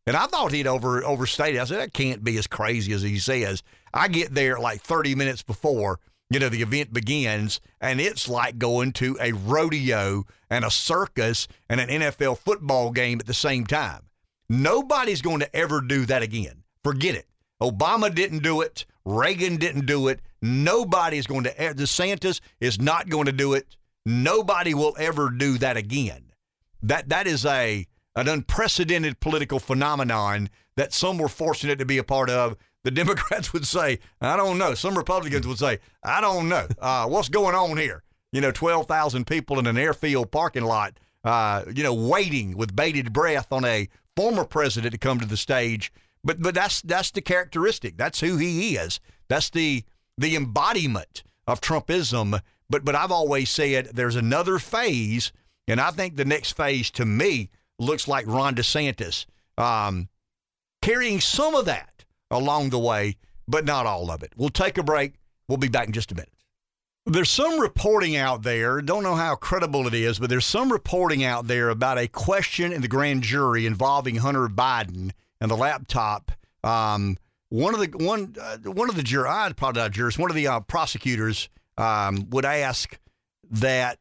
And I thought he'd over overstated. I said, that can't be as crazy as he says. I get there like 30 minutes before, you know, the event begins, and it's like going to a rodeo and a circus and an NFL football game at the same time. Nobody's going to ever do that again. Forget it. Obama didn't do it. Reagan didn't do it. Nobody is going to, DeSantis is not going to do it. Nobody will ever do that again. That That is a an unprecedented political phenomenon that some were fortunate to be a part of. The Democrats would say, I don't know. Some Republicans would say, I don't know. Uh, what's going on here? You know, 12,000 people in an airfield parking lot, uh, you know, waiting with bated breath on a former president to come to the stage. But but that's that's the characteristic. That's who he is. That's the the embodiment of Trumpism. But but I've always said there's another phase, and I think the next phase to me looks like Ron DeSantis um, carrying some of that along the way, but not all of it. We'll take a break. We'll be back in just a minute. There's some reporting out there, don't know how credible it is, but there's some reporting out there about a question in the grand jury involving Hunter Biden and the laptop. Um, one of the one uh, one of the jurors, uh, probably not jurors, one of the uh, prosecutors um, would ask that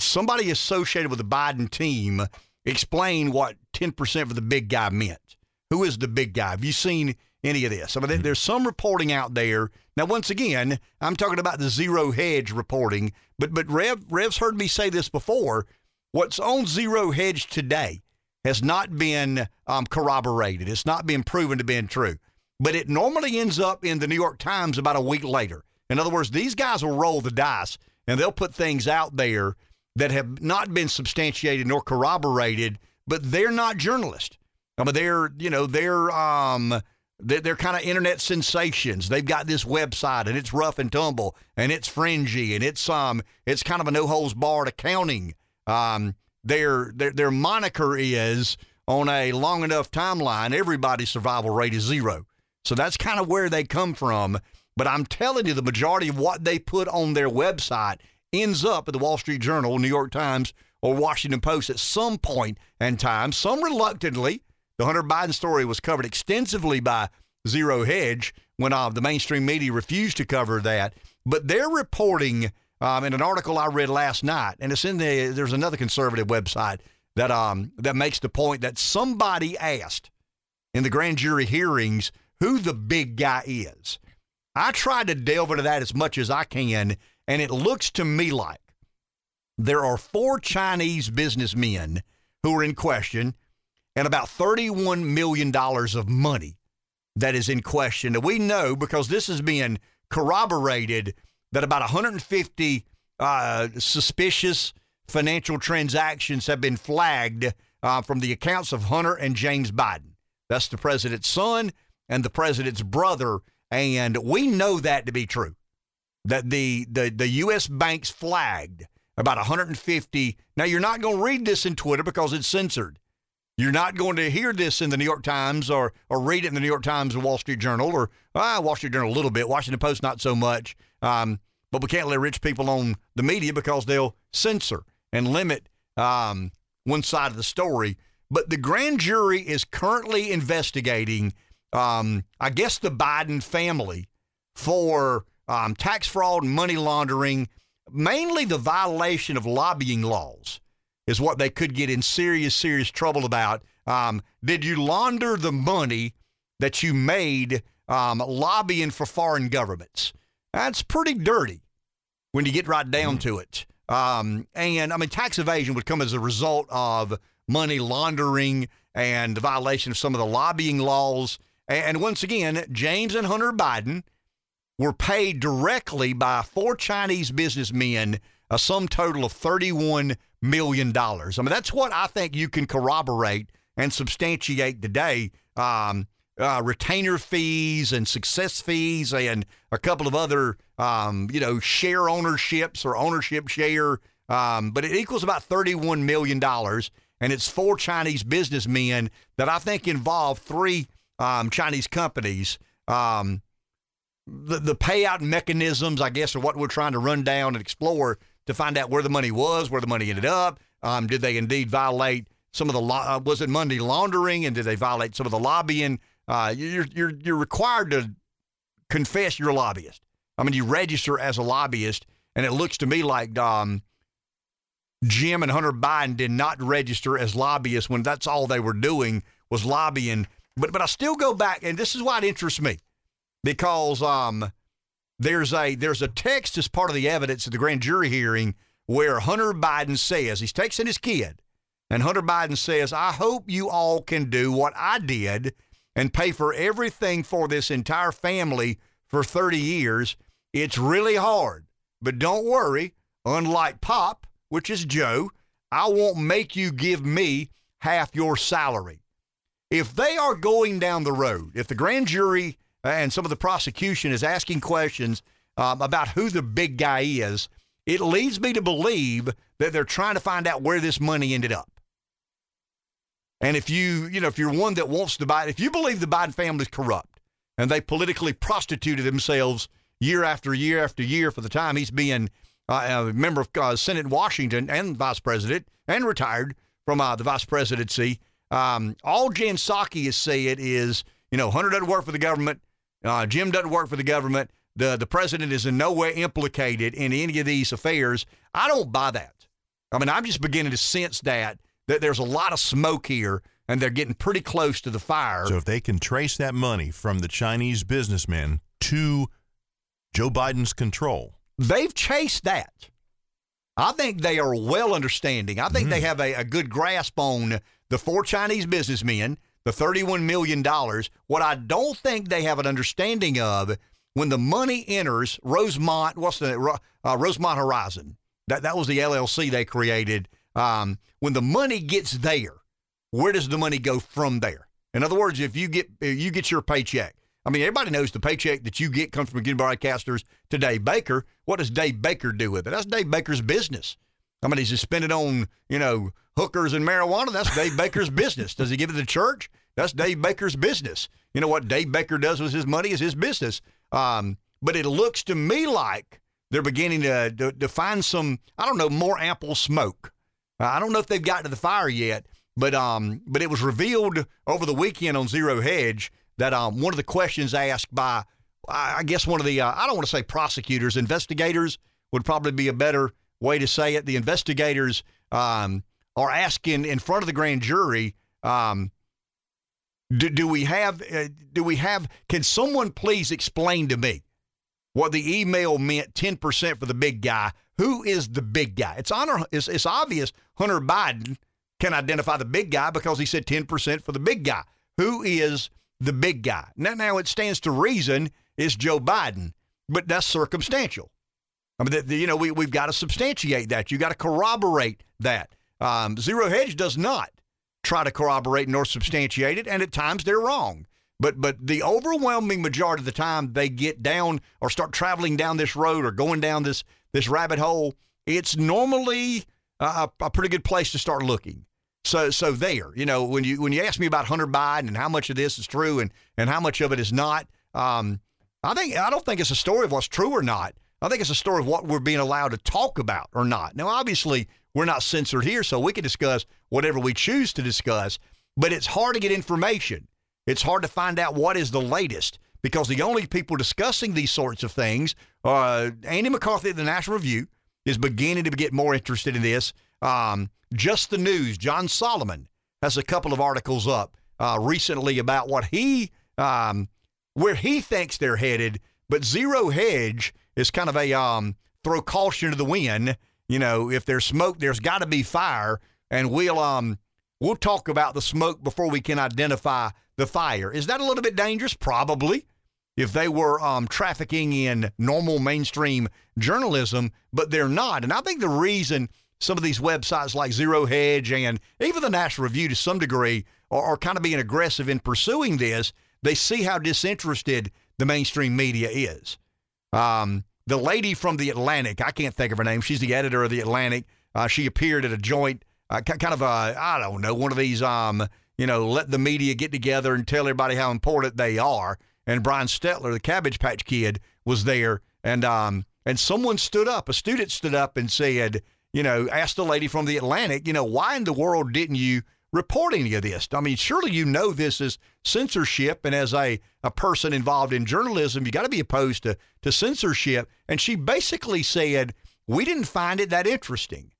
somebody associated with the Biden team explain what 10% for the big guy meant. Who is the big guy? Have you seen any of this? I mean, there's some reporting out there. Now, once again, I'm talking about the zero hedge reporting, but but Rev Rev's heard me say this before. What's on zero hedge today has not been um, corroborated. It's not been proven to be true, but it normally ends up in the New York Times about a week later. In other words, these guys will roll the dice and they'll put things out there that have not been substantiated nor corroborated, but they're not journalists. I mean, they're you know they're um they're, they're kind of internet sensations. They've got this website and it's rough and tumble and it's fringy and it's um it's kind of a no holds barred accounting. Um, their their their moniker is on a long enough timeline, everybody's survival rate is zero. So that's kind of where they come from. But I'm telling you, the majority of what they put on their website ends up at the Wall Street Journal, New York Times, or Washington Post at some point in time. Some reluctantly, the Hunter Biden story was covered extensively by Zero Hedge when uh, the mainstream media refused to cover that. But they're reporting um, in an article I read last night, and it's in the there's another conservative website that um that makes the point that somebody asked in the grand jury hearings who the big guy is. I tried to delve into that as much as I can, and it looks to me like there are four Chinese businessmen who are in question and about $31 million of money that is in question. And we know because this has been corroborated that about 150 uh, suspicious financial transactions have been flagged uh, from the accounts of Hunter and James Biden. That's the president's son and the president's brother. And we know that to be true. That the, the, the U.S. banks flagged about 150. Now, you're not going to read this in Twitter because it's censored. You're not going to hear this in the New York Times or, or read it in the New York Times or Wall Street Journal or ah, Wall Street Journal a little bit, Washington Post not so much. Um, but we can't let rich people on the media because they'll censor and limit um, one side of the story. But the grand jury is currently investigating, um, I guess, the Biden family for um, tax fraud and money laundering, mainly the violation of lobbying laws is what they could get in serious, serious trouble about. Um, did you launder the money that you made um, lobbying for foreign governments? That's pretty dirty when you get right down to it. Um, and I mean, tax evasion would come as a result of money laundering and the violation of some of the lobbying laws. And once again, James and Hunter Biden were paid directly by four Chinese businessmen a sum total of $31 million. dollars. I mean, that's what I think you can corroborate and substantiate today. Um, uh, retainer fees and success fees and a couple of other, um, you know, share ownerships or ownership share. Um, but it equals about $31 million. And it's four Chinese businessmen that I think involve three um, Chinese companies. Um, the, the payout mechanisms, I guess, are what we're trying to run down and explore to find out where the money was, where the money ended up. Um, did they indeed violate some of the lo- uh, was it money laundering, and did they violate some of the lobbying? Uh, you're you're you're required to confess you're a lobbyist. I mean, you register as a lobbyist, and it looks to me like um, Jim and Hunter Biden did not register as lobbyists when that's all they were doing was lobbying. But but I still go back, and this is why it interests me because um, there's a there's a text as part of the evidence at the grand jury hearing where Hunter Biden says he's texting his kid, and Hunter Biden says, "I hope you all can do what I did and pay for everything for this entire family for 30 years. It's really hard, but don't worry. Unlike Pop, which is Joe, I won't make you give me half your salary." if they are going down the road, if the grand jury and some of the prosecution is asking questions um, about who the big guy is, it leads me to believe that they're trying to find out where this money ended up. And if you, you know, if you're one that wants to buy, if you believe the Biden family is corrupt and they politically prostituted themselves year after year after year for the time he's being uh, a member of uh, Senate in Washington and vice president and retired from uh, the vice presidency, um, all Jen Psaki has said is, you know, Hunter doesn't work for the government, uh, Jim doesn't work for the government. The the president is in no way implicated in any of these affairs. I don't buy that. I mean, I'm just beginning to sense that that there's a lot of smoke here and they're getting pretty close to the fire. So if they can trace that money from the Chinese businessmen to Joe Biden's control, they've chased that. I think they are well understanding. I think Mm-hmm. they have a, a good grasp on the four Chinese businessmen, the $31 million. What I don't think they have an understanding of when the money enters Rosemont, what's the uh, Rosemont Horizon? That that was the LLC they created. Um, when the money gets there, where does the money go from there? In other words, if you get if you get your paycheck, I mean everybody knows the paycheck that you get comes from Getting Broadcasters to Dave Baker. What does Dave Baker do with it? That's Dave Baker's business. I mean, spend it on you know hookers and marijuana. That's Dave Baker's business. Does he give it to the church? That's Dave Baker's business. You know what Dave Baker does with his money is his business. Um, but it looks to me like they're beginning to, to to find some I don't know more ample smoke. I don't know if they've got to the fire yet, but um, but it was revealed over the weekend on Zero Hedge that um, one of the questions asked by, I I guess one of the, uh, I don't want to say prosecutors, investigators would probably be a better way to say it. The investigators um, are asking in front of the grand jury, um, do, do we have, uh, do we have, can someone please explain to me what the email meant 10% for the big guy? Who is the big guy? It's honor, it's, it's obvious Hunter Biden can identify the big guy because he said 10% for the big guy. Who is the big guy? Now, now it stands to reason it's Joe Biden, but that's circumstantial. I mean, the, the- you know, we, we've got to substantiate that. You got to corroborate that. Um, Zero Hedge does not try to corroborate nor substantiate it, and at times they're wrong. But but the overwhelming majority of the time they get down or start traveling down this road or going down this this rabbit hole, it's normally a, a pretty good place to start looking. So so there, you know, when you when you ask me about Hunter Biden and how much of this is true and and how much of it is not, um, I think I don't think it's a story of what's true or not. I think it's a story of what we're being allowed to talk about or not. Now, obviously, we're not censored here, so we can discuss whatever we choose to discuss. But it's hard to get information. It's hard to find out what is the latest because the only people discussing these sorts of things, uh, Andy McCarthy at the National Review is beginning to get more interested in this. Um, Just the News, John Solomon has a couple of articles up uh, recently about what he, um, where he thinks they're headed. But Zero Hedge is kind of a um, throw caution to the wind. You know, if there's smoke, there's got to be fire, and we'll um, we'll talk about the smoke before we can identify the fire. Is that a little bit dangerous? Probably. If they were um, trafficking in normal mainstream journalism, but they're not. And I think the reason some of these websites like Zero Hedge and even the National Review to some degree are, are kind of being aggressive in pursuing this, they see how disinterested the mainstream media is. Um, the lady from the Atlantic, I can't think of her name. She's the editor of the Atlantic. Uh, she appeared at a joint, uh, kind of a, I don't know, one of these, um, you know, let the media get together and tell everybody how important they are. And Brian Stelter, the Cabbage Patch Kid, was there, and um, and someone stood up, a student stood up and said, you know, asked the lady from the Atlantic, you know, why in the world didn't you report any of this? I mean, surely you know this is censorship, and as a, a person involved in journalism, you got to be opposed to, to censorship. And she basically said, we didn't find it that interesting.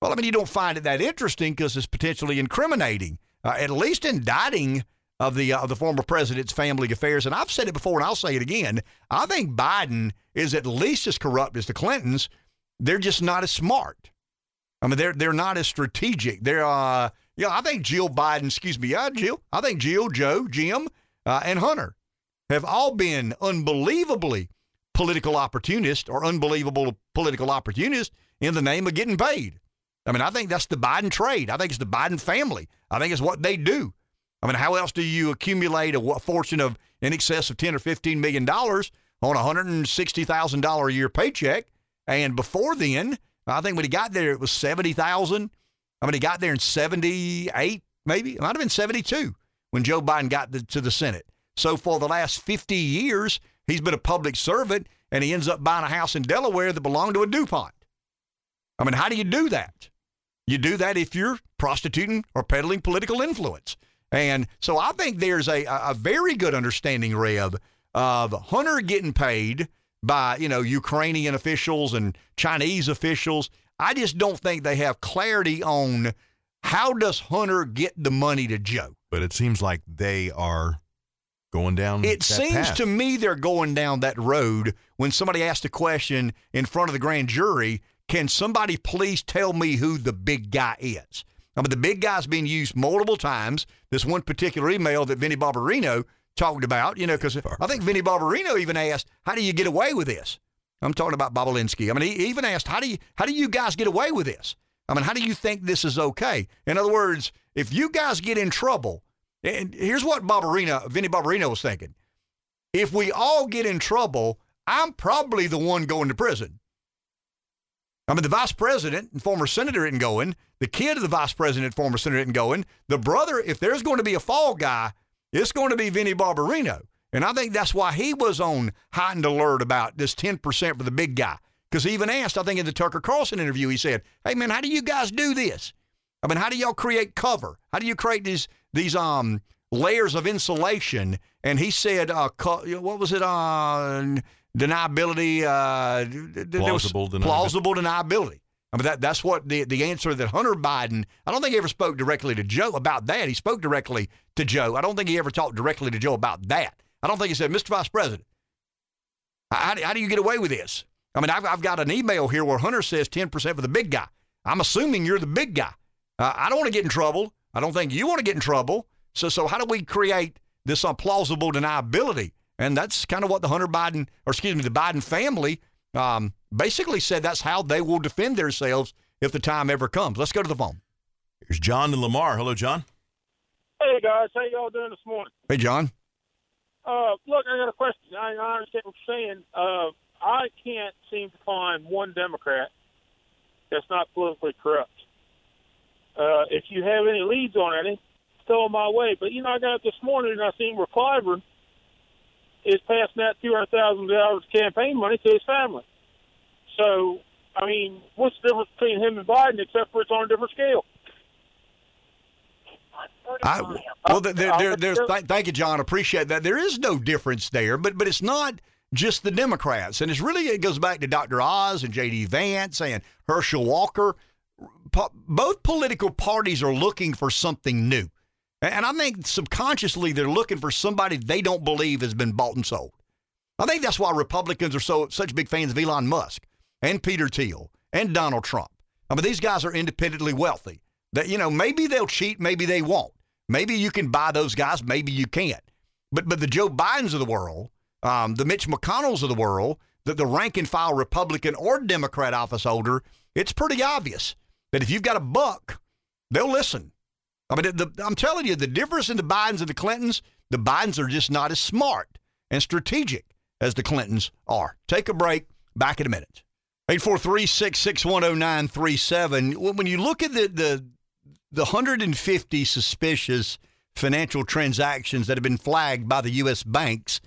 Well, I mean, you don't find it that interesting because it's potentially incriminating, uh, at least indicting of the uh, of the former president's family affairs. And I've said it before, and I'll say it again. I think Biden is at least as corrupt as the Clintons. They're just not as smart. I mean, they're they're not as strategic. They're uh, yeah. I think Jill Biden, excuse me, yeah, Jill. I think Jill, Joe, Jim, uh, and Hunter have all been unbelievably political opportunists or unbelievable political opportunists in the name of getting paid. I mean, I think that's the Biden trade. I think it's the Biden family. I think it's what they do. I mean, how else do you accumulate a fortune of in excess of ten or fifteen million dollars on a hundred and sixty thousand dollar a year paycheck? And before then, I think when he got there, it was seventy thousand. I mean, he got there in seventy eight, maybe it might have been seventy two when Joe Biden got the, to the Senate. So for the last fifty years, he's been a public servant, and he ends up buying a house in Delaware that belonged to a Dupont. I mean, how do you do that? You do that if you're prostituting or peddling political influence. And so I think there's a, a very good understanding, Rev, of Hunter getting paid by, you know, Ukrainian officials and Chinese officials. I just don't think they have clarity on how does Hunter get the money to Joe. But it seems like they are going down. It seems path. to me they're going down that road when somebody asked a question in front of the grand jury can somebody please tell me who the big guy is? I mean, the big guy's been used multiple times. This one particular email that Vinnie Barbarino talked about, you know, because I think Vinnie Barbarino even asked, "How do you get away with this?" I'm talking about Bobulinski. I mean, he even asked, "How do you how do you guys get away with this?" I mean, how do you think this is okay? In other words, if you guys get in trouble, and here's what Barbarino, Vinny Barbarino was thinking: if we all get in trouble, I'm probably the one going to prison. I mean, the vice president and former senator isn't going. The kid of the vice president and former senator isn't going. The brother, if there's going to be a fall guy, it's going to be Vinny Barbarino. And I think that's why he was on heightened alert about this 10% for the big guy. Because he even asked, I think in the Tucker Carlson interview, he said, Hey man, how do you guys do this? I mean, how do y'all create cover? How do you create these these um layers of insulation? And he said, uh, co- what was it? Uh, deniability. Uh, th- there was Plausible deniability. Plausible deniability. I mean, that, that's what the, the answer that Hunter Biden, I don't think he ever spoke directly to Joe about that. He spoke directly to Joe. I don't think he ever talked directly to Joe about that. I don't think he said, Mr. Vice President, how, how do you get away with this? I mean, I've, I've got an email here where Hunter says 10% for the big guy. I'm assuming you're the big guy. Uh, I don't want to get in trouble. I don't think you want to get in trouble. So, so how do we create this unplausible deniability? And that's kind of what the Hunter Biden, or excuse me, the Biden family um, basically said that's how they will defend themselves if the time ever comes. Let's go to the phone. Here's John and Lamar. Hello, John. Hey guys, how y'all doing this morning? Hey, John. Uh, look, I got a question. I, I understand what you're saying. Uh, I can't seem to find one Democrat that's not politically corrupt. Uh, if you have any leads on any, throw them my way. But you know, I got up this morning and I seen where Clyburn is passing out two hundred thousand dollars campaign money to his family. So, I mean, what's the difference between him and Biden except for it's on a different scale? I, well, there, there, there, there's, th- thank you, John. Appreciate that. There is no difference there, but but it's not just the Democrats, and it's really it goes back to Dr. Oz and J.D. Vance and Herschel Walker. Po- both political parties are looking for something new, and, and I think subconsciously they're looking for somebody they don't believe has been bought and sold. I think that's why Republicans are so such big fans of Elon Musk and Peter Thiel and Donald Trump. I mean, these guys are independently wealthy. That you know, maybe they'll cheat, maybe they won't. Maybe you can buy those guys, maybe you can't. But but the Joe Bidens of the world, um, the Mitch McConnells of the world, the, the rank and file Republican or Democrat office holder, it's pretty obvious that if you've got a buck, they'll listen. I mean, the, I'm telling you, the difference in the Bidens and the Clintons, the Bidens are just not as smart and strategic as the Clintons are. Take a break. Back in a minute. 843-661-0937. When when you look at the, the the 150 suspicious financial transactions that have been flagged by the U.S. banks,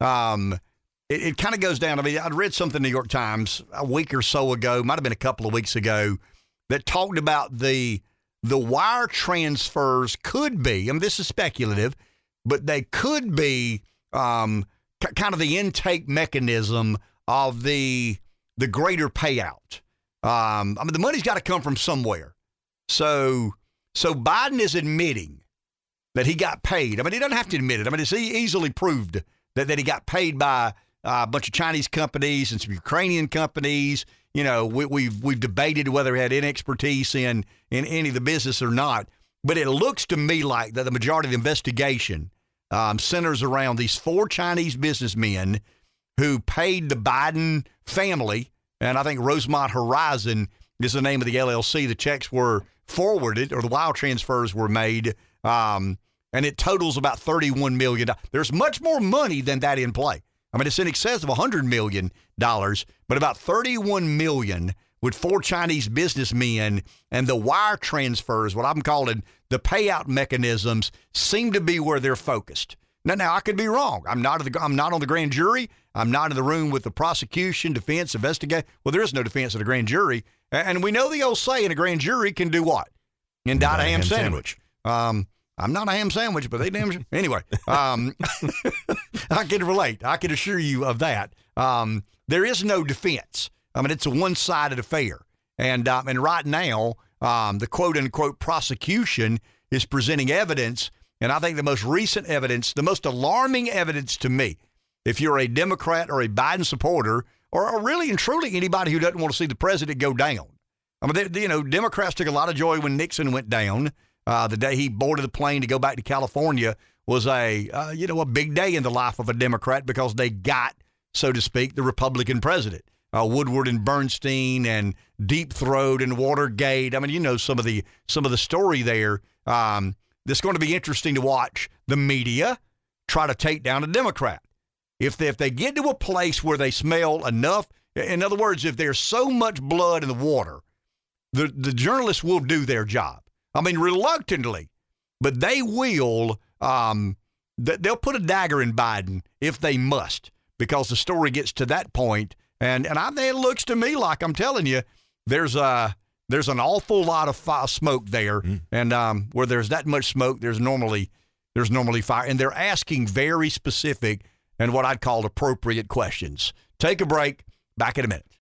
um, it, it kind of goes down. I mean, I read something in the New York Times a week or so ago, might have been a couple of weeks ago, that talked about the the wire transfers could be. I mean, this is speculative, but they could be um, k- kind of the intake mechanism of the the greater payout. Um, I mean, the money's got to come from somewhere. So, so Biden is admitting that he got paid. I mean, he doesn't have to admit it. I mean, it's easily proved that, that he got paid by uh, a bunch of Chinese companies and some Ukrainian companies. You know, we, we've we've debated whether he had any expertise in in any of the business or not. But it looks to me like that the majority of the investigation um, centers around these four Chinese businessmen who paid the Biden family, and I think Rosemont Horizon is the name of the LLC. The checks were forwarded, or the wire transfers were made. Um, and it totals about $31 million. There's much more money than that in play. I mean, it's in excess of $100 million, but about 31 million with four Chinese businessmen and the wire transfers, what I'm calling the payout mechanisms, seem to be where they're focused. Now, now I could be wrong. I'm not, the, I'm not on the grand jury. I'm not in the room with the prosecution, defense, investigate. Well, there is no defense at a grand jury. And we know the old saying a grand jury can do what? Indict a ham, ham sandwich. sandwich. Um, I'm not a ham sandwich, but they damn anyway. Um, I can relate. I can assure you of that. Um, there is no defense. I mean, it's a one-sided affair, and um, and right now, um, the quote unquote prosecution is presenting evidence, and I think the most recent evidence, the most alarming evidence to me, if you're a Democrat or a Biden supporter, or, or really and truly anybody who doesn't want to see the president go down. I mean, they, you know, Democrats took a lot of joy when Nixon went down. Uh, the day he boarded the plane to go back to California was a uh, you know a big day in the life of a Democrat because they got, so to speak, the Republican president. Uh, Woodward and Bernstein and Deep Throat and Watergate. I mean, you know some of the some of the story there. Um, it's going to be interesting to watch the media try to take down a Democrat. If they, if they get to a place where they smell enough, in other words, if there's so much blood in the water, the the journalists will do their job. I mean, reluctantly, but they will. Um, they'll put a dagger in Biden if they must, because the story gets to that point. And and I it looks to me like I'm telling you, there's a there's an awful lot of fire, smoke there, mm. and um, where there's that much smoke, there's normally there's normally fire, and they're asking very specific and what I'd call appropriate questions. Take a break. Back in a minute.